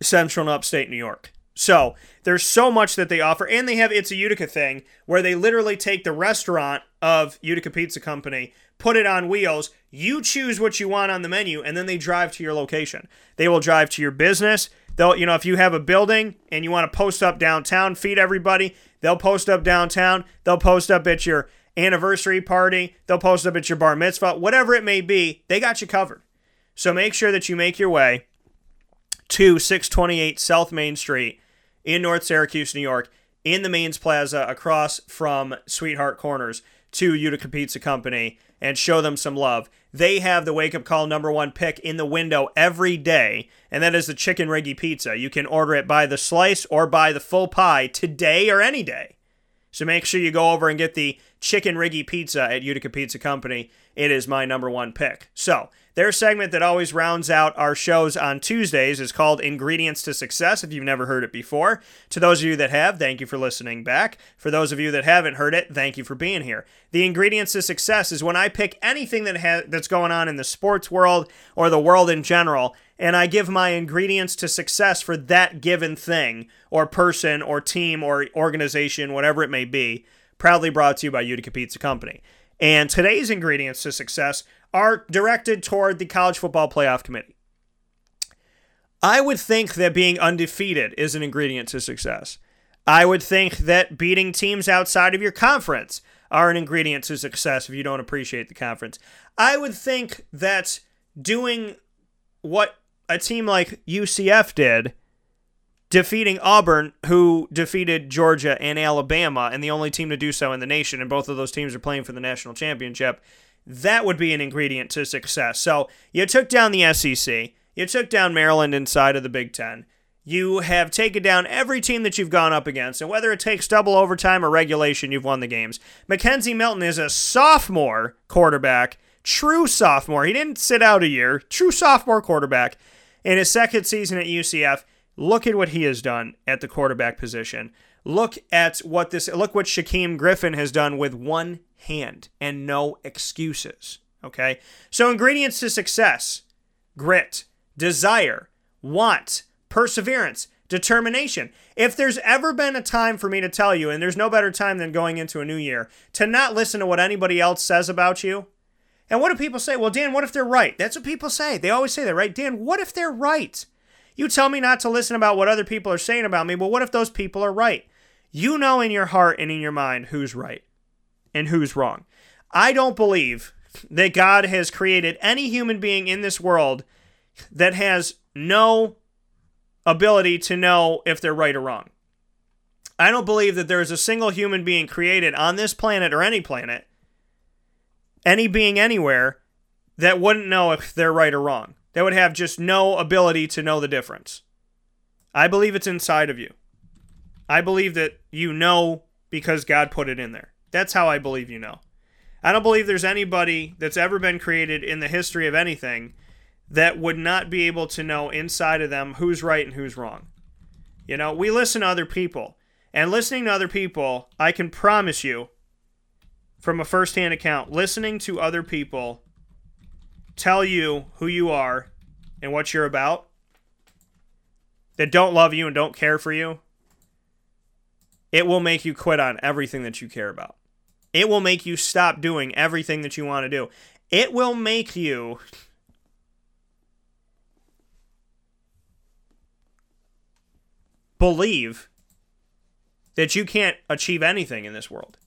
central and upstate New York. So there's so much that they offer, and they have It's a Utica thing where they literally take the restaurant of Utica Pizza Company, put it on wheels. You choose what you want on the menu, and then they drive to your location. They will drive to your business. They'll, you know, if you have a building and you want to post up downtown, feed everybody, they'll post up downtown. They'll post up at your anniversary party. They'll post up at your bar mitzvah, whatever it may be. They got you covered. So make sure that you make your way to 628 South Main Street in North Syracuse, New York, in the Mains Plaza across from Sweetheart Corners to Utica Pizza Company and show them some love. They have the wake up call number one pick in the window every day, and that is the Chicken Riggy Pizza. You can order it by the slice or by the full pie today or any day. So make sure you go over and get the Chicken Riggy Pizza at Utica Pizza Company. It is my number one pick. So their segment that always rounds out our shows on Tuesdays is called Ingredients to Success, if you've never heard it before. To those of you that have, thank you for listening back. For those of you that haven't heard it, thank you for being here. The Ingredients to Success is when I pick anything that ha- that's going on in the sports world or the world in general, and I give my ingredients to success for that given thing or person or team or organization, whatever it may be. Proudly brought to you by Utica Pizza Company. And today's ingredients to success are directed toward the College Football Playoff Committee. I would think that being undefeated is an ingredient to success. I would think that beating teams outside of your conference are an ingredient to success if you don't appreciate the conference. I would think that doing what a team like UCF did, defeating Auburn, who defeated Georgia and Alabama, and the only team to do so in the nation, and both of those teams are playing for the national championship, that would be an ingredient to success. So you took down the SEC, you took down Maryland inside of the Big Ten. You have taken down every team that you've gone up against, and whether it takes double overtime or regulation, you've won the games. McKenzie Milton is a sophomore quarterback, true sophomore. He didn't sit out a year, true sophomore quarterback. In his second season at UCF, look at what he has done at the quarterback position. Look at what this look what Shaquem Griffin has done with one hand and no excuses. Okay? So ingredients to success: grit, desire, want, perseverance, determination. If there's ever been a time for me to tell you, and there's no better time than going into a new year, to not listen to what anybody else says about you. And what do people say? Well, Dan, what if they're right? That's what people say. They always say that, right? Dan, what if they're right? You tell me not to listen about what other people are saying about me, but what if those people are right? You know in your heart and in your mind who's right and who's wrong. I don't believe that God has created any human being in this world that has no ability to know if they're right or wrong. I don't believe that there is a single human being created on this planet or any planet, any being anywhere, that wouldn't know if they're right or wrong. They would have just no ability to know the difference. I believe it's inside of you. I believe that you know because God put it in there. That's how I believe you know. I don't believe there's anybody that's ever been created in the history of anything that would not be able to know inside of them who's right and who's wrong. You know, we listen to other people, and listening to other people, I can promise you from a first hand account, listening to other people tell you who you are and what you're about that don't love you and don't care for you, it will make you quit on everything that you care about. It will make you stop doing everything that you want to do. It will make you believe that you can't achieve anything in this world.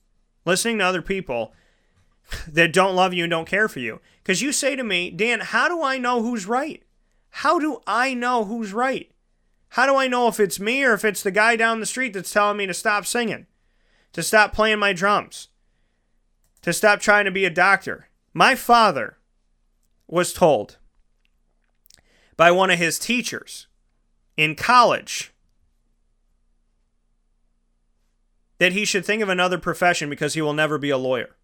Listening to other people that don't love you and don't care for you. Because you say to me, Dan, how do I know who's right? How do I know who's right? How do I know if it's me or if it's the guy down the street that's telling me to stop singing, to stop playing my drums, to stop trying to be a doctor? My father was told by one of his teachers in college that he should think of another profession because he will never be a lawyer.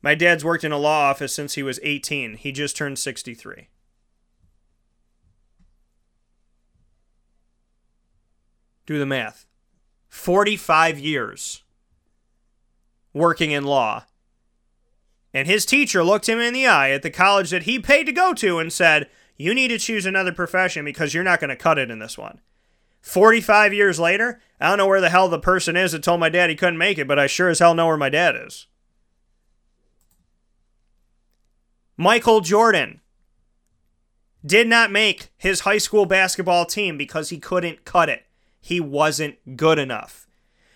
My dad's worked in a law office since he was 18. He just turned 63. Do the math. 45 years working in law. And his teacher looked him in the eye at the college that he paid to go to and said, You need to choose another profession because you're not going to cut it in this one. 45 years later, I don't know where the hell the person is that told my dad he couldn't make it, but I sure as hell know where my dad is. Michael Jordan did not make his high school basketball team because he couldn't cut it. He wasn't good enough.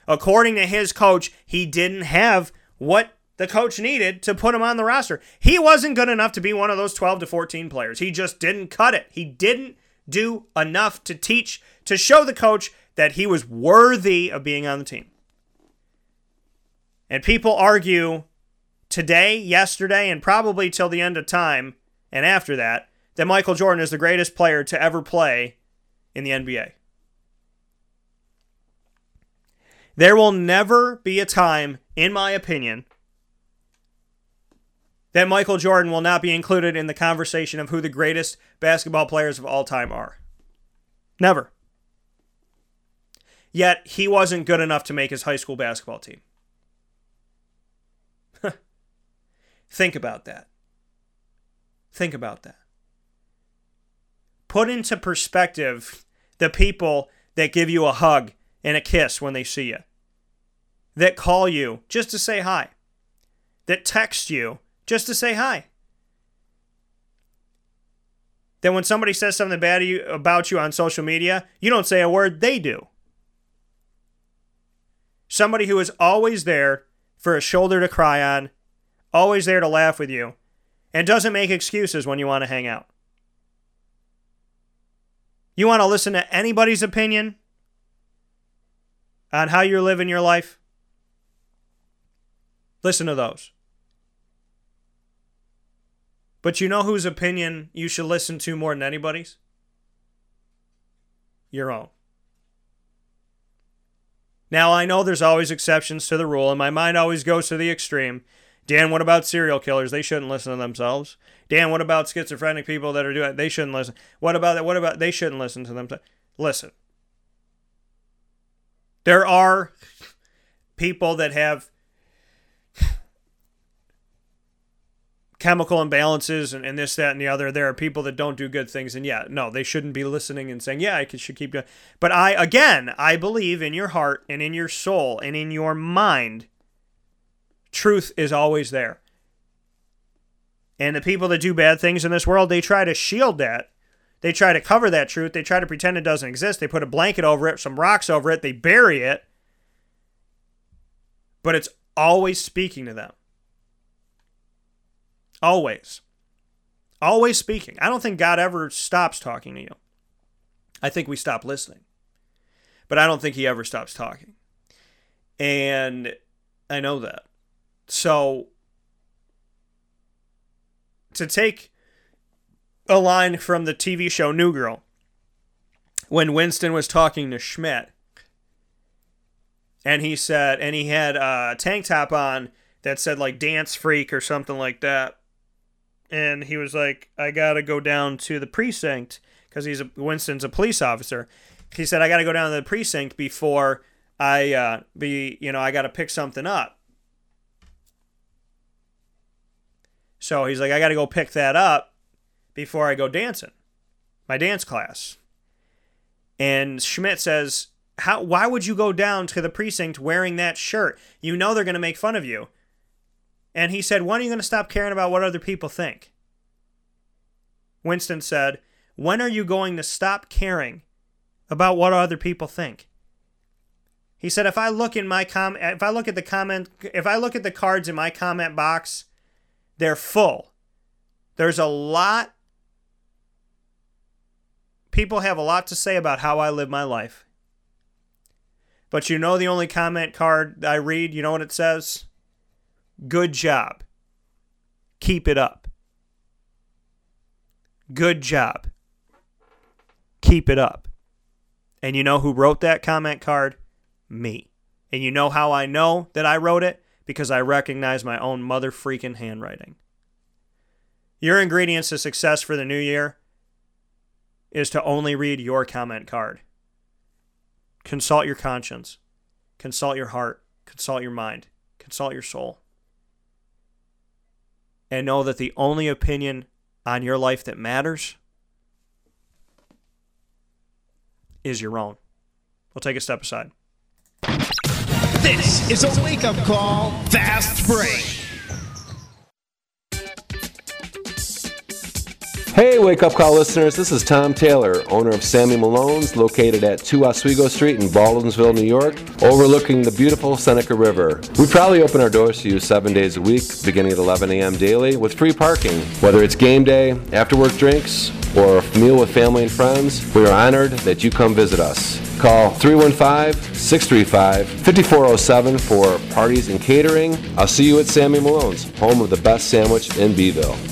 According to his coach, he didn't have what the coach needed to put him on the roster. He wasn't good enough to be one of those 12 to 14 players. He just didn't cut it. He didn't do enough to teach, to show the coach that he was worthy of being on the team. And people argue today, yesterday, and probably till the end of time and after that, that Michael Jordan is the greatest player to ever play in the NBA. There will never be a time, in my opinion, that Michael Jordan will not be included in the conversation of who the greatest basketball players of all time are. Never. Yet he wasn't good enough to make his high school basketball team. Think about that. Think about that. Put into perspective the people that give you a hug and a kiss when they see you, that call you just to say hi, that text you just to say hi. That when somebody says something bad about you on social media, you don't say a word, they do. Somebody who is always there for a shoulder to cry on, always there to laugh with you, and doesn't make excuses when you want to hang out. You want to listen to anybody's opinion on how you're living your life? Listen to those. But you know whose opinion you should listen to more than anybody's? Your own. Now, I know there's always exceptions to the rule, and my mind always goes to the extreme. Dan, what about serial killers? They shouldn't listen to themselves. Dan, what about schizophrenic people that are doing? They shouldn't listen. What about that? What about they shouldn't listen to them? Listen. There are people that have chemical imbalances and, and this, that, and the other. There are people that don't do good things, and yeah, no, they shouldn't be listening and saying, yeah, I should keep doing. But I, again, I believe in your heart and in your soul and in your mind, truth is always there. And the people that do bad things in this world, they try to shield that. They try to cover that truth. They try to pretend it doesn't exist. They put a blanket over it, some rocks over it, they bury it. But it's always speaking to them. Always. Always speaking. I don't think God ever stops talking to you. I think we stop listening. But I don't think he ever stops talking. And I know that. So to take a line from the TV show New Girl when Winston was talking to Schmidt and he said and he had a tank top on that said like dance freak or something like that and he was like, I gotta go down to the precinct because he's a, Winston's a police officer. He said, I gotta go down to the precinct before I uh, be, you know, I gotta pick something up. So he's like, I gotta go pick that up before I go dancing, my dance class. And Schmidt says, How? Why would you go down to the precinct wearing that shirt? You know they're gonna make fun of you. And he said, When are you going to stop caring about what other people think? Winston said, When are you going to stop caring about what other people think? He said, if I look in my com if I look at the comment if I look at the cards in my comment box, they're full. There's a lot people have a lot to say about how I live my life. But you know the only comment card I read, you know what it says? Good job. Keep it up. Good job. Keep it up. And you know who wrote that comment card? Me. And you know how I know that I wrote it? Because I recognize my own mother freaking handwriting. Your ingredients to success for the new year is to only read your comment card. Consult your conscience. consult your heart, consult your mind, consult your soul. And know that the only opinion on your life that matters is your own. We'll take a step aside. This is a wake up call, fast break. Hey, Wake Up Call listeners, this is Tom Taylor, owner of Sammy Malone's, located at 2 Oswego Street in Baldwinsville, New York, overlooking the beautiful Seneca River. We proudly open our doors to you seven days a week, beginning at 11 a.m. daily, with free parking. Whether it's game day, after work drinks, or a meal with family and friends, we are honored that you come visit us. Call 315 635 5407 for parties and catering. I'll see you at Sammy Malone's, home of the best sandwich in Beeville.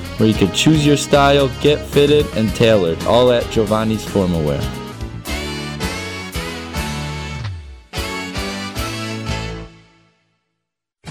where you can choose your style, get fitted, and tailored, all at Giovanni's Formal Wear.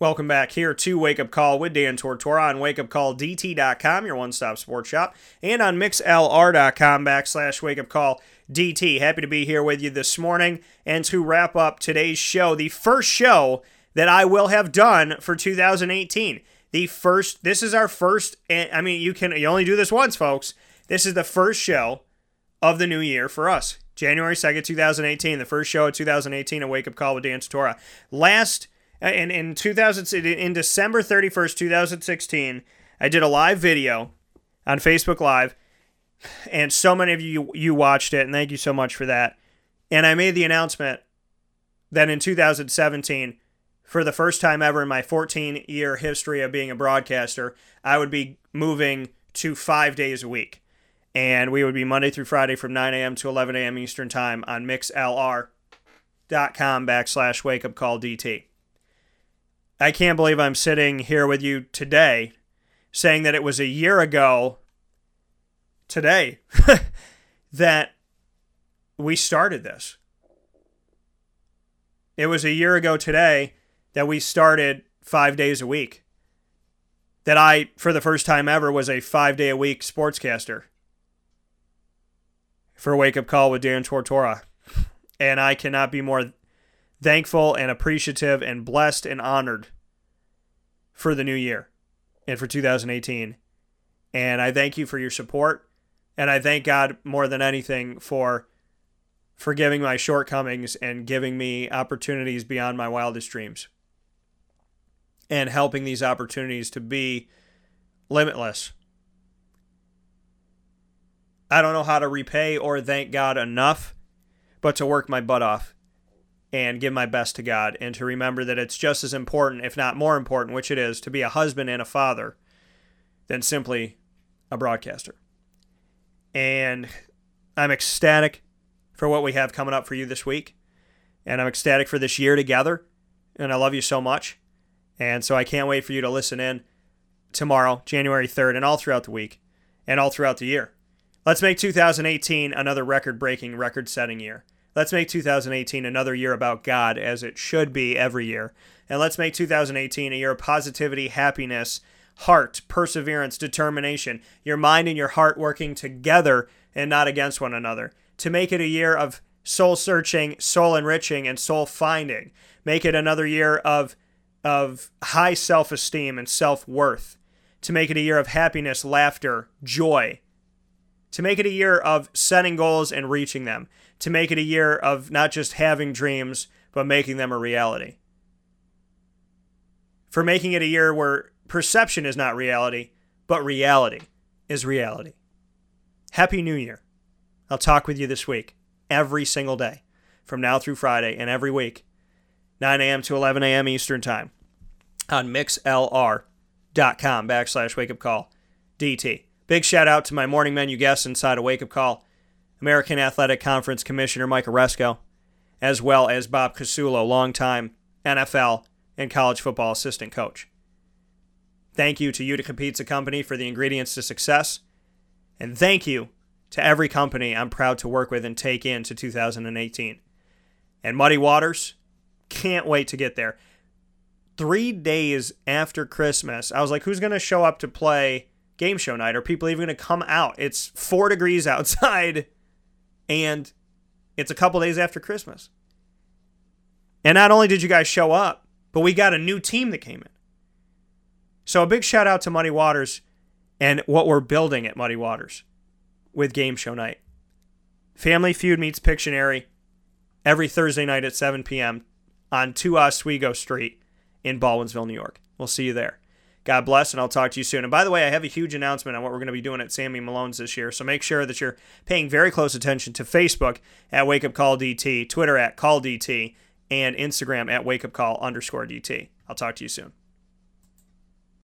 Welcome back here to Wake Up Call with Dan Tortora on wakeupcalldt.com, your one stop sports shop, and on mixlr.com backslash wake up call DT. Happy to be here with you this morning and to wrap up today's show, the first show that I will have done for 2018. The first, this is our first, I mean, you can, you only do this once, folks. This is the first show of the new year for us. January 2nd, 2018, the first show of 2018, a wake up call with Dan Tortora. Last, Uh, in, in 2000, in December 31st, 2016, I did a live video on Facebook Live, and so many of you you watched it, and thank you so much for that. And I made the announcement that in 2017, for the first time ever in my 14 year history of being a broadcaster, I would be moving to five days a week. And we would be Monday through Friday from 9 a.m. to 11 a.m. Eastern Time on mixlr.com backslash wake up call DT. I can't believe I'm sitting here with you today saying that it was a year ago today <laughs> that we started this. It was a year ago today that we started five days a week. That I, for the first time ever, was a five day a week sportscaster for Wake Up Call with Dan Tortora. And I cannot be more thankful and appreciative and blessed and honored for the new year and for 2018. And I thank you for your support. And I thank God more than anything for forgiving my shortcomings and giving me opportunities beyond my wildest dreams. And helping these opportunities to be limitless. I don't know how to repay or thank God enough, but to work my butt off and give my best to God and to remember that it's just as important, if not more important, which it is, to be a husband and a father than simply a broadcaster. And I'm ecstatic for what we have coming up for you this week. And I'm ecstatic for this year together. And I love you so much. And so I can't wait for you to listen in tomorrow, January 3rd, and all throughout the week and all throughout the year. Let's make 2018 another record breaking, record setting year. Let's make 2018 another year about God as it should be every year. And let's make 2018 a year of positivity, happiness, heart, perseverance, determination, your mind and your heart working together and not against one another. To make it a year of soul searching, soul enriching, and soul finding. Make it another year of, of high self esteem and self worth. To make it a year of happiness, laughter, joy. To make it a year of setting goals and reaching them. To make it a year of not just having dreams, but making them a reality. For making it a year where perception is not reality, but reality is reality. Happy New Year. I'll talk with you this week, every single day, from now through Friday, and every week, 9 a.m. to 11 a.m. Eastern Time, on mixlr.com backslash wake up call DT. Big shout out to my morning menu guests inside a wake up call, American Athletic Conference Commissioner Mike Aresco, as well as Bob Casullo, longtime NFL and college football assistant coach. Thank you to Utica Pizza Company for the ingredients to success. And thank you to every company I'm proud to work with and take into 2018. And Muddy Waters, can't wait to get there. Three days after Christmas, I was like, who's going to show up to play game show night? Are people even going to come out? It's four degrees <laughs> outside, and it's a couple days after Christmas. And not only did you guys show up, but we got a new team that came in. So a big shout out to Muddy Waters and what we're building at Muddy Waters with Game Show Night. Family Feud meets Pictionary every Thursday night at 7 p.m. on 2 Oswego Street in Baldwinsville, New York. We'll see you there. God bless, and I'll talk to you soon. And by the way, I have a huge announcement on what we're going to be doing at Sammy Malone's this year. So make sure that you're paying very close attention to Facebook at Wake Up Call DT, Twitter at Call DT, and Instagram at Wake Up Call underscore DT. I'll talk to you soon.